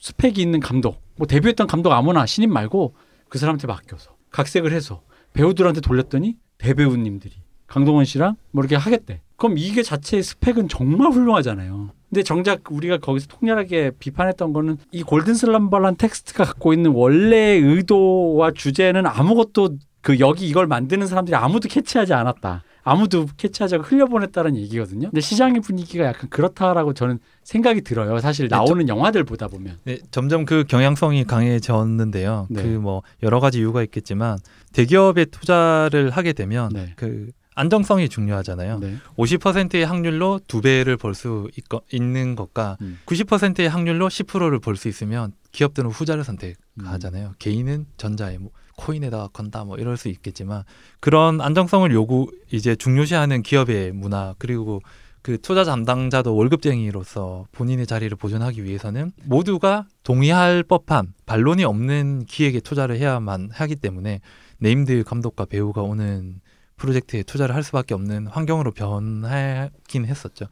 스펙이 있는 감독, 뭐 데뷔했던 감독 아무나 신인 말고 그 사람한테 맡겨서 각색을 해서 배우들한테 돌렸더니 대배우님들이 강동원 씨랑 뭐 이렇게 하겠대. 그럼 이게 자체의 스펙은 정말 훌륭하잖아요. 근데 정작 우리가 거기서 통렬하게 비판했던 거는 이 골든 슬럼버란 텍스트가 갖고 있는 원래의 의도와 주제는 아무것도 그 여기 이걸 만드는 사람들이 아무도 캐치하지 않았다. 아무도 캐치하자고 흘려보냈다는 얘기거든요. 근데 시장의 분위기가 약간 그렇다라고 저는 생각이 들어요. 사실 네, 나오는 영화들 보다 보면. 네, 점점 그 경향성이 강해졌는데요. 네. 그뭐 여러 가지 이유가 있겠지만 대기업에 투자를 하게 되면 네. 그 안정성이 중요하잖아요. 네. 50%의 확률로 두 배를 벌 수 있는 것과 음. 90%의 확률로 10%를 벌 수 있으면 기업들은 후자를 음. 선택하잖아요. 개인은 전자에 뭐 코인에다가 건다 뭐 이럴 수 있겠지만 그런 안정성을 요구 이제 중요시하는 기업의 문화 그리고 그 투자 담당자도 월급쟁이로서 본인의 자리를 보존하기 위해서는 모두가 동의할 법한 반론이 없는 기획에 투자를 해야만 하기 때문에 named 감독과 배우가 오는 프로젝트에 투자를 할 수밖에 없는 환경으로 변하긴 했었죠.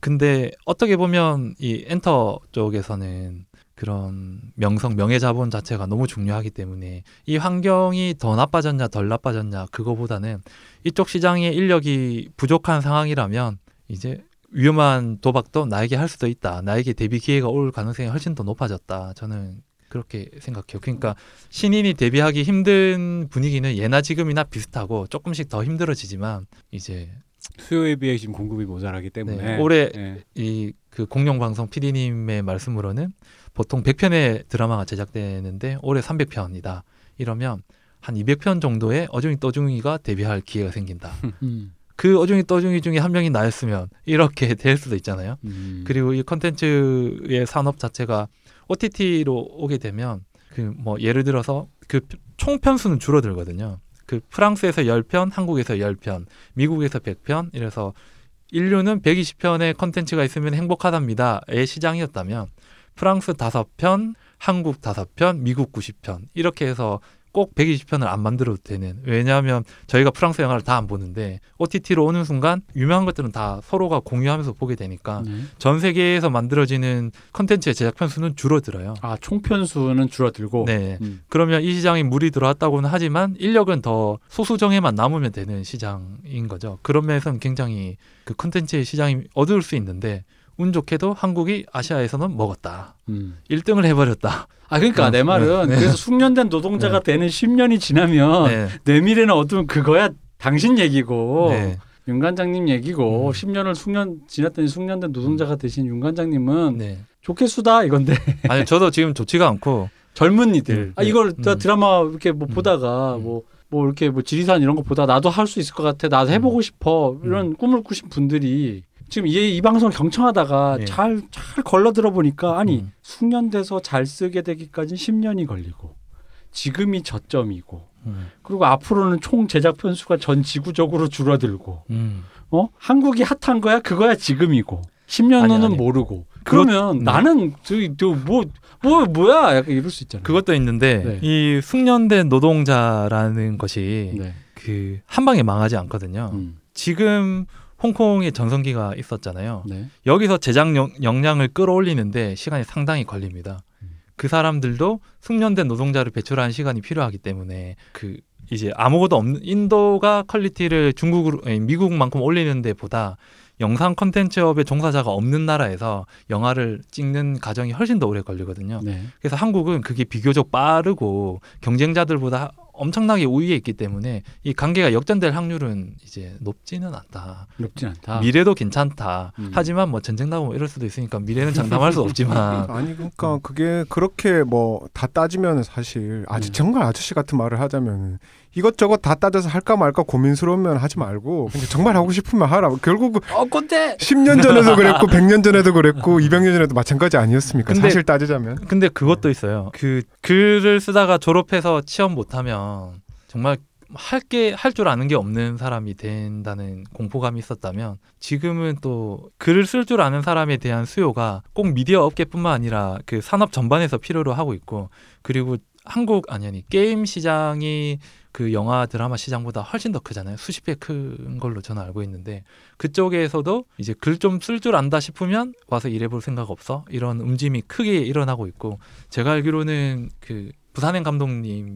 근데 어떻게 보면 이 엔터 쪽에서는 그런 명성, 명예 자본 자체가 너무 중요하기 때문에 이 환경이 더 나빠졌냐 덜 나빠졌냐 그거보다는 이쪽 시장의 인력이 부족한 상황이라면 이제 위험한 도박도 나에게 할 수도 있다. 나에게 대비 기회가 올 가능성이 훨씬 더 높아졌다. 저는 그렇게 생각해요. 그러니까 신인이 데뷔하기 힘든 분위기는 예나 지금이나 비슷하고 조금씩 더 힘들어지지만 이제 수요에 비해 지금 공급이 모자라기 때문에 네, 올해 예. 이그 공룡 방송 PD님의 말씀으로는 보통 100편의 드라마가 제작되는데 올해 300편이다. 이러면 한 200편 정도의 어중이 떠중이가 데뷔할 기회가 생긴다. 음. 그 어중이 떠중이 중에 한 명이 나였으면 이렇게 될 수도 있잖아요. 음. 그리고 이 컨텐츠의 산업 자체가 OTT로 오게 되면 그 뭐 예를 들어서 그 총 편 수는 줄어들거든요. 그 프랑스에서 10편, 한국에서 10편, 미국에서 100편 이래서 인류는 120편의 컨텐츠가 있으면 행복하답니다의 시장이었다면 프랑스 5편, 한국 5편, 미국 90편 이렇게 해서 꼭 120편을 안 만들어도 되는 왜냐하면 저희가 프랑스 영화를 다 안 보는데 OTT로 오는 순간 유명한 것들은 다 서로가 공유하면서 보게 되니까 네. 전 세계에서 만들어지는 컨텐츠의 제작 편 수는 줄어들어요. 아 총편 수는 줄어들고. 네. 음. 그러면 이 시장이 물이 들어왔다고는 하지만 인력은 더 소수정예만 남으면 되는 시장인 거죠. 그런 면에서는 굉장히 그 컨텐츠의 시장이 어두울 수 있는데 운 좋게도 한국이 아시아에서는 먹었다. 음. 1등을 해버렸다. 아 그러니까 어, 내 말은 네. 그래서 숙련된 노동자가 되는 10년이 지나면 네. 내 미래는 어두운 그거야 당신 얘기고 네. 윤 관장님 얘기고 음. 10년을 숙련 지났더니 숙련된 노동자가 되신 윤 관장님은 네. 좋게 수다 이건데 아니 저도 지금 좋지가 않고 젊은이들 음, 아 네. 이걸 다 음. 드라마 이렇게 뭐 음. 보다가 음. 뭐뭐 이렇게 뭐 지리산 이런 거 보다 나도 할 수 있을 것 같아 나도 해보고 싶어 이런 꿈을 꾸신 분들이 지금 이, 이 방송을 경청하다가 네. 잘잘 걸러 들어보니까 아니 음. 숙련돼서 잘 쓰게 되기까지는 10년이 걸리고 지금이 저점이고 음. 그리고 앞으로는 총 제작 편수가 전 지구적으로 줄어들고 음. 어 한국이 핫한 거야 그거야 지금이고 10년 아니, 후는 아니. 모르고 그러면 음. 나는 저뭐뭐 뭐, 뭐야 약간 이럴 수 있잖아요. 그것도 있는데 네. 이 숙련된 노동자라는 것이 네. 그한 방에 망하지 않거든요. 음. 지금 홍콩에 전성기가 있었잖아요. 네. 여기서 제작 역, 역량을 끌어올리는데 시간이 상당히 걸립니다. 음. 그 사람들도 숙련된 노동자를 배출하는 시간이 필요하기 때문에 그 이제 아무것도 없는 인도가 퀄리티를 중국으로 미국만큼 올리는 데보다 영상 컨텐츠 업의 종사자가 없는 나라에서 영화를 찍는 과정이 훨씬 더 오래 걸리거든요. 네. 그래서 한국은 그게 비교적 빠르고 경쟁자들보다 엄청나게 우위에 있기 때문에 이 관계가 역전될 확률은 이제 높지는 않다. 높진 않다. 미래도 괜찮다. 음. 하지만 뭐 전쟁 나고 뭐 이럴 수도 있으니까 미래는 장담할 수 없지만 아니 그러니까 그게 그렇게 뭐 다 따지면 사실 아주 네. 정말 아저씨 같은 말을 하자면 이것저것 다 따져서 할까 말까 고민스러우면 하지 말고 그냥 정말 하고 싶으면 하라. 결국 어 꼰대. 10년 전에도 그랬고 100년 전에도 그랬고 200년 전에도 마찬가지 아니었습니까? 근데- 사실 따지자면. 근데 그것도 있어요. 그 글을 쓰다가 졸업해서 취업 못 하면 정말 할 게 할 줄 아는 게 없는 사람이 된다는 공포감이 있었다면 지금은 또 글을 쓸 줄 아는 사람에 대한 수요가 꼭 미디어 업계뿐만 아니라 그 산업 전반에서 필요로 하고 있고 그리고 한국 아니 아니 게임 시장이 그 영화 드라마 시장보다 훨씬 더 크잖아요. 수십 배 큰 걸로 저는 알고 있는데 그쪽에서도 이제 글 좀 쓸 줄 안다 싶으면 와서 일해볼 생각 없어 이런 움직임이 크게 일어나고 있고 제가 알기로는 그 부산행 감독님이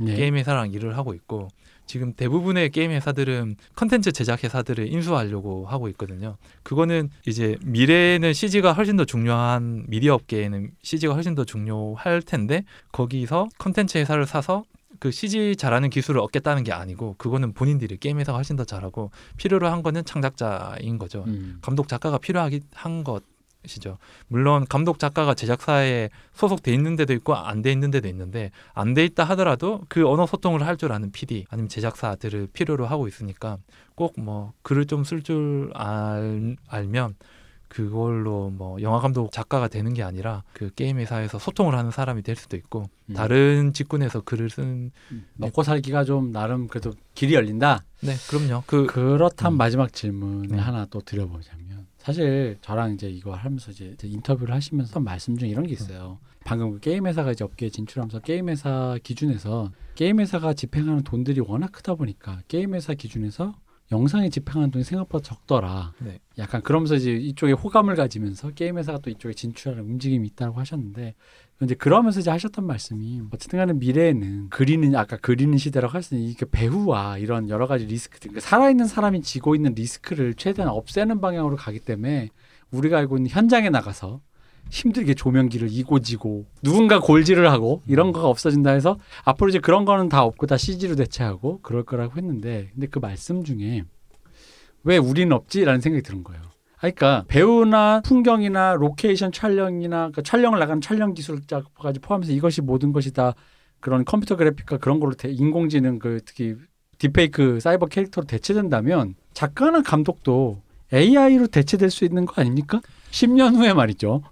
네. 게임 회사랑 일을 하고 있고 지금 대부분의 게임 회사들은 컨텐츠 제작 회사들을 인수하려고 하고 있거든요. 그거는 이제 미래에는 CG가 훨씬 더 중요한 미디어 업계에는 CG가 훨씬 더 중요할 텐데 거기서 컨텐츠 회사를 사서 그 CG 잘하는 기술을 얻겠다는 게 아니고 그거는 본인들이 게임 회사가 훨씬 더 잘하고 필요로 한 거는 창작자인 거죠. 음. 감독 작가가 필요하기 한것 이죠. 물론 감독 작가가 제작사에 소속돼 있는 데도 있고 안 돼 있는 데도 있는데 안 돼 있다 하더라도 그 언어 소통을 할 줄 아는 PD 아니면 제작사들을 필요로 하고 있으니까 꼭 뭐 글을 좀 쓸 줄 알면 그걸로 뭐 영화 감독 작가가 되는 게 아니라 그 게임 회사에서 소통을 하는 사람이 될 수도 있고 음. 다른 직군에서 글을 쓰면 먹고 살기가 좀 나름 그래도 길이 열린다. 네, 그럼요. 그 그렇다면 음. 마지막 질문을 네. 하나 또 드려보자면 사실 저랑 이제 이거 하면서 이제 인터뷰를 하시면서 한 말씀 중에 이런 게 있어요. 방금 그 게임 회사가 이제 업계에 진출하면서 게임 회사 기준에서 게임 회사가 집행하는 돈들이 워낙 크다 보니까 게임 회사 기준에서 영상에 집행하는 돈이 생각보다 적더라. 네. 약간 그러면서 이제 이쪽에 호감을 가지면서 게임 회사가 또 이쪽에 진출하는 움직임이 있다고 하셨는데 근데 그러면서 이제 하셨던 말씀이 어쨌든 간에 미래에는 그리는 아까 그리는 시대라고 할 수 있는 이게 배후와 이런 여러 가지 리스크들 그러니까 살아있는 사람이 지고 있는 리스크를 최대한 없애는 방향으로 가기 때문에 우리가 알고 있는 현장에 나가서 힘들게 조명기를 이고지고 누군가 골질을 하고 이런 거가 없어진다 해서 앞으로 이제 그런 거는 다 없고 다 CG로 대체하고 그럴 거라고 했는데 근데 그 말씀 중에 왜 우리는 없지라는 생각이 드는 거예요. 아, 그러니까 배우나 풍경이나 로케이션 촬영이나 그러니까 촬영을 나가는 촬영 기술까지 포함해서 이것이 모든 것이 다 그런 컴퓨터 그래픽과 그런 걸로 대, 인공지능 그 특히 딥페이크 사이버 캐릭터로 대체된다면 작가나 감독도 AI로 대체될 수 있는 거 아닙니까? 10년 후에 말이죠.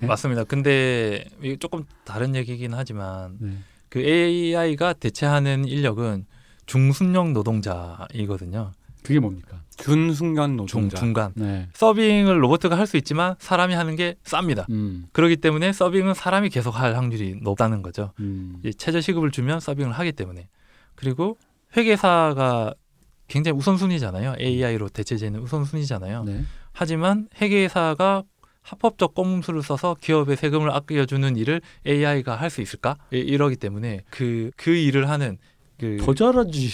맞습니다. 근데 조금 다른 얘기긴 하지만 네. 그 AI가 대체하는 인력은 중숙련 노동자이거든요. 그게 뭡니까? 중 노동자. 중간 네. 서빙을 로봇가 할 수 있지만 사람이 하는 게 쌉니다. 음. 그렇기 때문에 서빙은 사람이 계속 할 확률이 높다는 거죠. 음. 이 최저 시급을 주면 서빙을 하기 때문에 그리고 회계사가 굉장히 우선순위잖아요. AI로 대체되는 우선순위잖아요. 네. 하지만 회계사가 합법적 꼼수를 써서 기업의 세금을 아껴주는 일을 AI가 할 수 있을까? 이- 이러기 때문에 그그 일을 하는 그 더 잘하지.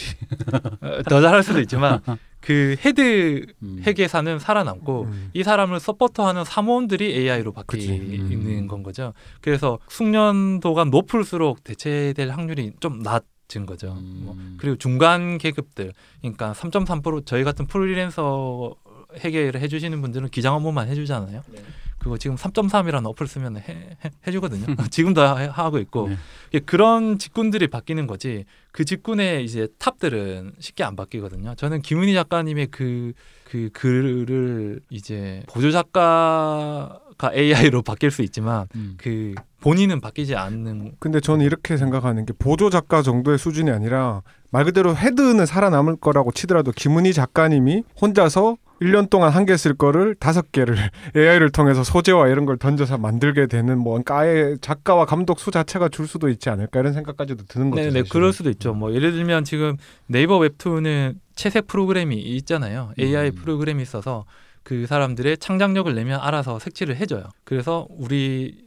어, 더 잘할 수도 있지만 그 헤드 음. 회계사는 살아남고 음. 이 사람을 서포터하는 사무원들이 AI로 바뀌는 건 거죠. 그래서 숙련도가 높을수록 대체될 확률이 좀 낮 은 거죠. 뭐 음. 그리고 중간 계급들, 그러니까 3.3% 저희 같은 프리랜서 회계를 해주시는 분들은 기장 업무만 해주잖아요. 네. 그거 지금 3.3이라는 어플 쓰면 해, 해, 주거든요 지금도 하- 하고 있고 네. 예, 그런 직군들이 바뀌는 거지. 그 직군의 이제 탑들은 쉽게 안 바뀌거든요. 저는 김은희 작가님의 그, 그 글을 이제 보조 작가가 AI로 바뀔 수 있지만 음. 그 본인은 바뀌지 않는 근데 저는 이렇게 생각하는 게 보조 작가 정도의 수준이 아니라 말 그대로 헤드는 살아남을 거라고 치더라도 김은희 작가님이 혼자서 1년 동안 한 개 쓸 거를 다섯 개를 AI를 통해서 소재와 이런 걸 던져서 만들게 되는 뭐 그러니까 아예 작가와 감독 수 자체가 줄 수도 있지 않을까 이런 생각까지도 드는 거죠. 네, 네. 그럴 수도 있죠. 뭐 예를 들면 지금 네이버 웹툰은 채색 프로그램이 있잖아요. AI 음. 프로그램이 있어서 그 사람들의 창작력을 내면 알아서 색칠을 해줘요. 그래서 우리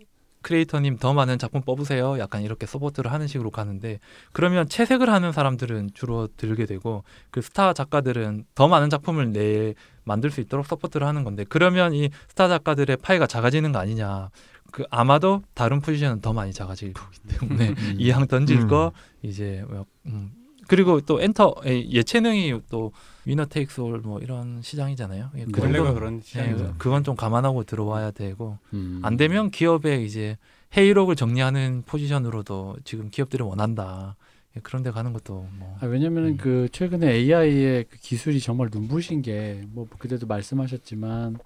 크리에이터님 더 많은 작품 뽑으세요. 약간 이렇게 support를 하는 식으로 가는데 그러면 채색을 하는 사람들은 줄어들게 되고 그 스타 작가들은 더 많은 작품을 내 만들 수 있도록 support를 하는 건데 그러면 이 스타 작가들의 파이가 작아지는 거 아니냐. 그 아마도 다른 포지션은 더 많이 작아질 거기 때문에 음. 이왕 던질 음. 거 이제 뭐, 음. 그리고 또 엔터 에, 예체능이 또 위너 테이크스 올 뭐 이런 시장이잖아요. 예, 그 원래가 정도- 그런 예, 시장이죠. 그건 좀 감안하고 들어와야 되고 음. 안 되면 기업의 이제 회의록을 정리하는 포지션으로도 지금 기업들이 원한다. 예, 그런 데 가는 것도 뭐 아, 왜냐면은 음. 그 최근에 AI의 그 기술이 정말 눈부신 게 뭐 그때도 말씀하셨지만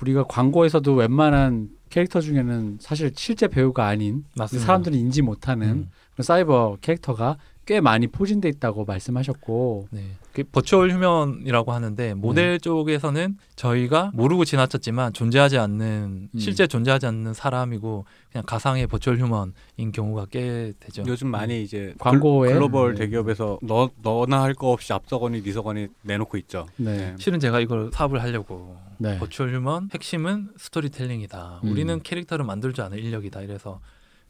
우리가 광고에서도 웬만한 캐릭터 중에는 사실 실제 배우가 아닌 맞습니다. 사람들이 인지 못하는 음. 사이버 캐릭터가 꽤 많이 포진돼 있다고 말씀하셨고 네. 그 virtual human이라고 하는데 모델 쪽에서는 저희가 모르고 지나쳤지만 존재하지 않는 음. 실제 존재하지 않는 사람이고 그냥 가상의 virtual human인 경우가 꽤 되죠. 요즘 많이 이제 광고에 글로벌 네. 대기업에서 너 너나 할 거 없이 앞서거니 뒤서거니 내놓고 있죠. 네. 실은 제가 이걸 사업을 하려고 네. virtual human 핵심은 스토리텔링이다. 음. 우리는 캐릭터를 만들 줄 아는 인력이다. 이래서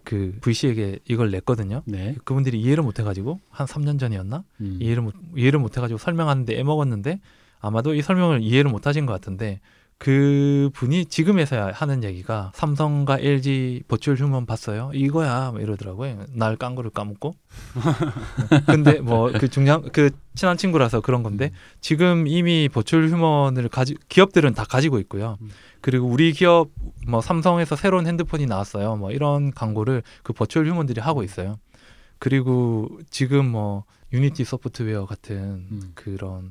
그 VC에게 이걸 냈거든요. 네. 그분들이 이해를 못 해가지고 한 3년 전이었나 음. 이해를 못 이해를 못 해가지고 설명하는데 애먹었는데 아마도 이 설명을 이해를 못 하신 것 같은데 그 분이 지금에서야 하는 얘기가 삼성과 LG 버추얼 휴먼 봤어요? 이거야. 뭐 이러더라고요. 날 깐 거를 까먹고. 근데 뭐 그 중요한 그 친한 친구라서 그런 건데 지금 이미 버추얼 휴먼을 가지 기업들은 다 가지고 있고요. 음. 그리고 우리 기업 뭐 삼성에서 새로운 핸드폰이 나왔어요. 뭐 이런 광고를 그 virtual human들이 하고 있어요. 그리고 지금 뭐 유니티 소프트웨어 같은 음. 그런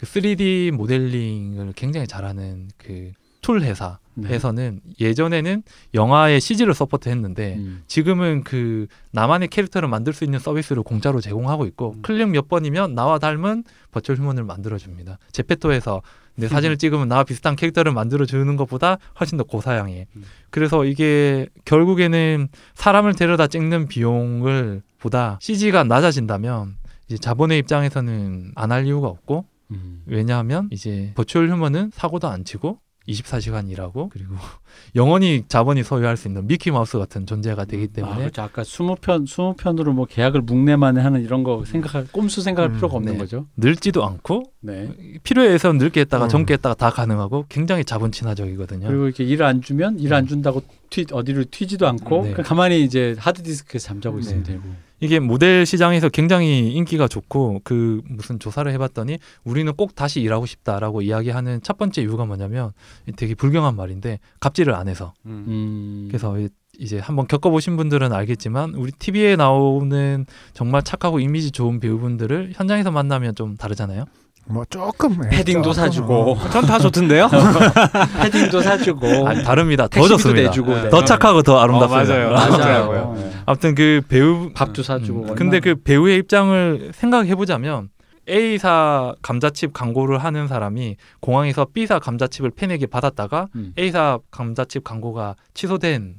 그 3D 모델링을 굉장히 잘하는 그 툴 회사에서는 네. 예전에는 영화의 CG를 support했는데 음. 지금은 그 나만의 캐릭터를 만들 수 있는 서비스를 공짜로 제공하고 있고 음. 클릭 몇 번이면 나와 닮은 virtual human을 만들어줍니다. 제페토에서 내 음. 사진을 찍으면 나와 비슷한 캐릭터를 만들어 주는 것보다 훨씬 더 고사양해. 음. 그래서 이게 결국에는 사람을 데려다 찍는 비용을 보다 CG가 낮아진다면 이제 자본의 입장에서는 안 할 이유가 없고 음. 왜냐하면 이제 virtual human은 사고도 안 치고 24시간 일하고 그리고 영원히 자본이 소유할 수 있는 미키 마우스 같은 존재가 되기 아, 때문에 그렇죠. 아까 20편 20편으로 뭐 계약을 묵내만에 하는 이런 거 생각할 꼼수 생각할 음, 필요가 없는 네. 거죠. 늙지도 않고 네. 필요에 의해서 늙게 했다가 음. 젊게 했다가 다 가능하고 굉장히 자본 친화적이거든요. 그리고 이렇게 일을 안 주면 일안 음. 준다고 튀 어디로 튀지도 않고 네. 가만히 이제 하드 디스크에서 잠자고 네. 있으면 되고. 이게 모델 시장에서 굉장히 인기가 좋고 그 무슨 조사를 해봤더니 우리는 꼭 다시 일하고 싶다라고 이야기하는 첫 번째 이유가 뭐냐면 되게 불경한 말인데 갑질을 안 해서 음. 음. 그래서 이- 이제 한번 겪어보신 분들은 알겠지만 우리 TV에 나오는 정말 착하고 이미지 좋은 배우분들을 현장에서 만나면 좀 다르잖아요. 뭐 조금 예, 패딩도 조금, 사주고 어. 전다 좋던데요? 패딩도 사주고 아니, 다릅니다. 더 좋습니다. 내주고 네. 더 착하고 더 아름답습니다. 맞아요. 맞아요. 그렇더라고요. 네. 아무튼 그 배우 밥도 사주고. 음, 근데 그 배우의 입장을 생각해 보자면 A사 감자칩 광고를 하는 사람이 공항에서 B사 감자칩을 팬에게 받았다가 음. A사 감자칩 광고가 취소된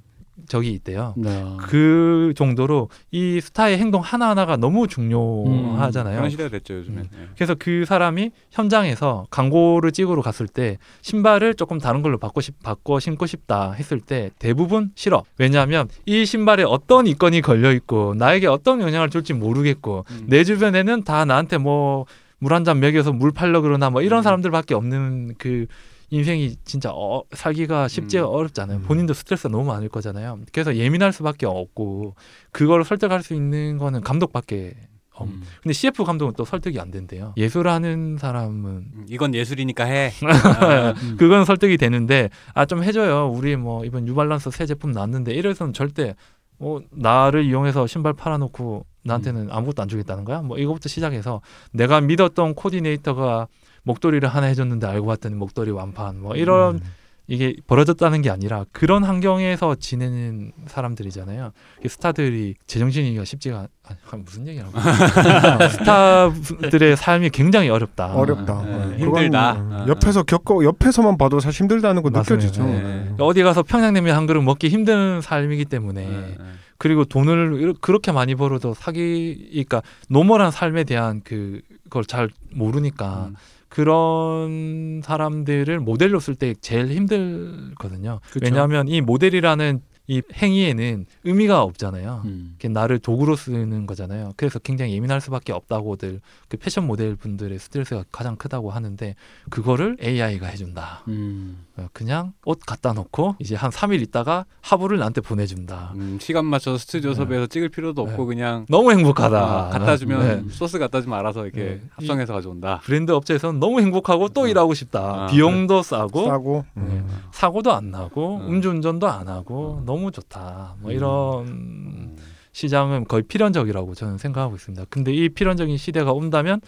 적이 있대요. 네. 그 정도로 이 스타의 행동 하나하나가 너무 중요하잖아요. 그런 시대가 됐죠 요즘에. 음. 그래서 그 사람이 현장에서 광고를 찍으러 갔을 때 신발을 조금 다른 걸로 바꿔, 싶, 바꿔 신고 싶다 했을 때 대부분 싫어. 왜냐하면 이 신발에 어떤 이건이 걸려 있고 나에게 어떤 영향을 줄지 모르겠고 음. 내 주변에는 다 나한테 뭐 물 한 잔 먹여서 물 팔려 그러나 뭐 이런 음. 사람들밖에 없는 그 인생이 진짜 어, 살기가 쉽지가 음. 어렵잖아요. 음. 본인도 스트레스가 너무 많을 거잖아요. 그래서 예민할 수밖에 없고 그걸 설득할 수 있는 거는 감독밖에 없. 음. 근데 CF 감독은 또 설득이 안 된대요. 예술하는 사람은 음, 이건 예술이니까 해. 음. 그건 설득이 되는데 아 좀 해줘요. 우리 뭐 이번 뉴발란스 새 제품 나왔는데 이래서는 절대 뭐 나를 이용해서 신발 팔아놓고 나한테는 아무것도 안 주겠다는 거야. 뭐 이거부터 시작해서 내가 믿었던 코디네이터가 목도리를 하나 해줬는데 알고 봤더니 목도리 완판 뭐 이런 음. 이게 벌어졌다는 게 아니라 그런 환경에서 지내는 사람들이잖아요. 이 스타들이 제정신이기가 쉽지가 않, 아, 무슨 얘기라고 스타들의 삶이 굉장히 어렵다. 어렵다. 네, 예. 힘들다. 아. 옆에서 겪어 옆에서만 봐도 사실 힘들다는 거 맞습니다. 느껴지죠. 네. 예. 그러니까 어디 가서 평양냉면 한 그릇 먹기 힘든 삶이기 때문에 네, 네. 그리고 돈을 그렇게 많이 벌어도 사기 그러니까 normal한 삶에 대한 그걸 잘 모르니까 음. 그런 사람들을 모델로 쓸 때 제일 힘들거든요. 그쵸. 왜냐하면 이 모델이라는 이 행위에는 의미가 없잖아요. 음. 나를 도구로 쓰는 거잖아요. 그래서 굉장히 예민할 수밖에 없다고들 그 패션 모델 분들의 스트레스가 가장 크다고 하는데 그거를 AI가 해준다. 음. 어, 그냥 옷 갖다 놓고 이제 한 3일 있다가 화보를 나한테 보내준다. 음, 시간 맞춰서 스튜디오 네. 섭외해서 찍을 필요도 없고 그냥 너무 행복하다. 아, 갖다 주면 네. 소스 갖다 주면 알아서 이렇게 네. 합성해서 가져온다. 브랜드 업체에서는 너무 행복하고 또 어. 일하고 싶다. 아, 비용도 싸고 싸고 네. 음. 사고도 안 나고 음. 음주운전도 안 하고 너무 좋다. 뭐 음. 이런 음. 시장은 거의 필연적이라고 저는 생각하고 있습니다. 근데 이 필연적인 시대가 온다면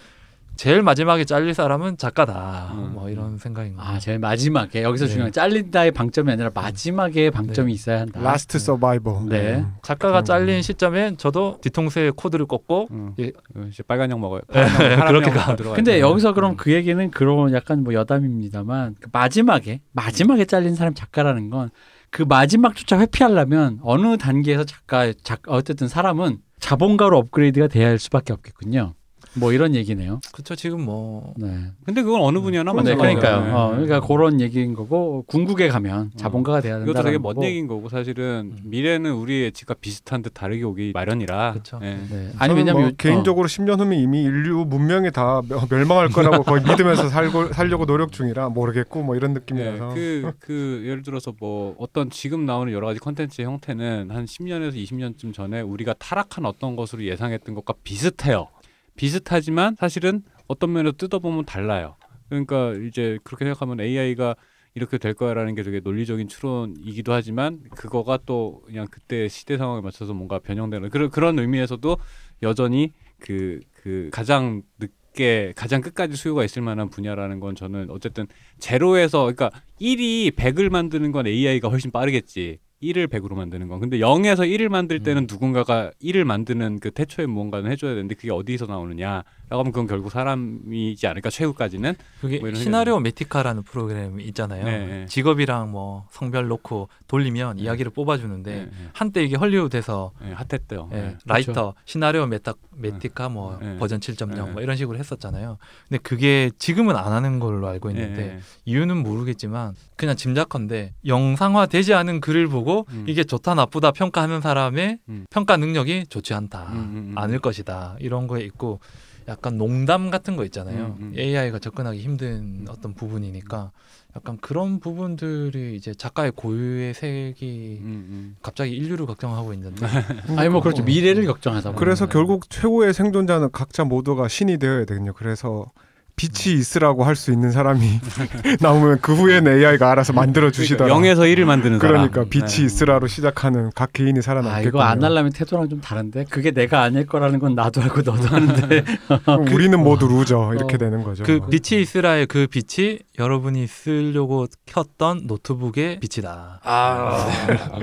제일 마지막에 잘릴 사람은 작가다. 음. 뭐 이런 생각인 거예요. 아, 제일 마지막에 여기서 네. 중요한 잘린다의 방점이 아니라 마지막에 방점이 있어야 한다. last survivor. 네. 음. 작가가 그럼. 잘린 시점엔 저도 뒤통수에 코드를 꽂고 음. 예. 어, 이제 빨간약 먹어요. 네, 파란약 그렇게 가. 근데. 여기서 그럼 그 얘기는 그런 약간 뭐 여담입니다만 그 마지막에 마지막에 잘린 사람 작가라는 건 그 마지막조차 회피하려면 어느 단계에서 작가 작 어쨌든 사람은 자본가로 업그레이드가 돼야 할 수밖에 없겠군요. 뭐 이런 얘기네요. 그렇죠. 지금 뭐 네. 근데 그건 어느 분야나 네, 마찬가지예요. 그러니까요. 네. 어, 그러니까 그런 얘기인 거고 궁극에 가면 자본가가 돼야 된다. 이것도 되게 먼 얘기인 거고 사실은 음. 미래는 우리의 예측과 비슷한 듯 다르게 오기 마련이라. 그쵸. 예. 네. 아니 아니 왜냐면 뭐 요- 개인적으로 10년 후면 이미 인류 문명이 다 멸- 멸망할 거라고 거의 믿으면서 살고 살려고 노력 중이라 모르겠고 뭐 이런 네, 느낌이라서 그, 그 예를 들어서 뭐 어떤 지금 나오는 여러 가지 컨텐츠의 형태는 한 10년에서 20년쯤 전에 우리가 타락한 어떤 것으로 예상했던 것과 비슷해요. 비슷하지만 사실은 어떤 면에서 뜯어보면 달라요. 그러니까 이제 그렇게 생각하면 AI가 이렇게 될 거야라는 게 되게 논리적인 추론이기도 하지만 그거가 또 그냥 그때 시대 상황에 맞춰서 뭔가 변형되는 그런 그런 의미에서도 여전히 그그 가장 늦게 가장 끝까지 수요가 있을 만한 분야라는 건 저는 어쨌든 제로에서 그러니까 1이 100을 만드는 건 AI가 훨씬 빠르겠지. 1을 100으로 만드는 건. 근데 0에서 1을 만들 때는 누군가가 1을 만드는 그 태초의 무언가는 해줘야 되는데 그게 어디서 나오느냐라고 하면 그건 결국 사람이지 않을까 최후까지는. 그게 뭐 시나리오 메티카라는 프로그램 있잖아요. 네, 네. 직업이랑 뭐 성별 놓고 돌리면 네. 이야기를 뽑아주는데 네, 네. 한때 이게 헐리우드에서 네, hot했대요. 예, 네. writer 시나리오 메타 메티카 뭐 네. 버전 7.0 네. 뭐 이런 식으로 했었잖아요. 근데 그게 지금은 안 하는 걸로 알고 있는데. 이유는 모르겠지만 그냥 짐작컨대 영상화 되지 않은 글을 보고 음. 이게 좋다 나쁘다 평가하는 사람의 음. 평가 능력이 좋지 않다 음, 음, 음. 않을 것이다 이런 거에 있고 약간 농담 같은 거 있잖아요 음, 음. AI가 접근하기 힘든 어떤 부분이니까 약간 그런 부분들이 이제 작가의 고유의 색이 음, 음. 갑자기 인류를 걱정하고 있는데 아니 뭐 그렇죠 미래를 걱정하다 그래서 결국 최고의 생존자는 각자 모두가 신이 되어야 되거든요. 그래서 빛이 있으라고 할 수 있는 사람이 나오면 그 후에는 AI가 알아서 만들어 주시더라. 그러니까 0에서 1을 만드는 사람. 그러니까 빛이 네. 있으라로 시작하는 각 개인이 아 살아남겠군요. 이거 안 하려면 태도랑 좀 다른데 그게 내가 아닐 거라는 건 나도 알고 너도 아는데 그럼 우리는 모두 loser 이렇게 어. 되는 거죠. 그 빛이 있으라의 그 빛이 여러분이 쓰려고 켰던 노트북의 빛이다. 아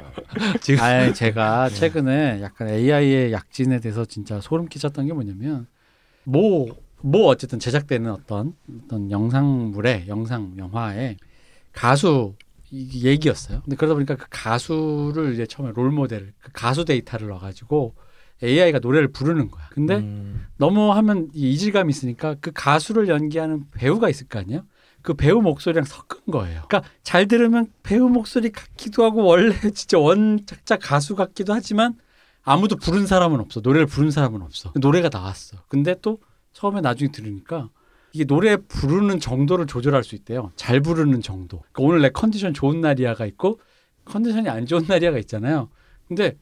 지금 아니 제가 최근에 약간 AI의 약진에 대해서 진짜 소름 끼쳤던 게 뭐냐면 뭐 뭐 어쨌든 제작되는 어떤 어떤 영상물에 영상 영화에 가수 이 얘기였어요. 근데 그러다 보니까 그 가수를 이제 처음에 롤 모델 그 가수 데이터를 넣어가지고 AI가 노래를 부르는 거야. 근데 음, 너무 하면 이 이질감이 있으니까 그 가수를 연기하는 배우가 있을 거 아니에요? 그 배우 목소리랑 섞은 거예요. 그러니까 잘 들으면 배우 목소리 같기도 하고 원래 진짜 원작자 가수 같기도 하지만 아무도 부른 사람은 없어. 노래를 부른 사람은 없어. 노래가 나왔어. 근데 또 처음에 나중에 들으니까 이게 노래 부르는 정도를 조절할 수 있대요. 잘 부르는 정도. 그러니까 오늘 내 컨디션 좋은 날이야가 있고 컨디션이 안 좋은 날이야가 있잖아요. 근데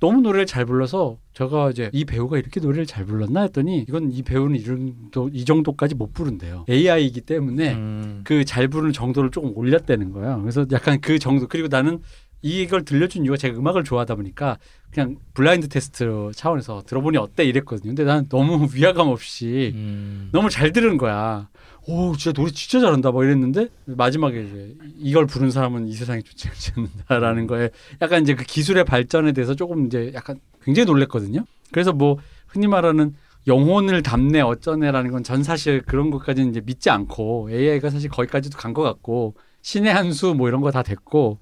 너무 노래를 잘 불러서 제가 이제 이 배우가 이렇게 노래를 잘 불렀나 했더니 이건 이 배우는 이 정도 이 정도까지 못 부른대요. AI이기 때문에 음, 그잘 부르는 정도를 조금 올렸다는 거예요. 그래서 약간 그 정도 그리고 나는 이걸 들려준 이유가 제가 음악을 좋아하다 보니까 그냥 블라인드 테스트 차원에서 들어보니 어때 이랬거든요. 근데 나는 너무 위화감 없이 음, 너무 잘 들은 거야. 오, 진짜 노래 진짜 잘한다. 막 이랬는데 마지막에 이제 이걸 부른 사람은 이 세상에 좋지 않는다라는 거에 약간 이제 그 기술의 발전에 대해서 조금 이제 약간 굉장히 놀랬거든요. 그래서 뭐 흔히 말하는 영혼을 담네 어쩌네라는 건 전 사실 그런 것까지는 이제 믿지 않고 AI가 사실 거기까지도 간 것 같고 신의 한 수 뭐 이런 거 다 됐고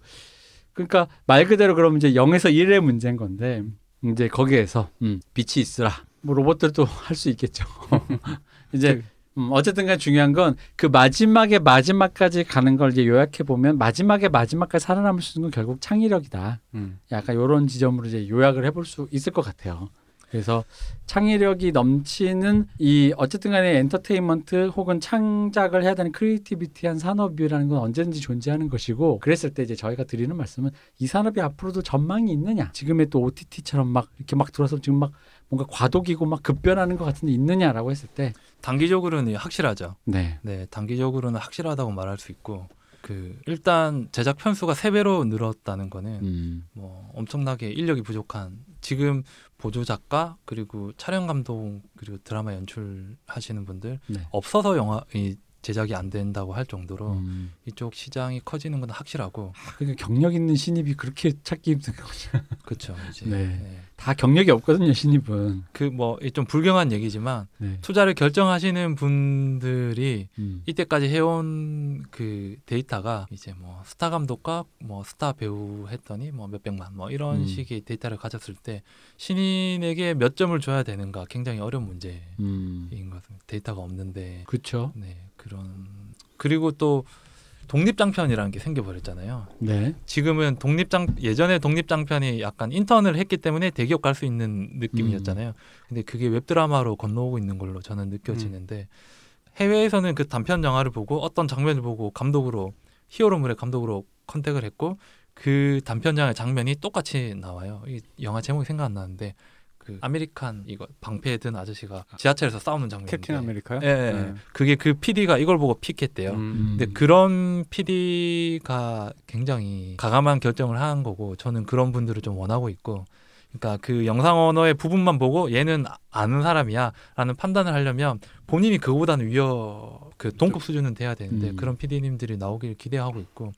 그러니까 말 그대로 그러면 이제 0에서 1의 문제인 건데 이제 거기에서 음, 빛이 있으라 뭐 로봇들도 할 수 있겠죠. 이제 음, 어쨌든 간 중요한 건 그 마지막에 마지막까지 가는 걸 이제 요약해 보면 마지막에 마지막까지 살아남을 수 있는 건 결국 창의력이다. 음. 약간 이런 지점으로 이제 요약을 해볼 수 있을 것 같아요. 그래서 창의력이 넘치는 이 어쨌든 간에 엔터테인먼트 혹은 창작을 해야 되는 creativity한 산업이라는 건 언제든지 존재하는 것이고 그랬을 때 이제 저희가 드리는 말씀은 이 산업이 앞으로도 전망이 있느냐 지금의 또 OTT처럼 막 이렇게 막 들어서 지금 막 뭔가 과도기고 막 급변하는 것 같은데 있느냐라고 했을 때 단기적으로는 확실하죠. 네. 네, 단기적으로는 확실하다고 말할 수 있고 그 일단 제작 편수가 세 배로 늘었다는 거는 음. 뭐 엄청나게 인력이 부족한 지금 보조 작가 그리고 촬영 감독 그리고 드라마 연출하시는 분들 네. 없어서 영화 이 제작이 안 된다고 할 정도로 음. 이쪽 시장이 커지는 건 확실하고 그러니까 경력 있는 신입이 그렇게 찾기 힘든 거죠. 그렇죠. 이제 네. 다 경력이 없거든요, 신입은. 그 뭐 좀 불경한 얘기지만 네. 투자를 결정하시는 분들이 음. 이때까지 해온 그 데이터가 이제 뭐 스타 감독과 뭐 스타 배우 했더니 뭐 몇백만 뭐 이런 음. 식의 데이터를 가졌을 때 신인에게 몇 점을 줘야 되는가 굉장히 어려운 문제인 음. 것 같습니다. 데이터가 없는데 그렇죠. 네 그런 그리고 또 독립장편이라는 게 생겨버렸잖아요. 네. 지금은 독립장 예전에 독립장편이 약간 인턴을 했기 때문에 대기업 갈 수 있는 느낌이었잖아요. 근데 그게 웹드라마로 건너오고 있는 걸로 저는 느껴지는데 해외에서는 그 단편 영화를 보고 어떤 장면을 보고 감독으로 히어로물의 감독으로 contact을 했고 그 단편 영화의 장면이 똑같이 나와요. 이 영화 제목이 생각 안 나는데 그 아메리칸 이거 방패 든 아저씨가 지하철에서 싸우는 장면인데 캡틴 아메리카요? 예, 예, 예. 그게 그 PD가 이걸 보고 pick했대요. 음. 근데 그런 PD가 굉장히 과감한 결정을 한 거고 저는 그런 분들을 좀 원하고 있고 그러니까 그 영상 언어의 부분만 보고 얘는 아- 아는 사람이야라는 판단을 하려면 본인이 그거보다는 위어 그 동급 수준은 돼야 되는데 음. 그런 PD님들이 나오길 기대하고 있고 또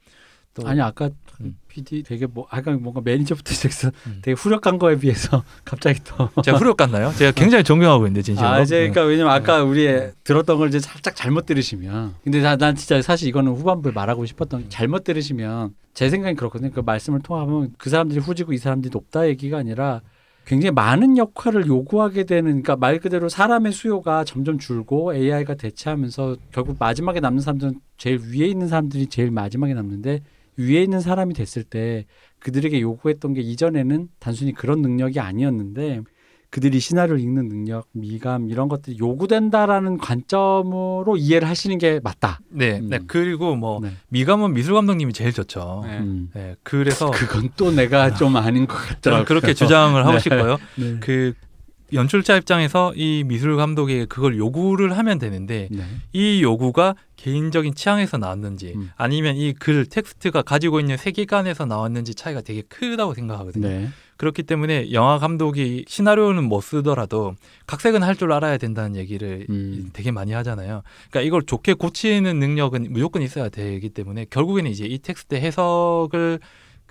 아니 아까 음. PD 되게 뭐 아까 뭔가 매니저부터 시작해서 음. 되게 후력한 거에 비해서 갑자기 또 제가 후력 같나요? 제가 굉장히 존경하고 있는데 진심으로. 아, 이제 네. 그러니까 왜냐면 아까 우리 들었던 걸 이제 살짝 잘못 들으시면 근데 나, 난 진짜 사실 이거는 후반부에 말하고 싶었던 게 잘못 들으시면 제 생각엔 그렇거든요. 그 말씀을 통하면 그 사람들이 후지고 이 사람들이 높다 얘기가 아니라 굉장히 많은 역할을 요구하게 되는 그러니까 말 그대로 사람의 수요가 점점 줄고 AI가 대체하면서 결국 마지막에 남는 사람들은 제일 위에 있는 사람들이 제일 마지막에 남는데 위에 있는 사람이 됐을 때 그들에게 요구했던 게 이전에는 단순히 그런 능력이 아니었는데 그들이 시나리오를 읽는 능력, 미감 이런 것들이 요구된다라는 관점으로 이해를 하시는 게 맞다. 네, 음. 네. 그리고 뭐 네. 미감은 미술 감독님이 제일 좋죠. 네. 음. 네, 그래서 그건 또 내가 좀 아닌 것 같더라고요. 그렇게 주장을 하고 네. 싶고요. 네. 그 연출자 입장에서 이 미술 감독에게 그걸 요구를 하면 되는데 네. 이 요구가 개인적인 취향에서 나왔는지 음. 아니면 이 글 텍스트가 가지고 있는 세계관에서 나왔는지 차이가 되게 크다고 생각하거든요. 네. 그렇기 때문에 영화 감독이 시나리오는 못 쓰더라도 각색은 할 줄 알아야 된다는 얘기를 음. 되게 많이 하잖아요. 그러니까 이걸 좋게 고치는 능력은 무조건 있어야 되기 때문에 결국에는 이제 이 텍스트 해석을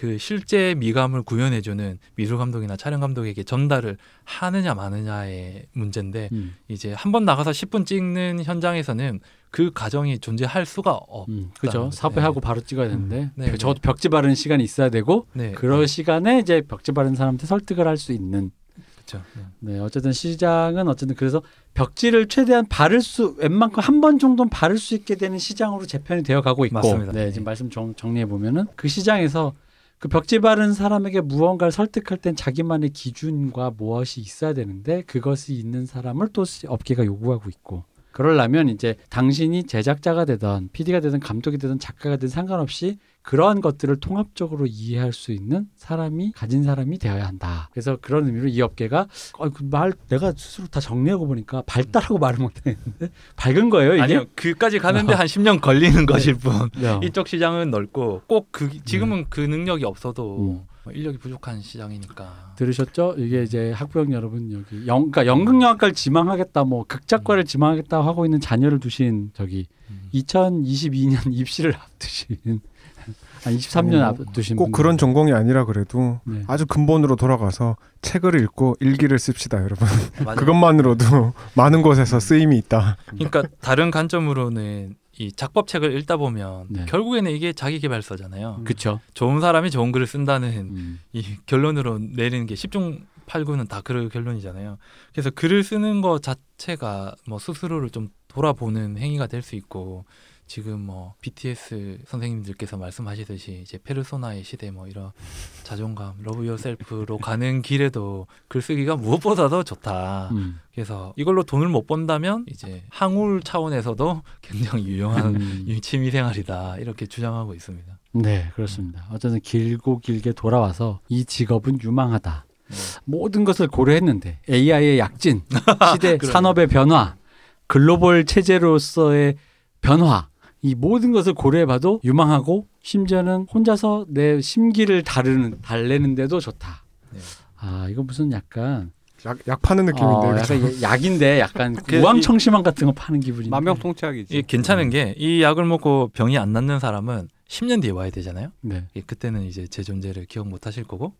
그 실제 미감을 구현해주는 미술 감독이나 촬영 감독에게 전달을 하느냐 마느냐의 문제인데 음. 이제 한 번 나가서 10분 찍는 현장에서는 그 과정이 존재할 수가 없. 음. 그죠. 삽입하고 바로 찍어야 되는데 네, 네. 적어도 벽지 바르는 시간이 있어야 되고 네, 그럴 시간에 이제 벽지 바르는 사람한테 설득을 할 수 있는 그렇죠. 네. 네, 어쨌든 시장은 어쨌든 그래서 벽지를 최대한 바를 수 웬만큼 한 번 정도는 바를 수 있게 되는 시장으로 재편이 되어 가고 있고 맞습니다. 네, 네. 지금 말씀 정, 정리해 보면은 그 시장에서 그 벽지 바른 사람에게 무언가를 설득할 땐 자기만의 기준과 무엇이 있어야 되는데 그것이 있는 사람을 또 시- 업계가 요구하고 있고. 그러려면 이제 당신이 제작자가 되든 PD가 되든 감독이 되든 작가가 되든 상관없이 그러한 것들을 통합적으로 이해할 수 있는 사람이 가진 사람이 되어야 한다. 그래서 그런 의미로 이 업계가 어, 그말 내가 스스로 다 정리하고 보니까 밝다라고 말을 못했는데 밝은 거예요 이게. 아니요, 그까지 가는데 한 10년 걸리는 것일 뿐. 네. 이쪽 시장은 넓고 꼭 그 지금은 그 능력이 없어도 음. 뭐 인력이 부족한 시장이니까. 들으셨죠? 이게 이제 학부형 여러분 여기 영, 그러니까 연극영화과를 지망하겠다, 뭐 극작과를 지망하겠다 하고 있는 자녀를 두신 저기 음. 2022년 입시를 앞두신 한 23년 어, 앞두신 꼭 분들. 그런 전공이 아니라 그래도 네. 아주 근본으로 돌아가서 책을 읽고 일기를 씁시다 여러분. 그것만으로도 많은 곳에서 쓰임이 있다 그러니까 다른 관점으로는 이 작법책을 읽다 보면 네. 결국에는 이게 자기 개발서잖아요. 그쵸. 좋은 사람이 좋은 글을 쓴다는 음. 이 결론으로 내리는 게 10중 8구는 다 그 결론이잖아요. 그래서 글을 쓰는 것 자체가 뭐 스스로를 좀 돌아보는 행위가 될 수 있고 지금 뭐 BTS 선생님들께서 말씀하시듯이 이제 페르소나의 시대 뭐 이런 자존감, love yourself로 가는 길에도 글쓰기가 무엇보다도 좋다. 음. 그래서 이걸로 돈을 못 번다면 이제 항울 차원에서도 굉장히 유용한 음. 이 취미 생활이다 이렇게 주장하고 있습니다. 네, 그렇습니다. 어쨌든 길고 길게 돌아와서 이 직업은 유망하다. 네. 모든 것을 고려했는데 AI의 약진, 시대. 산업의 변화, 글로벌 체제로서의 변화 이 모든 것을 고려해봐도 유망하고 심지어는 혼자서 내 심기를 다루는 달래는데도 좋다. 네. 아 이거 무슨 약간 약, 약 파는 느낌인데. 어, 그죠? 약간 약인데 약간 그 우황청심환 같은 거 파는 기분인데. 만병통치약이지. 이게 괜찮은 게 이 약을 먹고 병이 안 낫는 사람은 10년 뒤에 와야 되잖아요. 네. 예, 그때는 이제 제 존재를 기억 못 하실 거고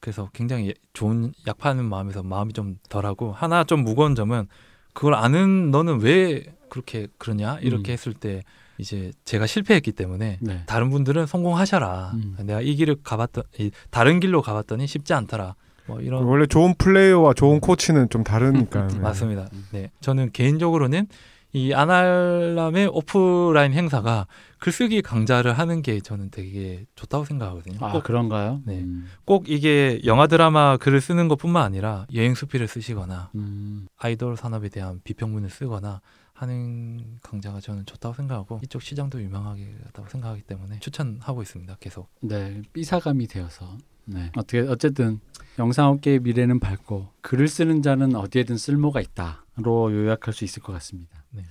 그래서 굉장히 좋은 약 파는 마음에서 마음이 좀 덜하고 하나 좀 무거운 점은 그걸 아는 너는 왜 그렇게 그러냐 이렇게 음. 했을 때 이제 제가 실패했기 때문에 네. 다른 분들은 성공하셔라 음. 내가 이 길을 가봤던 이 다른 길로 가봤더니 쉽지 않더라 뭐 이런 원래 좋은 플레이어와 좋은 코치는 좀 다르니까. 네. 맞습니다. 네, 저는 개인적으로는 이 아날람의 오프라인 행사가 글쓰기 강좌를 하는 게 저는 되게 좋다고 생각하거든요. 아 꼭, 그런가요? 네. 음. 꼭 이게 영화 드라마 글을 쓰는 것뿐만 아니라 여행 수필을 쓰시거나 음. 아이돌 산업에 대한 비평문을 쓰거나 하는 강좌가 저는 좋다고 생각하고 이쪽 시장도 유명하다고 생각하기 때문에 추천하고 있습니다. 계속. 네, 삐사감이 되어서 네. 어떻게 어쨌든 영상업계의 미래는 밝고 글을 쓰는 자는 어디에든 쓸모가 있다로 요약할 수 있을 것 같습니다. 네.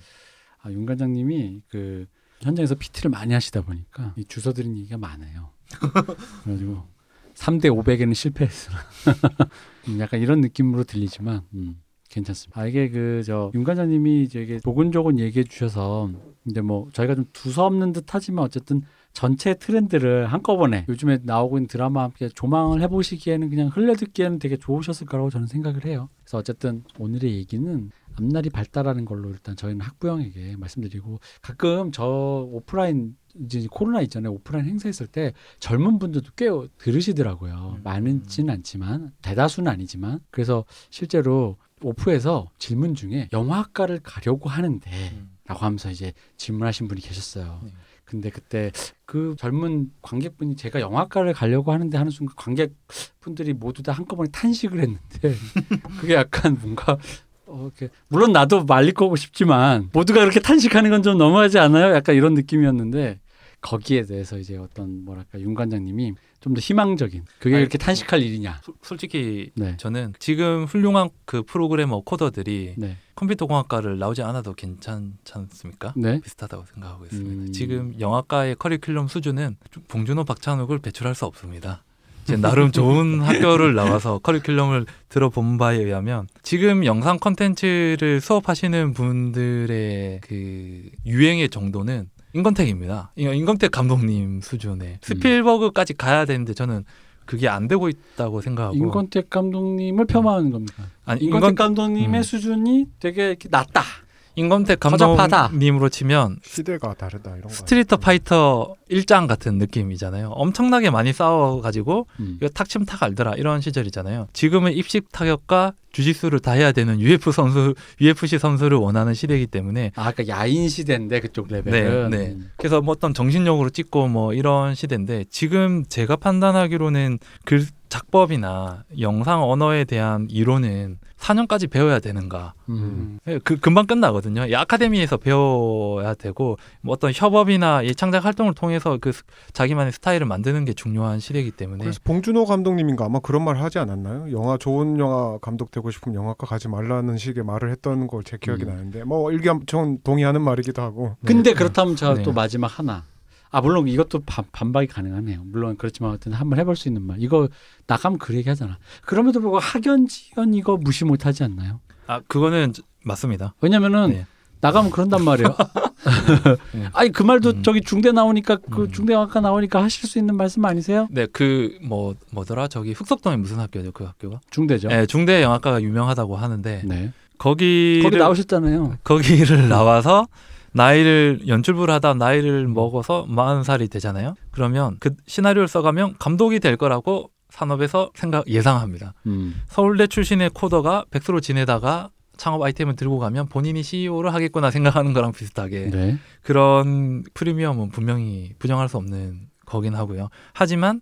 아, 윤 관장님이 그 현장에서 PT를 많이 하시다 보니까 이 주워드린 얘기가 많아요. 그래가지고 3대 500에는 실패했으나 음, 약간 이런 느낌으로 들리지만 음, 괜찮습니다. 아 이게 그 저 윤 관장님이 이제 조근조근 얘기해 주셔서 근데 뭐 저희가 좀 두서없는 듯하지만 어쨌든 전체 트렌드를 한꺼번에 요즘에 나오고 있는 드라마 함께 조망을 해보시기에는 그냥 흘려듣기에는 되게 좋으셨을 거라고 저는 생각을 해요. 그래서 어쨌든 오늘의 얘기는 앞날이 밝다라는 걸로 일단 저희는 학부형에게 말씀드리고 가끔 저 오프라인 이제 코로나 이전에 오프라인 행사 했을 때 젊은 분들도 꽤 들으시더라고요. 음. 많지는 않지만 대다수는 아니지만 그래서 실제로 오프에서 질문 중에 영화학과를 가려고 하는데 라고 하면서 이제 질문하신 분이 계셨어요. 네. 근데 그때 그 젊은 관객분이 제가 영화과를 가려고 하는데 하는 순간 관객분들이 모두 다 한꺼번에 탄식을 했는데 그게 약간 뭔가 어, 이렇게 물론 나도 말릴 거고 싶지만 모두가 그렇게 탄식하는 건 좀 너무하지 않아요? 약간 이런 느낌이었는데 거기에 대해서 이제 어떤 뭐랄까 윤 관장님이 좀 더 희망적인 그게 이렇게 탄식할 일이냐? 소- 솔직히 네, 저는 지금 훌륭한 그 프로그래머 코더들이 네, 컴퓨터 공학과를 나오지 않아도 괜찮지 않습니까? 네. 비슷하다고 생각하고 있습니다. 음. 지금 영화과의 커리큘럼 수준은 봉준호, 박찬욱을 배출할 수 없습니다. 제 나름 좋은 학교를 나와서 커리큘럼을 들어본 바에 의하면 지금 영상 컨텐츠를 수업하시는 분들의 그 유행의 정도는 임권택입니다. 임권택 감독님 수준의 스필버그까지 가야 되는데 저는 그게 안 되고 있다고 생각하고 임권택 감독님을 폄하하는 겁니까? 아니 임권택 임권 감독님의 음. 수준이 되게 이렇게 낮다. 허접하다. 감독님으로 치면 시대가 다르다 이런 거. 스트리트 파이터 1장 같은 느낌이잖아요. 엄청나게 많이 싸워가지고 음. 이거 탁치면 탁 알더라 이런 시절이잖아요. 지금은 입식 타격과 주짓수를 다 해야 되는 UFC 선수, UFC 선수를 원하는 시대이기 때문에 아, 그러니까 야인 시대인데 그쪽 레벨은. 네, 네. 그래서 뭐 어떤 정신력으로 찍고 뭐 이런 시대인데 지금 제가 판단하기로는 글 작법이나 영상 언어에 대한 이론은 4년까지 배워야 되는가? 음. 예, 그 금방 끝나거든요. 이 아카데미에서 배워야 되고 뭐 어떤 협업이나 이 창작 활동을 통해서 그 스- 자기만의 스타일을 만드는 게 중요한 시대이기 때문에 그래서 봉준호 감독님인가 아마 그런 말 하지 않았나요? 영화 좋은 영화 감독 되고 싶으면 영화과 가지 말라는 식의 말을 했던 걸 제 기억이 음. 나는데 뭐 일기암전 동의하는 말이기도 하고. 근데 네. 그렇다면 제가 네. 또 마지막 하나. 아 물론 이것도 반, 반박이 가능하네요. 물론 그렇지만 어쨌든 한번 해볼 수 있는 말. 이거 나가면 그 얘기 하잖아. 그럼에도 불구하고 학연지연 이거 무시 못하지 않나요? 아 그거는 저- 맞습니다. 왜냐면은 네. 나가면 그런단 말이에요. 네. 아니 그 말도 음. 저기 중대 나오니까 그 음. 중대 학과 나오니까 하실 수 있는 말씀 아니세요? 네, 그 뭐 뭐더라 저기 흑석동에 무슨 학교죠 그 학교가? 중대죠. 네, 중대 영화과가 유명하다고 하는데 네. 거기를 거기 나오셨잖아요. 거기를 나와서 나이를 연출부를 하다 나이를 먹어서 40살이 되잖아요. 그러면 그 시나리오를 써가면 감독이 될 거라고 산업에서 생각 예상합니다. 음. 서울대 출신의 코더가 백수로 지내다가 창업 아이템을 들고 가면 본인이 CEO를 하겠구나 생각하는 거랑 비슷하게 네. 그런 프리미엄은 분명히 부정할 수 없는 거긴 하고요. 하지만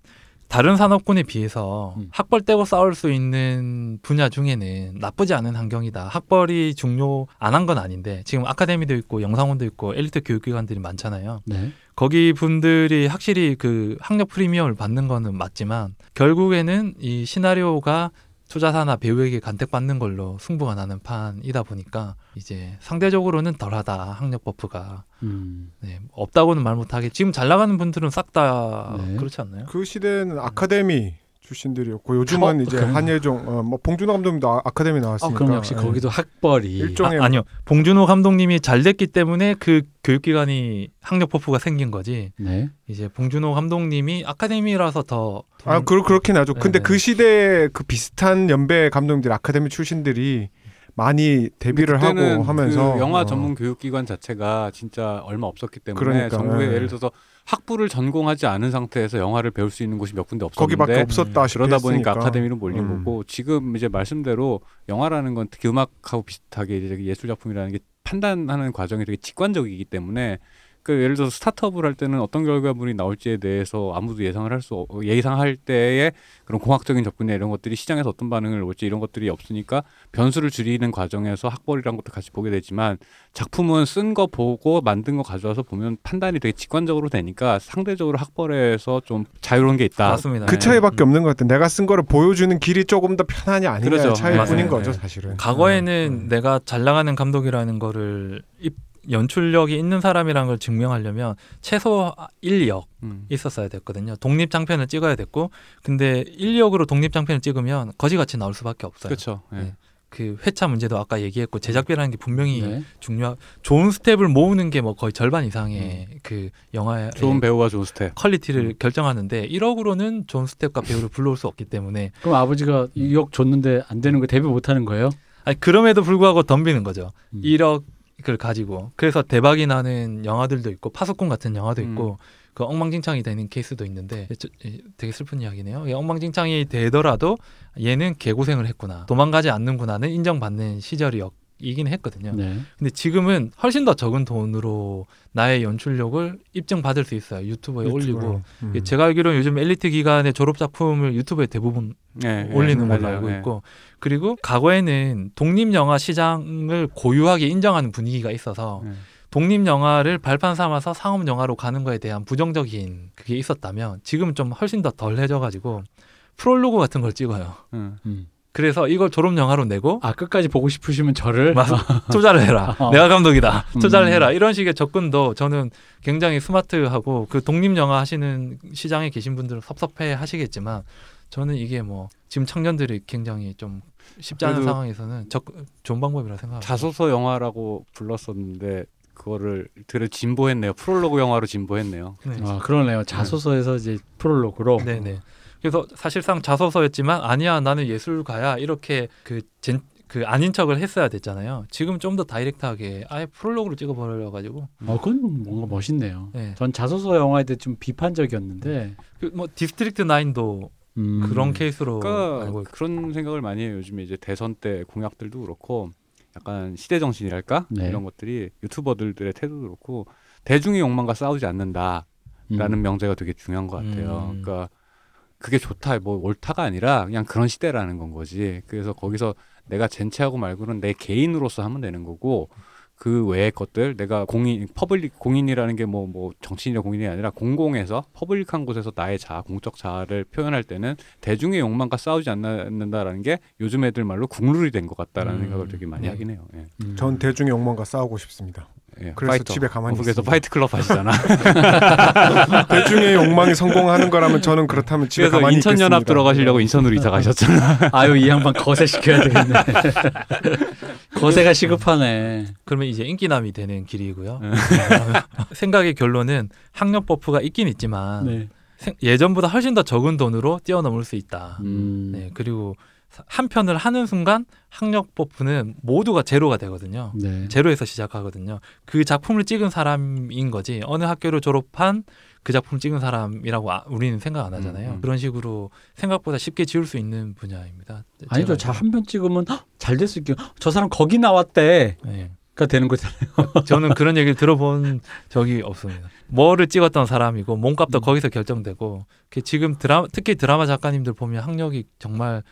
다른 산업군에 비해서 음. 학벌 떼고 싸울 수 있는 분야 중에는 나쁘지 않은 환경이다. 학벌이 중요 안 한 건 아닌데 지금 아카데미도 있고 영상원도 있고 엘리트 교육기관들이 많잖아요. 네. 거기 분들이 확실히 그 학력 프리미엄을 받는 거는 맞지만 결국에는 이 시나리오가 투자사나 배우에게 간택받는 걸로 승부가 나는 판이다 보니까 이제 상대적으로는 덜하다 학력 buff가 음. 네, 없다고는 말 못하게 지금 잘 나가는 분들은 싹다 네. 그렇지 않나요? 그 시대는 아카데미 출신들이었고 요즘은 어, 이제 그래요? 한예종 어, 뭐 봉준호 감독님도 아, 아카데미 아, 나왔으니까 그럼 역시 예. 거기도 학벌이 일종의 아, 아니요. 봉준호 감독님이 잘 됐기 때문에 그 교육기관이 학력 buff가 생긴 거지. 네. 이제 봉준호 감독님이 아카데미라서 더 아, 그, 그렇긴 하죠. 근데 네. 그 시대에 그 비슷한 연배 감독님들, 아카데미 출신들이 많이 데뷔를 하고 하면서 그 영화 어, 전문 교육기관 자체가 진짜 얼마 없었기 때문에 그러니까, 전국에 예. 예를 들어서 학부를 전공하지 않은 상태에서 영화를 배울 수 있는 곳이 몇 군데 없었는데 거기밖에 없었다 싶 그러다 보니까 아카데미로 몰린 음. 거고 지금 이제 말씀대로 영화라는 건 특히 음악하고 비슷하게 이제 예술 작품이라는 게 판단하는 과정이 되게 직관적이기 때문에 그 예를 들어서 스타트업을 할 때는 어떤 결과물이 나올지에 대해서 아무도 예상을 할 수 예상할 때에 그런 공학적인 접근이나 이런 것들이 시장에서 어떤 반응을 올지 이런 것들이 없으니까 변수를 줄이는 과정에서 학벌이란 것도 같이 보게 되지만 작품은 쓴 거 보고 만든 거 가져와서 보면 판단이 되게 직관적으로 되니까 상대적으로 학벌에서 좀 자유로운 게 있다. 맞습니다. 그 네. 차이밖에 없는 것 같아. 내가 쓴 거를 보여주는 길이 조금 더 편하냐 아니냐 의 그렇죠. 차이뿐인. 거죠, 네. 사실은. 과거에는 음. 내가 잘 나가는 감독이라는 거를 입- 연출력이 있는 사람이라는 걸 증명하려면 최소 1, 2억 음. 있었어야 됐거든요. 독립 장편을 찍어야 됐고, 근데 1, 2억으로 독립 장편을 찍으면 거지같이 나올 수밖에 없어요. 그렇죠. 예. 네. 그 회차 문제도 아까 얘기했고 제작비라는 게 분명히 네. 중요한 좋은 스태프를 모으는 게 뭐 거의 절반 이상의 그 영화의 좋은 배우와 좋은 스태프. 퀄리티를 음. 결정하는데 1억으로는 좋은 스태프와 배우를 불러올 수 없기 때문에 그럼 아버지가 2억 줬는데 안 되는 거 데뷔 못 하는 거예요? 아니 그럼에도 불구하고 덤비는 거죠. 음. 1억 을 가지고 그래서 대박이 나는 영화들도 있고 파수꾼 같은 영화도 음. 있고 그 엉망진창이 되는 케이스도 있는데 저- 에, 되게 슬픈 이야기네요. 이 엉망진창이 되더라도 얘는 개고생을 했구나 도망가지 않는구나는 인정받는 시절이 긴 했거든요. 네. 근데 지금은 훨씬 더 적은 돈으로 나의 연출력을 입증받을 수 있어요. 유튜브에 올리고 음. 예, 제가 알기로는 요즘 엘리트 기관의 졸업 작품을 유튜브에 대부분 예, 예, 올리는 걸로 맞아요. 알고 예. 있고 그리고 과거에는 독립 영화 시장을 고유하게 인정하는 분위기가 있어서 예. 독립 영화를 발판 삼아서 상업 영화로 가는 거에 대한 부정적인 그게 있었다면 지금은 좀 훨씬 더 덜해져 가지고 프롤로그 같은 걸 찍어요. 음. 음. 그래서 이걸 졸업 영화로 내고 아 끝까지 보고 싶으시면 저를 맞아. 투자를 해라. 어. 내가 감독이다. 투자를 음. 해라. 이런 식의 접근도 저는 굉장히 스마트하고 그 독립 영화 하시는 시장에 계신 분들은 섭섭해 하시겠지만 저는 이게 뭐 지금 청년들이 굉장히 좀 쉽지 않은 상황에서는 적, 좋은 방법이라 생각합니다. 자소서 영화라고 불렀었는데 그거를 되게 진보했네요. 프롤로그 영화로 진보했네요. 네. 아 그러네요. 자소서에서 이제 프롤로그로 네네. 그래서 사실상 자소서였지만 아니야 나는 예술가야 이렇게 그, 젠, 그 아닌 척을 했어야 됐잖아요. 지금 좀 더 direct하게 아예 프롤로그로 찍어버려 가지고 어 그건 뭔가 멋있네요. 네. 전 자소서 영화에 대해 좀 비판적이었는데 그 뭐 디스트릭트 9도 음. 그런 케이스로 그러니까 알고 그런 생각을 많이 해요. 요즘에 이제 대선 때 공약들도 그렇고 약간 시대 정신이랄까 네. 이런 것들이 유튜버들의 태도도 그렇고 대중의 욕망과 싸우지 않는다라는 음. 명제가 되게 중요한 것 같아요. 음. 그러니까 그게 좋다, 뭐 옳다가 아니라 그냥 그런 시대라는 건 거지. 그래서 거기서 내가 젠체하고 말고는 내 개인으로서 하면 되는 거고 그 외의 것들 내가 공인 public 공인이라는 게 뭐 뭐 정치인이나 공인이 아니라 공공에서 public한 곳에서 나의 자아 공적 자아를 표현할 때는 대중의 욕망과 싸우지 않는다라는 게 요즘 애들 말로 국룰이 된 것 같다라는 음. 생각을 되게 많이 네. 하긴 해요. 예. 음. 전 대중의 욕망과 싸우고 싶습니다. 예, 그래서 파이터. 집에 가만히 어, 그래서 있습니다. 파이트 클럽 하시잖아. 대중의 욕망이 성공하는 거라면 저는 그렇다면 집에 가만히 인천 연합 있겠습니다. 들어가시려고 인천으로 이사 가셨잖아. 아유 이 양반 거세 시켜야 되겠네. 거세가 시급하네. 그러면 이제 인기남이 되는 길이고요. 네. 생각의 결론은 학력 buff가 있긴 있지만 네. 생- 예전보다 훨씬 더 적은 돈으로 뛰어넘을 수 있다. 음. 네, 그리고 사- 한 편을 하는 순간 학력 버프는 모두가 제로가 되거든요. 네. 제로에서 시작하거든요. 그 작품을 찍은 사람인 거지 어느 학교를 졸업한 그 작품 찍은 사람이라고 아- 우리는 생각 안 하잖아요. 음, 음. 그런 식으로 생각보다 쉽게 지울 수 있는 분야입니다. 아니죠. 한 편 찍으면 헉, 잘 됐을 게 저 사람 거기 나왔대가 네. 되는 거잖아요. 저는 그런 얘기를 들어본 적이 없습니다. 뭐를 찍었던 사람이고 몸값도 음. 거기서 결정되고 그 지금 드라마 특히 드라마 작가님들 보면 학력이 정말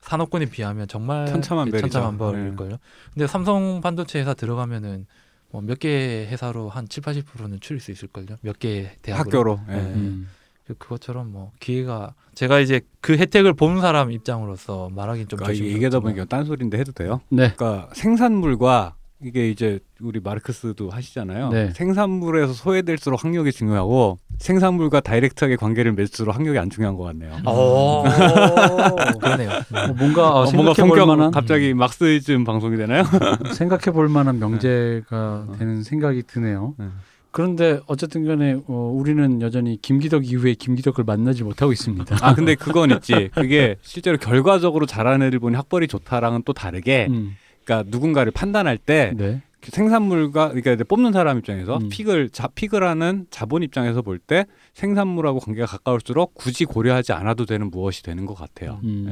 산업군에 비하면 정말 천차만별이죠. 천차만별일 걸요. 근데 삼성 반도체 회사 들어가면은 뭐 몇 개 회사로 한 7, 80%는 줄일 수 있을 걸요. 몇 개 대학으로. 학교로. 예. 네. 음. 그- 그것처럼 뭐 기회가 제가 이제 그 혜택을 본 사람 입장으로서 말하긴 좀 그러니까. 얘기하다 보니까 딴소리인데 해도 돼요. 네. 그러니까 생산물과 이게 이제 우리 마르크스도 하시잖아요. 네. 생산물에서 소외될수록 학력이 중요하고 생산물과 다이렉트하게 관계를 맺을수록 학력이 안 중요한 것 같네요. 어. 그러네요. 어, 뭔가 어, 어, 뭔가 생각해 볼 성격 만한 갑자기 막스즘 방송이 되나요? 생각해 볼 만한 명제가 어. 되는 생각이 드네요. 네. 그런데 어쨌든 간에 어, 우리는 여전히 김기덕 이후에 김기덕을 만나지 못하고 있습니다. 아 근데 그건 있지. 그게 실제로 결과적으로 잘하는 애들 보니 학벌이 좋다랑은 또 다르게, 음, 그러니까 누군가를 판단할 때 네. 그 생산물과 그러니까 뽑는 사람 입장에서 음. 픽을 자 픽을 하는 자본 입장에서 볼 때 생산물하고 관계가 가까울수록 굳이 고려하지 않아도 되는 무엇이 되는 것 같아요. 음.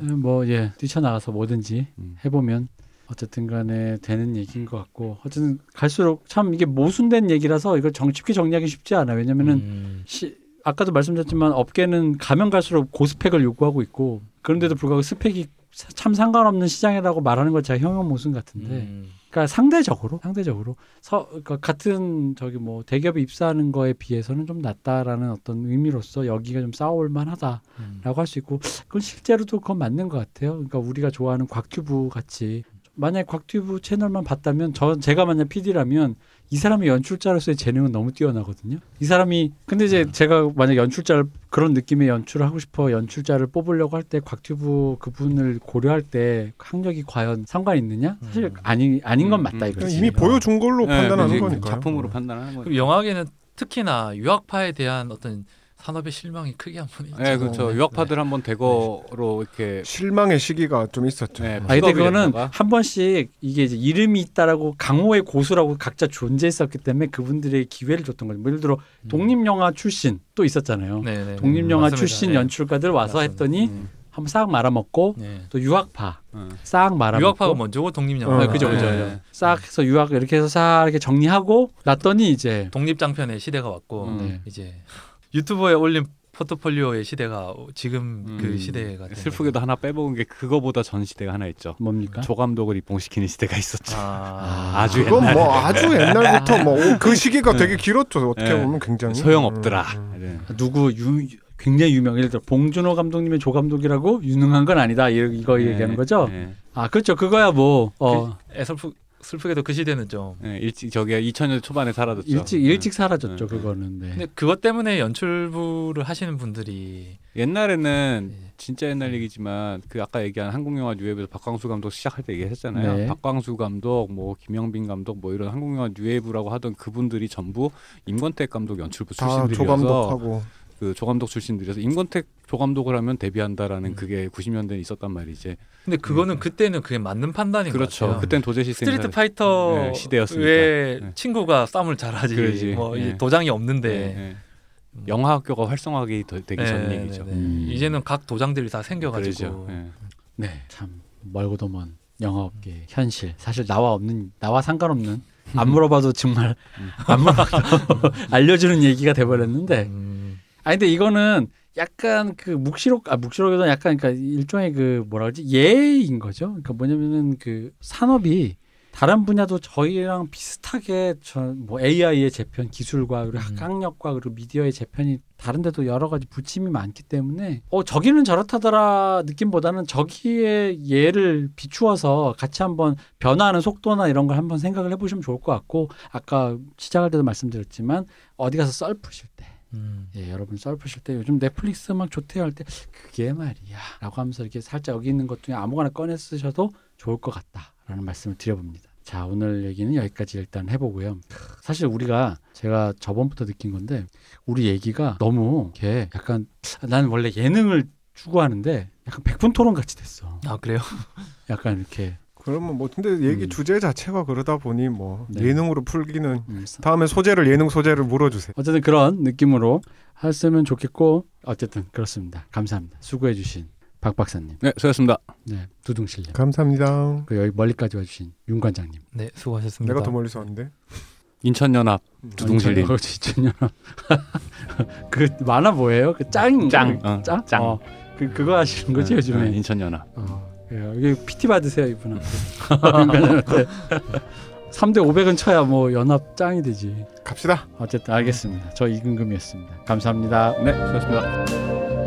예, 예. 뭐 예, 뛰쳐나가서 뭐든지 음. 해보면 어쨌든 간에 되는 얘기인 것 같고 어쨌든 갈수록 참 이게 모순된 얘기라서 이걸 정, 쉽게 정리하기 쉽지 않아. 왜냐면은 음. 시, 아까도 말씀드렸지만 업계는 가면 갈수록 고스펙을 요구하고 있고 그런데도 불구하고 스펙이 사- 참 상관없는 시장이라고 말하는 것 자체가 형용모순 같은데 음. 그러니까 상대적으로 상대적으로 서 그러니까 같은 저기 뭐 대기업에 입사하는 거에 비해서는 좀 낫다라는 어떤 의미로서 여기가 좀 싸울 만하다라고 음. 할수 있고 그건 실제로도 그건 맞는 것 같아요. 그러니까 우리가 좋아하는 곽튜브 같이 만약 곽튜브 채널만 봤다면 저 제가 만약 PD라면 이 사람의 연출자로서의 재능은 너무 뛰어나거든요. 이 사람이 근데 이제 제가 만약 연출자를 그런 느낌의 연출을 하고 싶어 연출자를 뽑으려고 할 때 곽튜브 그분을 고려할 때 학력이 과연 상관 있느냐? 사실 음. 아니 아닌 건 음, 맞다 음. 이거지. 이미 보여준 걸로 예, 판단하는. 거니까. 작품으로 판단하는 거죠. 그리고 영화계는 특히나 유학파에 대한 어떤 산업의 실망이 크게 한번 있죠. 네, 그렇죠. 네. 유학파들 한번 대거로 이렇게 실망의 시기가 좀 있었죠. 네, 아니 근데 그거는. 한 번씩 이게 이제 이름이 있다라고 강호의 고수라고 각자 존재했었기 때문에 그분들의 기회를 줬던 거죠. 뭐 예를 들어 음. 독립 영화 출신 또 있었잖아요. 네, 네, 네. 독립 영화 맞습니다. 출신 네. 연출가들 와서 맞습니다. 했더니 음, 한번 싹 말아먹고 네. 또 유학파 음. 싹 말아먹고 유학파가 먼저고 독립 영화. 어, 네, 그죠 그죠. 네. 그죠. 싹 해서 유학 이렇게 해서 싹 이렇게 정리하고 놨더니 이제 독립 장편의 시대가 왔고 음. 네. 이제 유튜브에 올린 포트폴리오의 시대가 지금 음. 그 시대가 된 슬프게도 하나 빼먹은 게 그거보다 전 시대가 하나 있죠. 뭡니까? 조 감독을 입봉시키는 시대가 있었죠. 아, 아주 그건 옛날에. 뭐 아주 옛날부터 뭐 그 시기가 되게 길었죠. 어떻게 네. 보면 굉장히 소용없더라. 음, 음. 네. 누구 유 굉장히 유명 예를 들어 봉준호 감독님의 조 감독이라고 유능한 건 아니다 이- 이거 네, 얘기하는 거죠. 네. 아 그렇죠 그거야 뭐 어, 애 슬프 슬프게도 그 시대는 좀 네, 일찍 저기 2000년 초반에 사라졌죠. 일찍 일찍 사라졌죠 네. 그거는. 네. 근데 그것 때문에 연출부를 하시는 분들이 옛날에는 네. 진짜 옛날 얘기지만 그 아까 얘기한 한국 영화 뉴웨이브에서 박광수 감독 시작할 때 얘기했잖아요. 네. 박광수 감독, 뭐 김영빈 감독, 뭐 이런 한국 영화 뉴웨이브라고 하던 그분들이 전부 임권택 감독 연출부 다 출신들이어서 그 조감독 출신들이어서 임권택 조감독을 하면 데뷔한다라는 음. 그게 90년대에 있었단 말이지. 근데 그거는 그때는 그게 맞는 판단인 것 그렇죠. 같아요. 그땐 도제 시스템 스트리트 파이터 네, 시대였으니까. 왜 네. 친구가 싸움을 잘하지 그러지. 뭐 네. 도장이 없는데 네, 네. 영화 학교가 활성화하기 더- 되기 전 네, 얘기죠. 네, 네. 음. 이제는 각 도장들이 다 생겨가지고. 네. 네, 참 멀고도 먼 영화업계 현실. 사실 나와 없는 나와 상관없는 안 물어봐도 정말 음. 안 물어봐도 알려주는 얘기가 돼버렸는데. 음, 아니 근데 이거는 약간 그 묵시록 아 묵시록에도 약간 그러니까 일종의 그 뭐라 그러지 예인 거죠. 그러니까 뭐냐면은 그 산업이 다른 분야도 저희랑 비슷하게 저뭐 AI의 재편 기술과 그리고 음. 학력과 그리고 미디어의 재편이 다른데도 여러 가지 부침이 많기 때문에 어 저기는 저렇다더라 느낌보다는 저기의 예를 비추어서 같이 한번 변화하는 속도나 이런 걸 한번 생각을 해보시면 좋을 것 같고 아까 시작할 때도 말씀드렸지만 어디 가서 썰 푸실 때 음. 예, 여러분 썰 푸실 때 요즘 넷플릭스 막 좋대요 할 때 그게 말이야 라고 하면서 이렇게 살짝 여기 있는 것 중에 아무거나 꺼내 쓰셔도 좋을 것 같다라는 말씀을 드려봅니다. 자 오늘 얘기는 여기까지 일단 해보고요. 사실 우리가 제가 저번부터 느낀 건데 우리 얘기가 너무 이렇게 약간 나는 원래 예능을 추구하는데 약간 백분 토론 같이 됐어. 아 그래요? 약간 이렇게 그러면 뭐 근데 얘기 음. 주제 자체가 그러다 보니 뭐 네. 예능으로 풀기는 음, 다음에 소재를 예능 소재를 물어주세요. 어쨌든 그런 느낌으로 했으면 좋겠고 어쨌든 그렇습니다. 감사합니다. 수고해주신 박 박사님, 네, 수고하셨습니다. 네 두둥실님. 감사합니다. 그 여기 멀리까지 와주신 윤 관장님. 네 수고하셨습니다. 내가 더 멀리서 왔는데. 인천연합 두둥실님. 진천연합. 그 만화 뭐예요? 그 짱. 짱, 그 어, 짱. 짱. 어, 그 그거 하시는 거지 네, 요즘에. 네, 인천연합. 어. 여기 PT 받으세요 이분한테. 윤 관장한테. 3대 500은 쳐야 뭐 연합 짱이 되지. 갑시다. 어쨌든 알겠습니다. 저 이근금이었습니다. 감사합니다. 네, 수고하셨습니다.